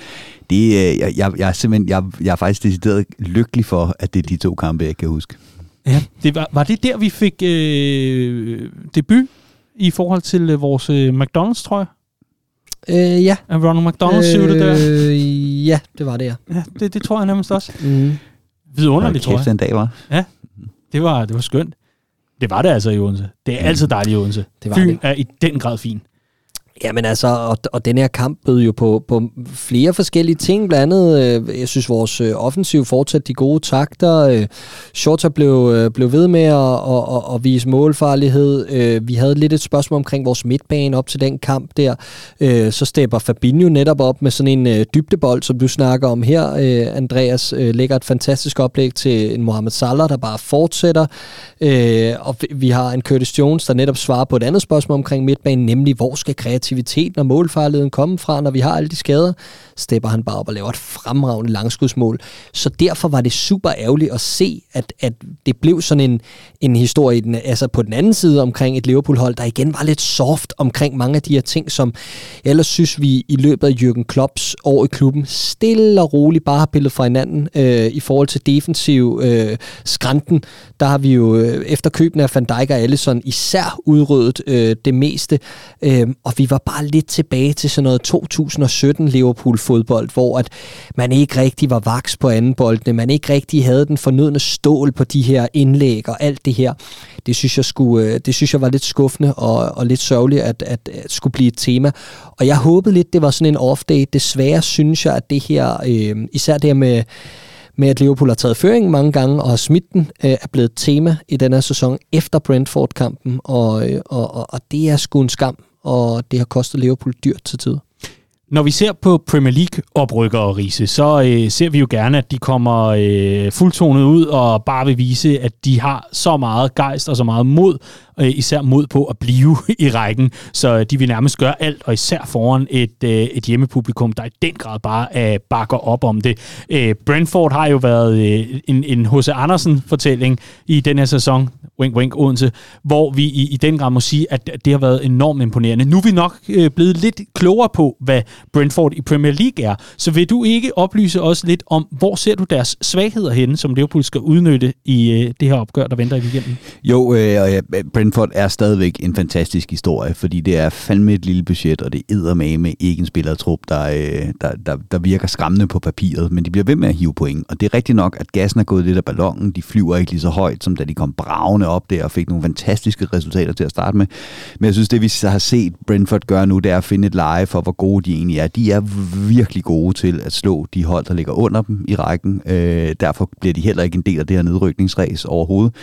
Det, jeg, jeg, jeg, er simpelthen, jeg, jeg er faktisk decideret lykkelig for, at det er de to kampe, jeg kan huske. Ja, det var, var det der, vi fik øh, debut i forhold til vores øh, McDonald's, tror jeg? Øh, ja. Af Ronald McDonald's øh, det der? Øh, ja, det var det, ja. Ja, det, det tror jeg nærmest også. Mm. Vidunderligt, tror jeg. den dag var. Ja, det var, det var skønt. Det var det altså i Odense. Det er altid dejligt i Odense. Det var Fyn det. er i den grad fin. Jamen altså, og, og den her kamp bød jo på, på flere forskellige ting. Blandt andet, øh, jeg synes, vores øh, offensiv fortsat de gode takter. Øh, Shorter blev, øh, blev ved med at, og, og, og vise målfarlighed. Øh, vi havde lidt et spørgsmål omkring vores midtbane op til den kamp der. Øh, så stepper Fabinho netop op med sådan en øh, dybdebold, som du snakker om her. Øh, Andreas øh, lægger et fantastisk oplæg til en Mohamed Salah, der bare fortsætter. Øh, og vi- vi har en Curtis Jones, der netop svarer på et andet spørgsmål omkring midtbanen, nemlig hvor skal kreativiteten og målfarligheden komme fra, når vi har alle de skader? Stepper han bare op og laver et fremragende langskudsmål. Så derfor var det super ærgerligt at se, at, at det blev sådan en, en historie den, altså på den anden side omkring et Liverpool-hold, der igen var lidt soft omkring mange af de her ting, som jeg ellers synes, vi i løbet af Jürgen Klopps år i klubben stille og roligt bare har pillet fra hinanden øh, i forhold til defensiv øh, skranten, der har vi jo øh, efter købene af Van Dijk og Allison især udryddet øh, det meste, øh, og vi var bare lidt tilbage til sådan noget 2017 Liverpool-fodbold, hvor at man ikke rigtig var vaks på anden boldene, man ikke rigtig havde den fornødne stål på de her indlæg og alt det her. Det synes jeg, skulle, øh, det synes jeg var lidt skuffende og, og lidt sørgeligt, at, at, at skulle blive et tema. Og jeg håbede lidt, det var sådan en off-day. Desværre synes jeg, at det her, øh, især det her med med, at Liverpool har taget føringen mange gange og har smidt den, øh, er blevet tema i den her sæson efter Brentford-kampen, og, øh, og, og, og det er sgu en skam, og det har kostet Liverpool dyrt til tid. Når vi ser på Premier League oprykkere, Riese, så øh, ser vi jo gerne, at de kommer øh, fuldtonet ud og bare vil vise, at de har så meget gejst og så meget mod, øh, især mod på at blive (laughs) i rækken. Så øh, de vil nærmest gøre alt, og især foran et, øh, et hjemmepublikum, der i den grad bare øh, bakker op om det. Øh, Brentford har jo været øh, en, en H.C. Andersen-fortælling i den her sæson, wink wink Odense, hvor vi i, i den grad må sige, at det har været enormt imponerende. Nu er vi nok øh, blevet lidt klogere på, hvad Brentford i Premier League er. Så vil du ikke oplyse os lidt om, hvor ser du deres svagheder henne, som Liverpool skal udnytte i øh, det her opgør, der venter i weekenden? Jo, øh, Brentford er stadigvæk en fantastisk historie, fordi det er fandme et lille budget, og det er med ikke en spillertrup, der, øh, der, der, der virker skræmmende på papiret, men de bliver ved med at hive point. Og det er rigtigt nok, at gassen er gået lidt af ballonen. De flyver ikke lige så højt, som da de kom bravende op der og fik nogle fantastiske resultater til at starte med. Men jeg synes, det vi har set Brentford gøre nu, det er at finde et leje for, hvor gode de egentlig er. De er virkelig gode til at slå de hold, der ligger under dem i rækken. Øh, derfor bliver de heller ikke en del af det her nedrykningsræs overhovedet.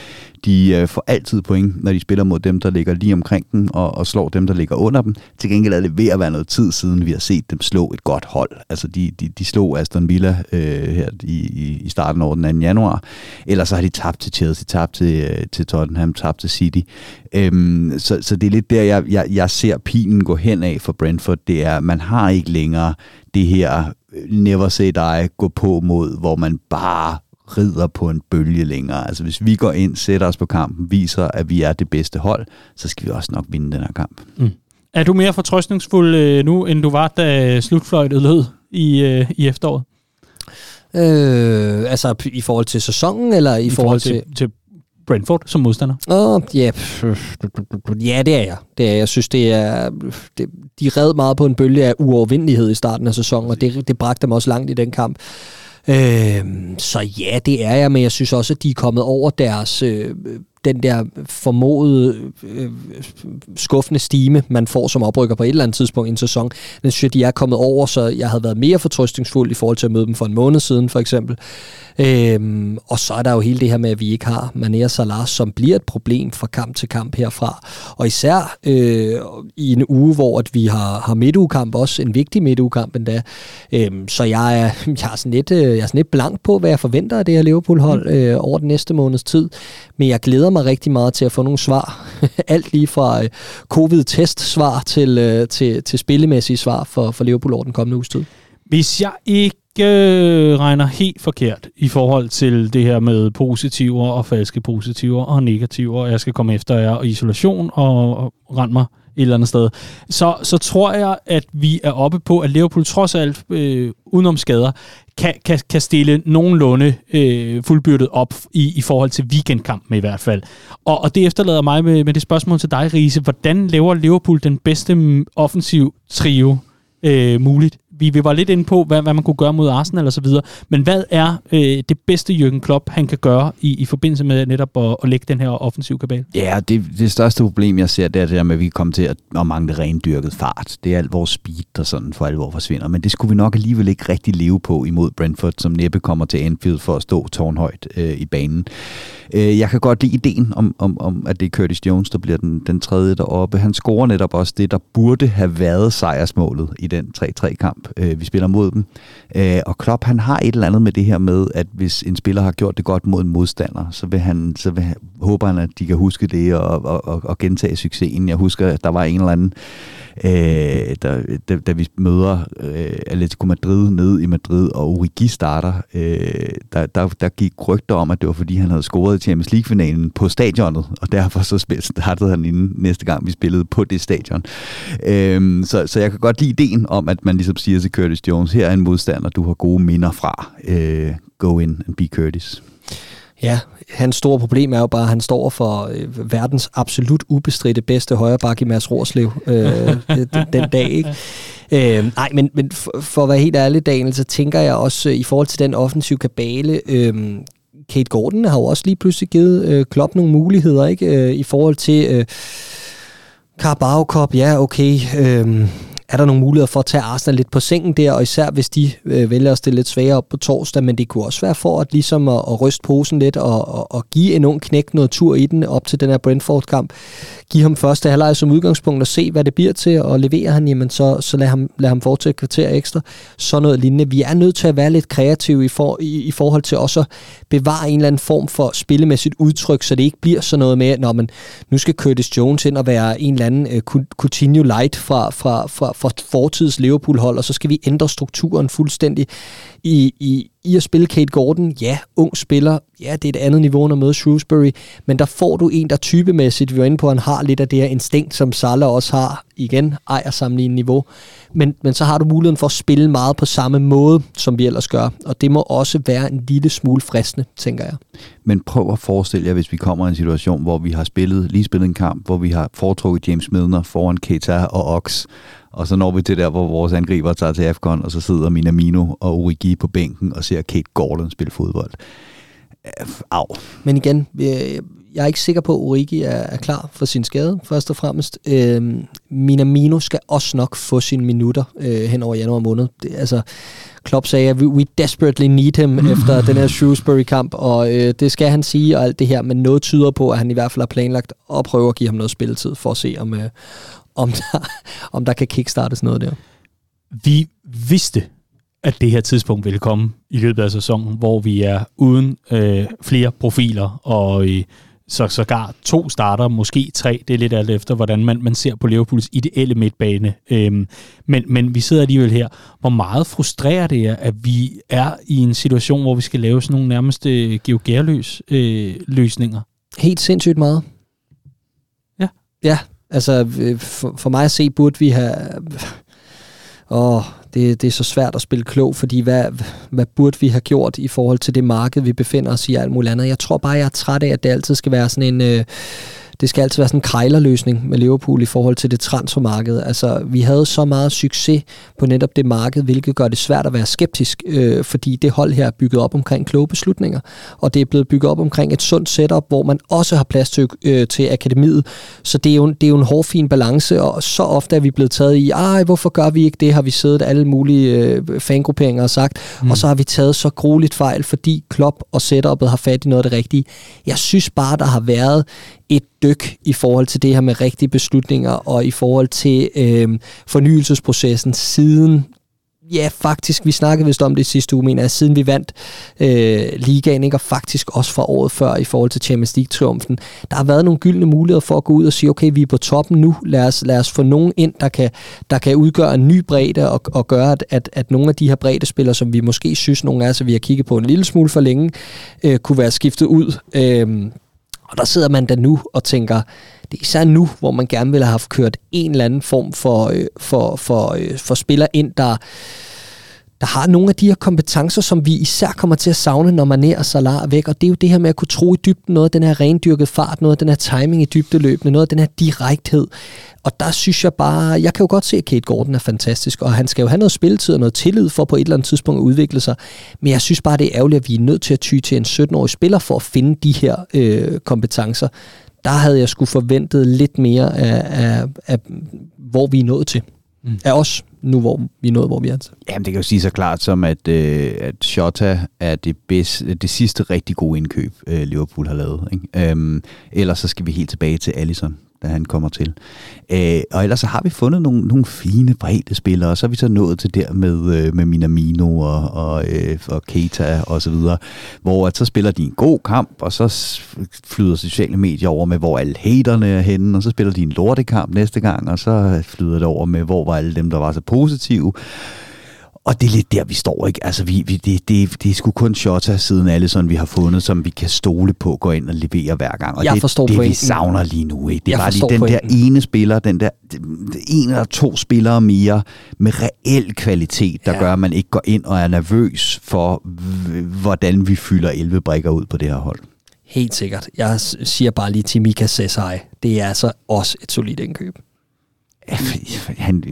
De øh, får altid point, når de spiller mod dem, der ligger lige omkring dem, og, og slår dem, der ligger under dem. Til gengæld er det ved at være noget tid siden, vi har set dem slå et godt hold. Altså, de, de, de slog Aston Villa øh, her i, i starten over den 2. januar. Ellers så har de tabt til Chelsea, tabt til, øh, til Tottenham, tabt til City. Øhm, så, så det er lidt der, jeg, jeg, jeg ser pilen gå hen af for Brentford. Det er, man har ikke længere det her øh, never say die, gå på mod, hvor man bare rider på en bølge længere. Altså hvis vi går ind, sætter os på kampen, viser, at vi er det bedste hold, så skal vi også nok vinde den her kamp. Mm. Er du mere fortrøstningsfuld øh, nu, end du var, da slutfløjtet lød i, øh, i efteråret? Øh, altså i forhold til sæsonen, eller i, I forhold, forhold til... til, til Brentford som modstander? Åh, oh, ja. ja, det er jeg. Det er, jeg synes, det er, det, de red meget på en bølge af uovervindelighed i starten af sæsonen, og det, det bragte dem også langt i den kamp. Øh, så ja, det er jeg, men jeg synes også, at de er kommet over deres øh, den der formodede øh, skuffende stime, man får som oprykker på et eller andet tidspunkt i en sæson, den synes jeg, de er kommet over, så jeg havde været mere fortrøstningsfuld i forhold til at møde dem for en måned siden, for eksempel. Øhm, og så er der jo hele det her med, at vi ikke har Mané og Salah, som bliver et problem fra kamp til kamp herfra. Og især øh, i en uge, hvor at vi har, har midtugekamp, også en vigtig midtugekamp endda. Øhm, så jeg er, (laughs) jeg, er sådan lidt, øh, jeg er sådan lidt blank på, hvad jeg forventer af det her Liverpool-hold øh, over den næste måneds tid. Men jeg glæder mig rigtig meget til at få nogle svar. (laughs) Alt lige fra øh, covid-test-svar til, øh, til, til spillemæssige svar for, for Liverpool over den kommende uges tid. Hvis jeg ikke øh, regner helt forkert i forhold til det her med positiver og falske positiver og negativer, og jeg skal komme efter jer og isolation og, og rende mig et eller andet sted, så, så tror jeg, at vi er oppe på, at Liverpool trods alt, øh, udenom skader, kan, kan, kan stille nogenlunde øh, fuldbyrdet op i, i forhold til weekendkampen i hvert fald. Og, og det efterlader mig med, med det spørgsmål til dig, Riese. Hvordan laver Liverpool den bedste offensiv trio øh, muligt vi, vi var lidt inde på, hvad, hvad man kunne gøre mod Arsenal og så videre. Men hvad er øh, det bedste Jürgen Klopp, han kan gøre i, i forbindelse med netop at, at lægge den her offensiv kabal? Ja, det, det største problem, jeg ser, det er det der med, at vi kommer til at, at mangle rendyrket fart. Det er alt vores speed, der sådan for alvor forsvinder. Men det skulle vi nok alligevel ikke rigtig leve på imod Brentford, som næppe kommer til Anfield for at stå tårnhøjt øh, i banen. Øh, jeg kan godt lide ideen om, om, om, at det er Curtis Jones, der bliver den, den tredje deroppe. Han scorer netop også det, der burde have været sejrsmålet i den 3-3-kamp, øh, vi spiller mod dem. Øh, og Klopp, han har et eller andet med det her med, at hvis en spiller har gjort det godt mod en modstander, så, vil han, så vil, håber han, at de kan huske det og, og, og, og gentage succesen. Jeg husker, at der var en eller anden øh, da, da, da vi møder øh, Atletico Madrid ned i Madrid, og Origi starter, øh, der, der, der gik rygter om, at det var fordi, han havde scoret i Champions League-finalen på stadionet, og derfor så startede han inden næste gang, vi spillede på det stadion. Øh, så, så jeg kan godt lide ideen om, at man ligesom siger til Curtis Jones, her er en modstander, du har gode minder fra. Øh, go in and be Curtis. Ja, hans store problem er jo bare, at han står for øh, verdens absolut ubestridte bedste højreback i Mads Rorslev øh, (laughs) den, den dag, ikke? Øh, nej, men, men for, for at være helt ærlig, Daniel, så tænker jeg også øh, i forhold til den offensiv kabale, øh, Kate Gordon har jo også lige pludselig givet øh, Klopp nogle muligheder, ikke? Øh, I forhold til øh, Carabao Cup, ja, okay. Øh, er der nogle muligheder for at tage Arsenal lidt på sengen der, og især hvis de øh, vælger at stille lidt svagere op på torsdag, men det kunne også være for at ligesom at, at ryste posen lidt og, og, og give en ung knæk noget tur i den op til den her Brentford-kamp. Give ham første halvleg som udgangspunkt og se, hvad det bliver til, og leverer han, jamen så, så lad, ham, lad ham fortsætte kvarter ekstra. Så noget lignende. Vi er nødt til at være lidt kreative i, for, i, i forhold til også at bevare en eller anden form for spillemæssigt udtryk, så det ikke bliver sådan noget med, når nu skal Curtis Jones ind og være en eller anden øh, uh, Coutinho Light fra, fra, fra, for fortids Liverpool-hold, og så skal vi ændre strukturen fuldstændig i, i, i at spille Kate Gordon. Ja, ung spiller. Ja, det er et andet niveau end at møde Shrewsbury. Men der får du en, der typemæssigt, vi var inde på, han har lidt af det her instinkt, som Salah også har. Igen, ejer sammenlignende niveau. Men, men så har du muligheden for at spille meget på samme måde, som vi ellers gør. Og det må også være en lille smule fristende, tænker jeg. Men prøv at forestille jer, hvis vi kommer i en situation, hvor vi har spillet, lige spillet en kamp, hvor vi har foretrukket James Milner foran Keita og Ox, og så når vi til der, hvor vores angriber tager til AFCON, og så sidder Minamino og Origi på bænken og ser Kate Gordon spille fodbold. Au. Men igen, jeg er ikke sikker på, at Origi er, er klar for sin skade, først og fremmest. Øh, Minamino skal også nok få sine minutter øh, hen over januar måned. Det, altså, Klopp sagde, at we desperately need him (laughs) efter den her Shrewsbury-kamp, og øh, det skal han sige og alt det her, men noget tyder på, at han i hvert fald har planlagt at prøve at give ham noget spilletid for at se, om, øh, om, der, om der kan kickstartes noget der. Vi vidste, at det her tidspunkt ville komme i løbet af sæsonen, hvor vi er uden øh, flere profiler, og øh, så sågar to starter, måske tre, det er lidt alt efter, hvordan man, man ser på Liverpools ideelle midtbane. Øhm, men, men vi sidder alligevel her. Hvor meget frustrerer det er, at vi er i en situation, hvor vi skal lave sådan nogle nærmest øh, geogerløs øh, løsninger? Helt sindssygt meget. Ja. Ja, altså øh, for, for mig at se, burde vi have... (laughs) Åh, det, det er så svært at spille klog, fordi hvad, hvad burde vi have gjort i forhold til det marked, vi befinder os i og alt muligt andet. Jeg tror bare, jeg er træt af, at det altid skal være sådan en... Øh, det skal altid være sådan en krejlerløsning med Liverpool i forhold til det transfermarked. Altså, vi havde så meget succes på netop det marked, hvilket gør det svært at være skeptisk, øh, fordi det hold her er bygget op omkring kloge beslutninger, og det er blevet bygget op omkring et sundt setup, hvor man også har plads til, øh, til akademiet. Så det er, jo, det er jo en hårfin balance, og så ofte er vi blevet taget i, ej, hvorfor gør vi ikke det, har vi siddet alle mulige øh, fangrupperinger og sagt, mm. og så har vi taget så grueligt fejl, fordi Klopp og setupet har fat i noget af det rigtige. Jeg synes bare, der har været et dyk i forhold til det her med rigtige beslutninger og i forhold til øh, fornyelsesprocessen siden ja, faktisk, vi snakkede vist om det sidste uge, men jeg, siden vi vandt øh, ligaen, ikke? og faktisk også fra året før i forhold til Champions League-triumfen. Der har været nogle gyldne muligheder for at gå ud og sige, okay, vi er på toppen nu, lad os, lad os få nogen ind, der kan, der kan udgøre en ny bredde og, og gøre, at, at, at nogle af de her breddespillere, som vi måske synes, nogle af os, vi har kigget på en lille smule for længe, øh, kunne være skiftet ud. Øh, og der sidder man da nu og tænker, det er især nu, hvor man gerne ville have haft kørt en eller anden form for, øh, for, for, øh, for spiller ind, der, der har nogle af de her kompetencer, som vi især kommer til at savne, når man er og Salah er væk. Og det er jo det her med at kunne tro i dybden, noget af den her rendyrket fart, noget af den her timing i dybdeløbende, noget af den her direkthed. Og der synes jeg bare, jeg kan jo godt se, at Kate Gordon er fantastisk, og han skal jo have noget spilletid og noget tillid for på et eller andet tidspunkt at udvikle sig. Men jeg synes bare, det er ærgerligt, at vi er nødt til at ty til en 17-årig spiller for at finde de her øh, kompetencer. Der havde jeg skulle forventet lidt mere af, af, af hvor vi er nået til. Mm. Af os, nu hvor vi er nået, hvor vi er. Jamen, det kan jo sige så klart som, at, øh, at Shota er det, bedste, det sidste rigtig gode indkøb, øh, Liverpool har lavet. Ikke? Øhm, ellers så skal vi helt tilbage til Allison da han kommer til. Øh, og ellers så har vi fundet nogle, nogle fine brede spillere, og så er vi så nået til der med, øh, med Minamino og, og, øh, og Keita og så videre, hvor at så spiller de en god kamp, og så flyder sociale medier over med, hvor alle haterne er henne, og så spiller de en lortekamp næste gang, og så flyder det over med, hvor var alle dem, der var så positive. Og det er lidt der, vi står, ikke? Altså, vi, vi, det, det, det er sgu kun Shota siden alle sådan, vi har fundet, som vi kan stole på, gå ind og levere hver gang. Og jeg det forstår det, pointen. vi savner lige nu, ikke? Det Jeg var lige den pointen. der ene spiller, den der en eller to spillere mere med reel kvalitet, der Ja. gør, at man ikke går ind og er nervøs for, hvordan vi fylder 11 brikker ud på det her hold. Helt sikkert. Jeg siger bare lige til Mika Sesai. Det er altså også et solidt indkøb. Han,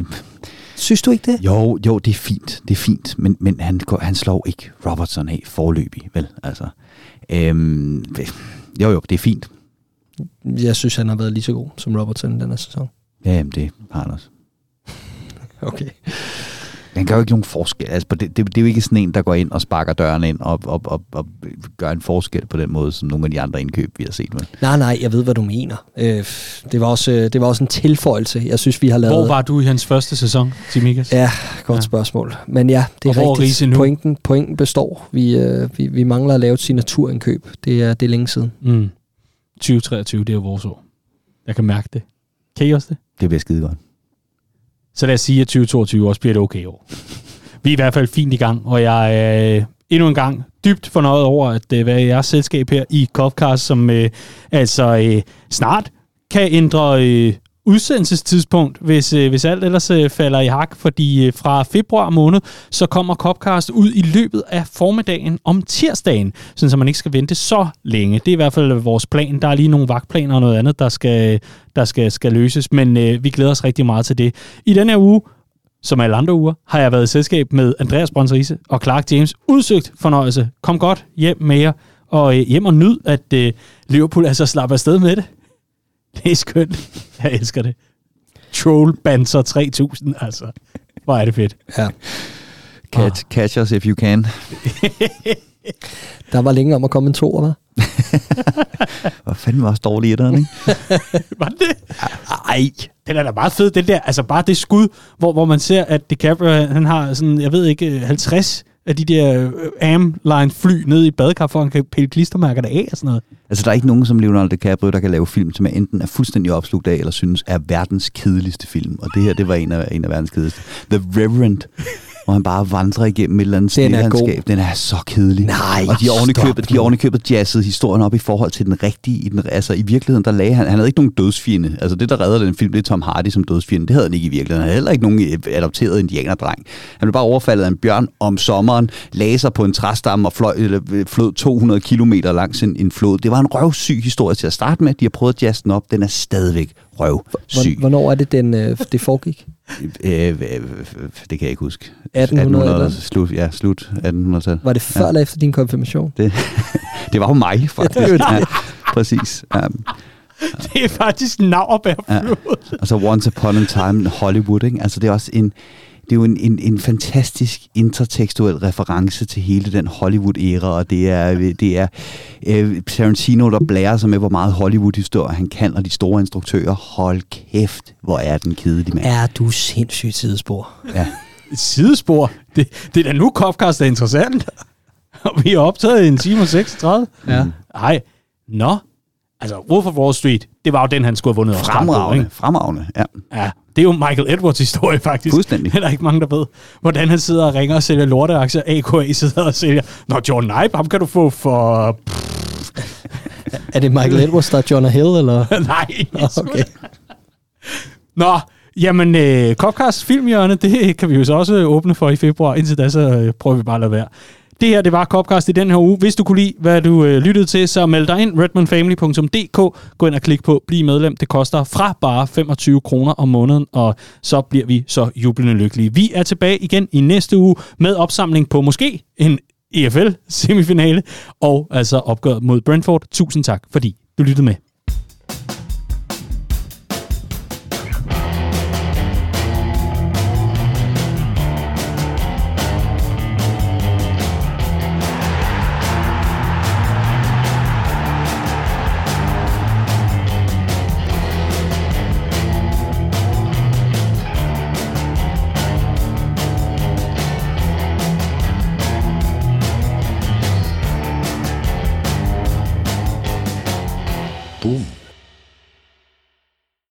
Synes du ikke det? jo, jo, det er fint, det er fint, men, men han, han slår ikke Robertson af forløbig, vel? Altså, øhm, jo, jo, det er fint. Jeg synes, han har været lige så god som Robertson den her sæson. Ja, jamen, det har han også. (laughs) Okay. Han gør jo ikke nogen forskel. Altså, på det, det, det, er jo ikke sådan en, der går ind og sparker døren ind og, og, og, og gør en forskel på den måde, som nogle af de andre indkøb, vi har set. Med. Nej, nej, jeg ved, hvad du mener. Øh, det, var også, øh, det var også en tilføjelse, jeg synes, vi har lavet. Hvor var du i hans første sæson, Timikas? Ja, godt Ja. spørgsmål. Men ja, det Og er hvor er Riise rigtigt. nu? Pointen, pointen består. Vi, øh, vi, vi mangler at lave et signaturindkøb. Det er, det er længe siden. Mm. 2023, det er jo vores år. Jeg kan mærke det. Kan I også det? Det bliver skide godt. Så lad os sige, at 2022 også bliver et okay år. Vi er i hvert fald fint i gang, og jeg er øh, endnu en gang dybt fornøjet over at øh, være i jeres selskab her i Copcast, som øh, altså øh, snart kan ændre øh, udsendelsestidspunkt, hvis, øh, hvis alt ellers øh, falder i hak, fordi øh, fra februar måned, så kommer Copcast ud i løbet af formiddagen om tirsdagen, sådan så man ikke skal vente så længe. Det er i hvert fald vores plan. Der er lige nogle vagtplaner og noget andet, der skal, der skal, skal løses, men øh, vi glæder os rigtig meget til det. I den her uge, som alle andre uger, har jeg været i selskab med Andreas Brønserise og Clark James. Udsøgt fornøjelse. Kom godt hjem med jer, og øh, hjem og nyd, at øh, Liverpool altså slapper afsted med det. Det er skønt. Jeg elsker det. Troll Banter 3000, altså. Hvor er det fedt. Ja. Catch, catch us if you can. (laughs) Der var længe om at komme en to, hvad? (laughs) Hvor fanden var også dårlig i ikke? (laughs) Var det det? Ej, den er da meget fed, den der. Altså bare det skud, hvor, hvor man ser, at DiCaprio, han har sådan, jeg ved ikke, 50 af de der øh, Amline Am-line fly ned i badekar, for han kan pille klistermærker af og sådan noget. Altså, der er ikke nogen som Leonardo DiCaprio, der kan lave film, som er enten er fuldstændig opslugt af, eller synes er verdens kedeligste film. Og det her, det var en af, en af verdens kedeligste. The Reverend, hvor han bare vandrer igennem et eller andet Den er god. Den er så kedelig. Nej, og de har stop de har ovenikøbet jazzet historien op i forhold til den rigtige. I den, altså i virkeligheden, der lagde han, han havde ikke nogen dødsfjende. Altså det, der redder den film, det er Tom Hardy som dødsfjende. Det havde han ikke i virkeligheden. Han havde heller ikke nogen øh, adopteret indianerdreng. Han blev bare overfaldet af en bjørn om sommeren, lagde sig på en træstamme og fløj, eller, øh, flød 200 km langs en, en flod. Det var en røvsyg historie til at starte med. De har prøvet at jazze den op. Den er stadigvæk røvsyg. Hvor- Hvornår er det, den, øh, det foregik? Øh, øh, øh, det kan jeg ikke huske. 1800 eller? slut, ja, slut 1800-tal. Var det før Ja. eller efter din konfirmation? Det, (laughs) det var jo mig, faktisk. Ja, det var det. Ja, præcis. Ja. Det er faktisk Nauerbær Ja. Og så Once Upon a Time in Hollywood, ikke? Altså det er også en, det er jo en, en, en fantastisk intertekstuel reference til hele den Hollywood-æra, og det er, det er øh, Tarantino, der blærer sig med, hvor meget Hollywood-historie han kan, og de store instruktører, hold kæft, hvor er den kedelig, mand. Er du sindssygt sidespor? Ja. Et sidespor. Det, det er da nu, Copcast er interessant. Og (laughs) vi er optaget i en time og 36. Ja. Ej, nå. Altså, Wolf of Wall Street, det var jo den, han skulle have vundet på, Fremragende, ikke? fremragende, ja. Ja, det er jo Michael Edwards historie, faktisk. Fuldstændig. Det er der ikke mange, der ved. Hvordan han sidder og ringer og sælger lorteaktier. AKA sidder og sælger. Nå, John Knipe, ham kan du få for... Er det Michael Edwards, der er Jonah Hill, eller? (laughs) Nej. Okay. Nå, jamen, øh, Copcast filmhjørne, det kan vi jo så også åbne for i februar. Indtil da, så øh, prøver vi bare at lade være. Det her, det var Copcast i den her uge. Hvis du kunne lide, hvad du øh, lyttede til, så meld dig ind. redmanfamily.dk. Gå ind og klik på Bliv medlem. Det koster fra bare 25 kroner om måneden, og så bliver vi så jublende lykkelige. Vi er tilbage igen i næste uge med opsamling på måske en EFL-semifinale, og altså opgøret mod Brentford. Tusind tak, fordi du lyttede med.